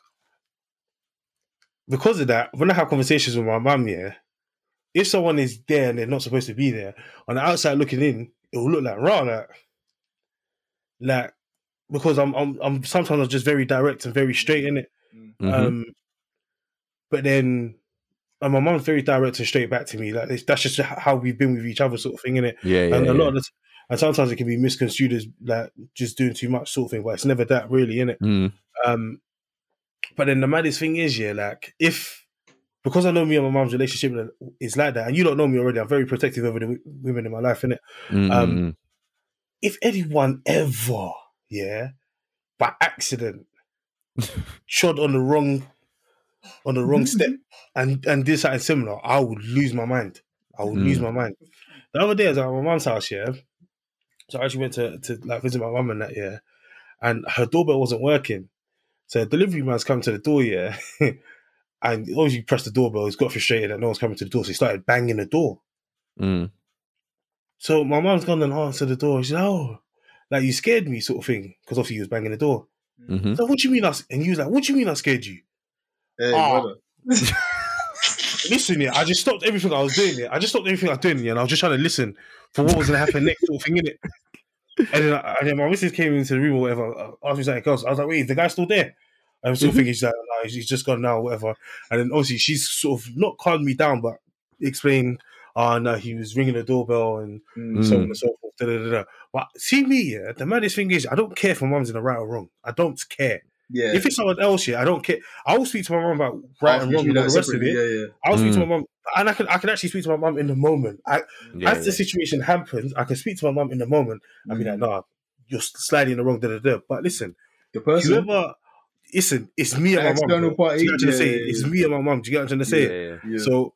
because of that, when I have conversations with my mum, yeah, if someone is there and they're not supposed to be there, on the outside looking in, it will look like raw, like, like because I'm I'm I'm sometimes I'm just very direct and very straight in it. Mhm. Um, but then. And my mum's very direct and straight back to me. Like that's just how we've been with each other, sort of thing, innit? yeah, yeah, and a yeah. lot of the t- and sometimes it can be misconstrued as like just doing too much, sort of thing. But it's never that, really, innit? Mm. Um, but then the maddest thing is, yeah, like if because I know me and my mum's relationship is like that, and you don't know me already, I'm very protective over the w- women in my life, innit? Mm, Um, mm, If anyone ever, yeah, by accident, trod on the wrong on the wrong step and and did something similar, I would lose my mind. I would lose Mm. my mind. The other day, I was at my mum's house, yeah. So I actually went to, to like visit my mum and that, yeah. And her doorbell wasn't working. So the delivery man's come to the door, yeah. and obviously pressed the doorbell, he's got frustrated that no one's coming to the door. So he started banging the door. mm. So my mum's gone and answered the door. She's like, oh, like you scared me, sort of thing. Because obviously he was banging the door. Mhm. So what do you mean I s-" and he was like, What do you mean I scared you? Hey, brother. Listen, yeah, I just stopped everything I was doing. Yeah, I just stopped everything I was doing, yeah, and I was just trying to listen for what was going to happen next, sort of thing, innit? And then, I, and then my missus came into the room or whatever, uh, asked me something else. I was like, "Wait, is the guy still there?" I'm still thinking she's like, no, he's- he's just gone now, whatever. And then obviously she's sort of not calmed me down, but explained, "Oh no, he was ringing the doorbell and Mm. so on Mm. and so forth." Da, da, da, da. But see me, yeah, the maddest thing is, I don't care if my mum's in the right or wrong. I don't care. Yeah. If it's someone else, yeah, I don't care. I will speak to my mum about right and wrong and all the rest of it. Yeah, yeah. I'll speak to my Mm. mum, and I can I can actually speak to my mum in the moment. I, Yeah, as the situation happens, I can speak to my mum in the moment and be like, Mm. "Nah, you're sliding in the wrong." Da, da, da. But listen, The person. whoever, listen, it's me and my mum. Party, Do you get what I'm trying to say? yeah, yeah, It's me and my mum. Do you get what I'm trying to say? yeah. So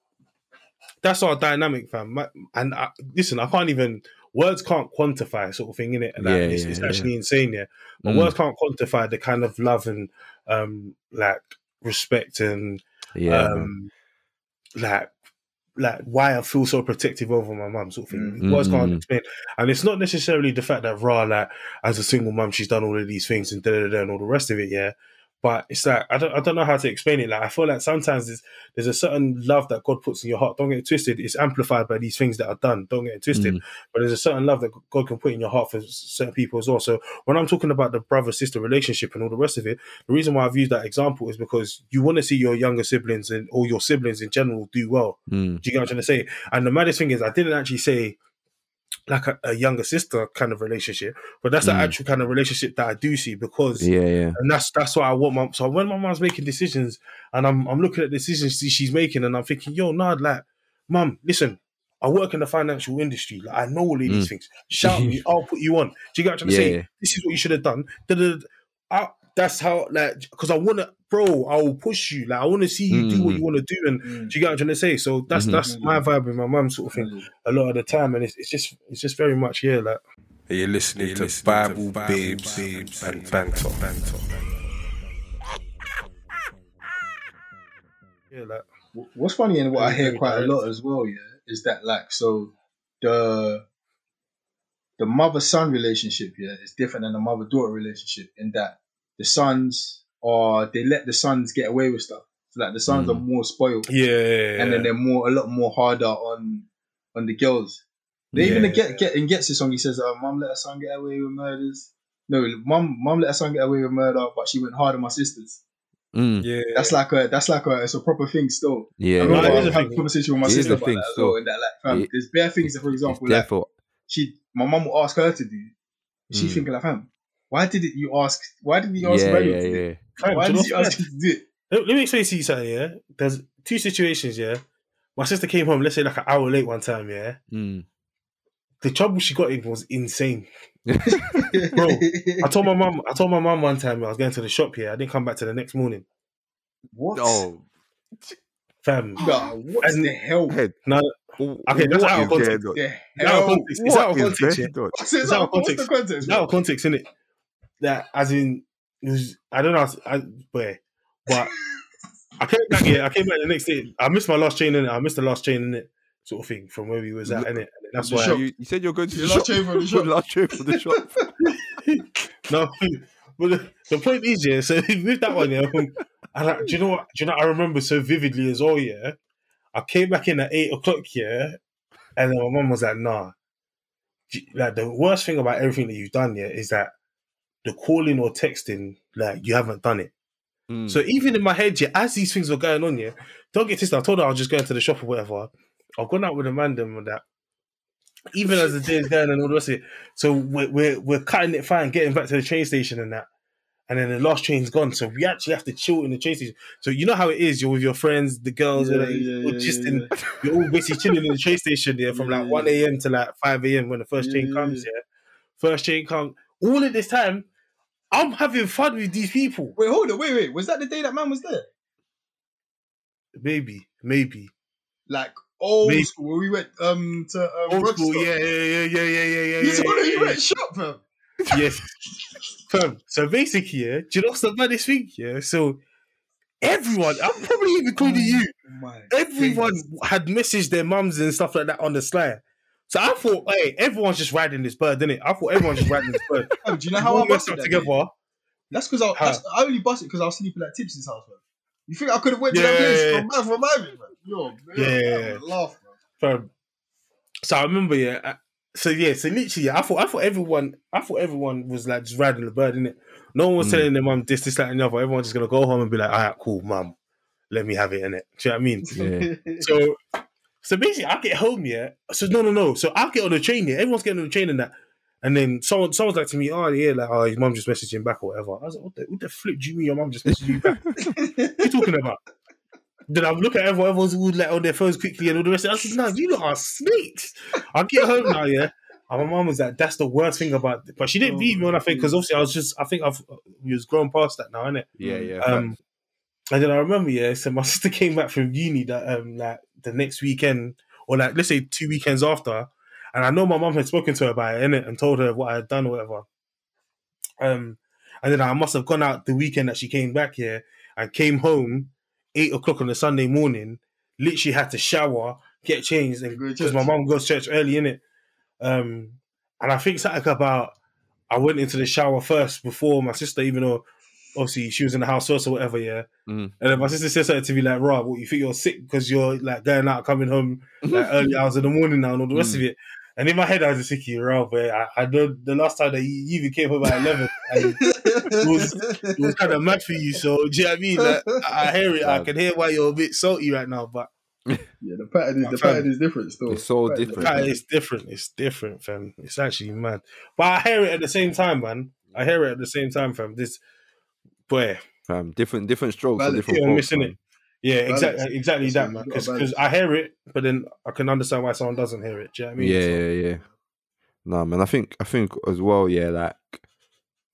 that's our dynamic, fam. And I, listen, I can't even words can't quantify sort of thing in it. Like, Yeah, it's, yeah, it's yeah. actually insane, yeah. But Mm. words can't quantify the kind of love and um like respect and Yeah, um like like why I feel so protective over my mum, sort of thing. Mm. Words can't Mm. explain, and it's not necessarily the fact that raw like as a single mum she's done all of these things and da da da and all the rest of it, yeah. But it's like I don't I don't know how to explain it. Like I feel like sometimes there's there's a certain love that God puts in your heart. Don't get it twisted. It's amplified by these things that are done. Don't get it twisted. Mm. But there's a certain love that God can put in your heart for certain people as well. So when I'm talking about the brother sister relationship and all the rest of it, the reason why I've used that example is because you want to see your younger siblings and all your siblings in general do well. Mm. Do you get what I'm trying to say? And the maddest thing is, I didn't actually say like a, a younger sister kind of relationship, but that's the Mm. actual kind of relationship that I do see because, yeah, yeah. and that's that's why I want my. So when my mom's making decisions, and I'm I'm looking at decisions she's making, and I'm thinking, yo, nah, like, mom, listen. I work in the financial industry. Like I know all of these Mm. things. Shout me, I'll put you on. Do you get what I'm trying to Yeah, say? yeah. This is what you should have done. I, that's how like because I wanna, bro. I will push you. Like I want to see you do what Mm. you want to do, and Mm. do you get what I'm trying to say? So that's Mhm. that's my vibe with my mum, sort of thing. A lot of the time, and it's, it's just it's just very much yeah, like You're listening to Bible Babes and Banter. yeah, like Wh- What's funny and what I hear quite a lot as well, yeah, is that like so the the mother son relationship, yeah, is different than the mother daughter relationship in that the sons are they let the sons get away with stuff. So like the sons Mm. are more spoiled, yeah, and then they're more a lot more harder on on the girls. They even Yeah. get get in gets this song. He says, uh, "Mom let her son get away with murders." No, mom, mom let her son get away with murder, but she went hard on my sisters. Mm. yeah, That's like a that's like a it's a proper thing still. Yeah, I No, remember it I had a conversation with my It is sister about thing that as still. And that, like, fam, It- there's bare things that, for example, like therefore. she, my mum will ask her to do. She Mm. thinking like, fam, why did it you ask? Why did you ask Yeah, Mario yeah, to do? it? yeah. Fam, Why did you ask to do it? Let, let me explain to you something, yeah. There's two situations, yeah. My sister came home, let's say like an hour late one time, yeah. Mm. The trouble she got in was insane. Bro, I told my mum, I told my mum one time I was going to the shop here. I didn't come back to the next morning. what? Oh, Fam. Nah, what And- the hell? head. No, Okay, that's What out of is context. going on? The it's out of context. It's out of context, yeah. I said, It's out of what's the context. context? It's bro? out of context, innit? That as in it was, I don't know I, where, but I came back here. I came back the next day. I missed my last train in it. I missed the last train in it, sort of thing, from where we was at in it. That's The why. shop. You, you said you're going to The the last shop. train from the For shop. last train from the shop. No, but the, the point is, yeah. So with that one, yeah. um, And I, do you know what? Do you know? I remember so vividly as well. Yeah, I came back in at eight o'clock. Yeah, and then my mum was like, "Nah." Do- Like the worst thing about everything that you've done, yeah, is that the calling or texting, like you haven't done it. Mm. So even in my head, yeah, as these things were going on, yeah, don't get this. I told her I was just going to the shop or whatever. I've gone out with a man and that. Even as the day is going and all the rest of it, so we're, we're we're cutting it fine, getting back to the train station and that, and then the last train's gone. So we actually have to chill in the train station. So you know how it is. You're with your friends, the girls, yeah, like, yeah, you're, yeah, just in. You're all basically chilling in the train station there from like one a.m. to like five a.m. when the first train comes. yeah. Yeah, first train comes. All of this time, I'm having fun with these people. Wait, hold on, wait, wait. Was that the day that man was there? Maybe, maybe. Like old Maybe. school, where we went um to um, Old school, yeah, yeah, yeah, yeah, yeah, yeah, yeah. You yeah, told yeah, you yeah. went shop, fam. Yes. Fam, so basically, yeah, do you know what's the baddest thing? Yeah, so everyone, I'm probably even including you, Oh my everyone days. had messaged their mums and stuff like that on the sly. So I thought, hey, everyone's just riding this bird, didn't it? I thought everyone's just riding this bird. Fam, do you know how all I messed busted up that together. day? That's because I, How? that's, I only busted because I was sleeping at Tipsy's house, man. You think I could have went to that place yeah, from man from Ivan, man? Yo, Yeah, yeah, I yeah. would laugh, man. Fam. So I remember, yeah. I- So yeah, so literally, I thought, I thought everyone, I thought everyone was like just riding the bird, innit? No one was Mm. telling their mum this, this, that, and the other. Everyone's just gonna go home and be like, all right, cool, mum, let me have it, innit? Do you know what I mean? Yeah. So, so basically, I get home, yeah. So no, no, no. So I get on the train, yeah. Everyone's getting on the train and that. And then someone, someone's like to me, oh yeah, like oh his mum just messaged him back or whatever. I was like, what the, what the flip do you mean your mum just messaged you back? what are you talking about? Then I look at everyone, everyone's all like on their phones quickly and all the rest. of I said, no, you lot are snakes. I get home now, yeah. And my mum was like, that's the worst thing about it. But she didn't Oh, beat me on that thing because obviously I was just, I think I've, we was grown past that now, innit? Yeah, yeah. Um, and then I remember, yeah, so my sister came back from uni that um like the next weekend, or like let's say two weekends after, and I know my mom had spoken to her about it, innit, and told her what I had done or whatever. Um, and then I must have gone out the weekend that she came back here and came home eight o'clock on a Sunday morning. Literally had to shower, get changed, and because my mom goes to church early, innit. Um, and I think something about I went into the shower first before my sister, even though obviously she was in the house first or whatever, yeah. Mm. And then my sister said something to me like, "Rob, what you think you're sick because you're like going out, coming home like early hours in the morning now, and all the rest of it." And in my head, I was just thinking, "Rob, I, I know the last time that you you even came home at eleven, and was- it was kind of mad for you. So do you know what I mean? Like, I I hear it. I can hear why you're a bit salty right now, but Yeah, the pattern is the pattern is different still. It's so Pattern is different. it's different. It's different, fam. It's actually mad. But I hear it at the same time, man. I hear it at the same time, fam. This boy, Fam, different different strokes for Balance. different you're folks, missing it. Yeah, Balance. exactly, exactly that, man. Because I hear it, but then I can understand why someone doesn't hear it. Do you know what I mean? Yeah, So- yeah, yeah. No, man. I think I think as well. Yeah, like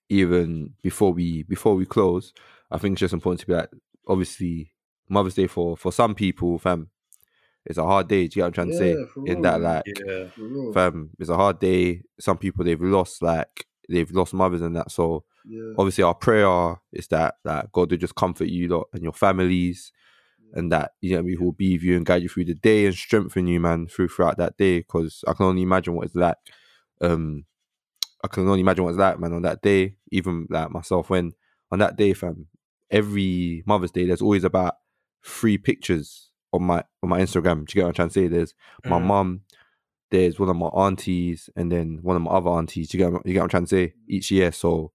even before we before we close, I think it's just important to be like, obviously, Mother's Day for for some people, fam, it's a hard day. Do you get what I'm trying to say? For In real, that, like, Yeah. Fam, it's a hard day. Some people they've lost like they've lost mothers and that. So Yeah. obviously, our prayer is that that God will just comfort you lot and your families, and that you know mean, He will be with you and guide you through the day and strengthen you, man, through throughout that day. Because I can only imagine what it's like. Um, I can only imagine what it's like, man, on that day. Even like myself, when on that day, fam, every Mother's Day, there's always about three pictures on my on my Instagram. Do you get what I'm trying to say? There's my Mm. mum, there's one of my aunties, and then one of my other aunties. Do you get what, you get what I'm trying to say? Each year, so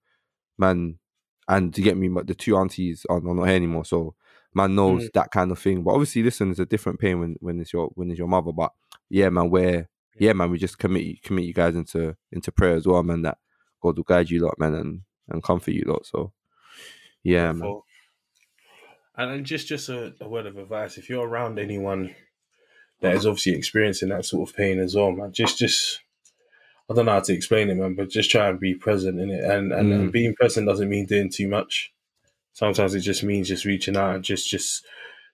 man, and to get me, the two aunties are, are not here anymore. So man knows mm. that kind of thing. But obviously, listen, it's a different pain when when it's your when it's your mother. But yeah, man, where yeah, man, we just commit you commit you guys into into prayer as well, man. That God will guide you lot, man, and and comfort you lot. So yeah, man. And then just just a, a word of advice: if you're around anyone that is obviously experiencing that sort of pain as well, man, just just I don't know how to explain it, man, but just try and be present in it. And and, and Mm. being present doesn't mean doing too much. Sometimes it just means just reaching out and just just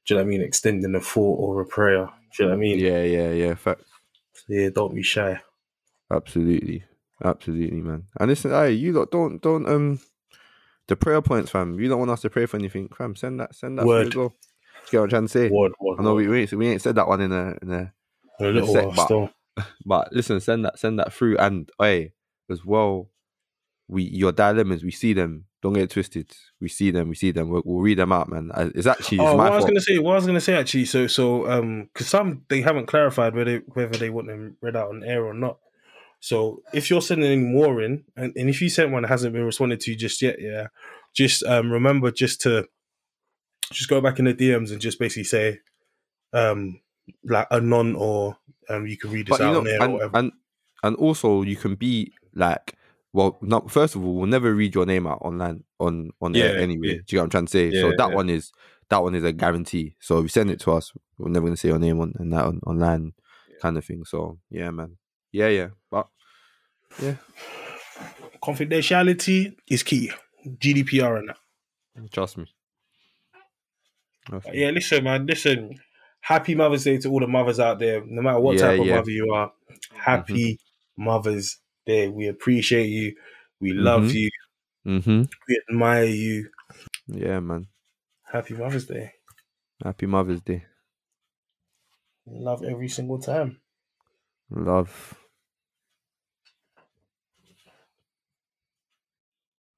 do you know what I mean, extending a thought or a prayer. Do you know what I mean? Yeah, yeah, yeah. Fact. So, yeah, don't be shy. Absolutely, absolutely, man. And listen, hey, you lot don't don't um the prayer points, fam. You don't want us to pray for anything, fam. Send that, send that. through Word. as well. You get what I'm trying to say? Word, word, I know word. we, we ain't we ain't said that one in a in a In a little sec, while still. But listen, send that send that through, and hey, as well, we your dilemmas, we see them. Don't get it twisted. We see them. We see them. We'll, we'll read them out, man. Uh, It's actually it's Oh, my what I was gonna say, what I was gonna say actually, so so um, because some they haven't clarified whether whether they want them read out on air or not. So if you're sending any more in, and, and if you sent one that hasn't been responded to just yet, yeah, just um remember just to just go back in the DMs and just basically say um like a non or um you can read this But you out know, on air or and, whatever. and and also you can be like, well, not first of all, we'll never read your name out online on on air anyway. yeah. Do you get what I'm trying to say? so that yeah. one is that one is a guarantee. So if you send it to us, we're never gonna say your name on and that on, online kind of thing. So yeah, man. Yeah, yeah. But yeah, Confidentiality is key. GDPR and that. trust me. Trust me. yeah, listen, man. Listen, happy Mother's Day to all the mothers out there, no matter what Yeah, type of yeah. mother you are. Happy Mother's Day. We appreciate you. We love Mhm. you. Mm-hmm. We admire you. Yeah, man. Happy Mother's Day. Happy Mother's Day. Love every single time. Love.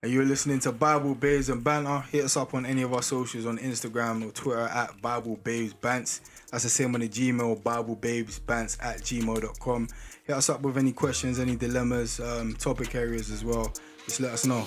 And you're listening to Bible Babes and Banter. Hit us up on any of our socials on Instagram or Twitter at Bible Babes Bants. That's the same on the Gmail, Bible Babes Bants at gmail.com. Hit us up with any questions, any dilemmas, um, topic areas as well. Just let us know.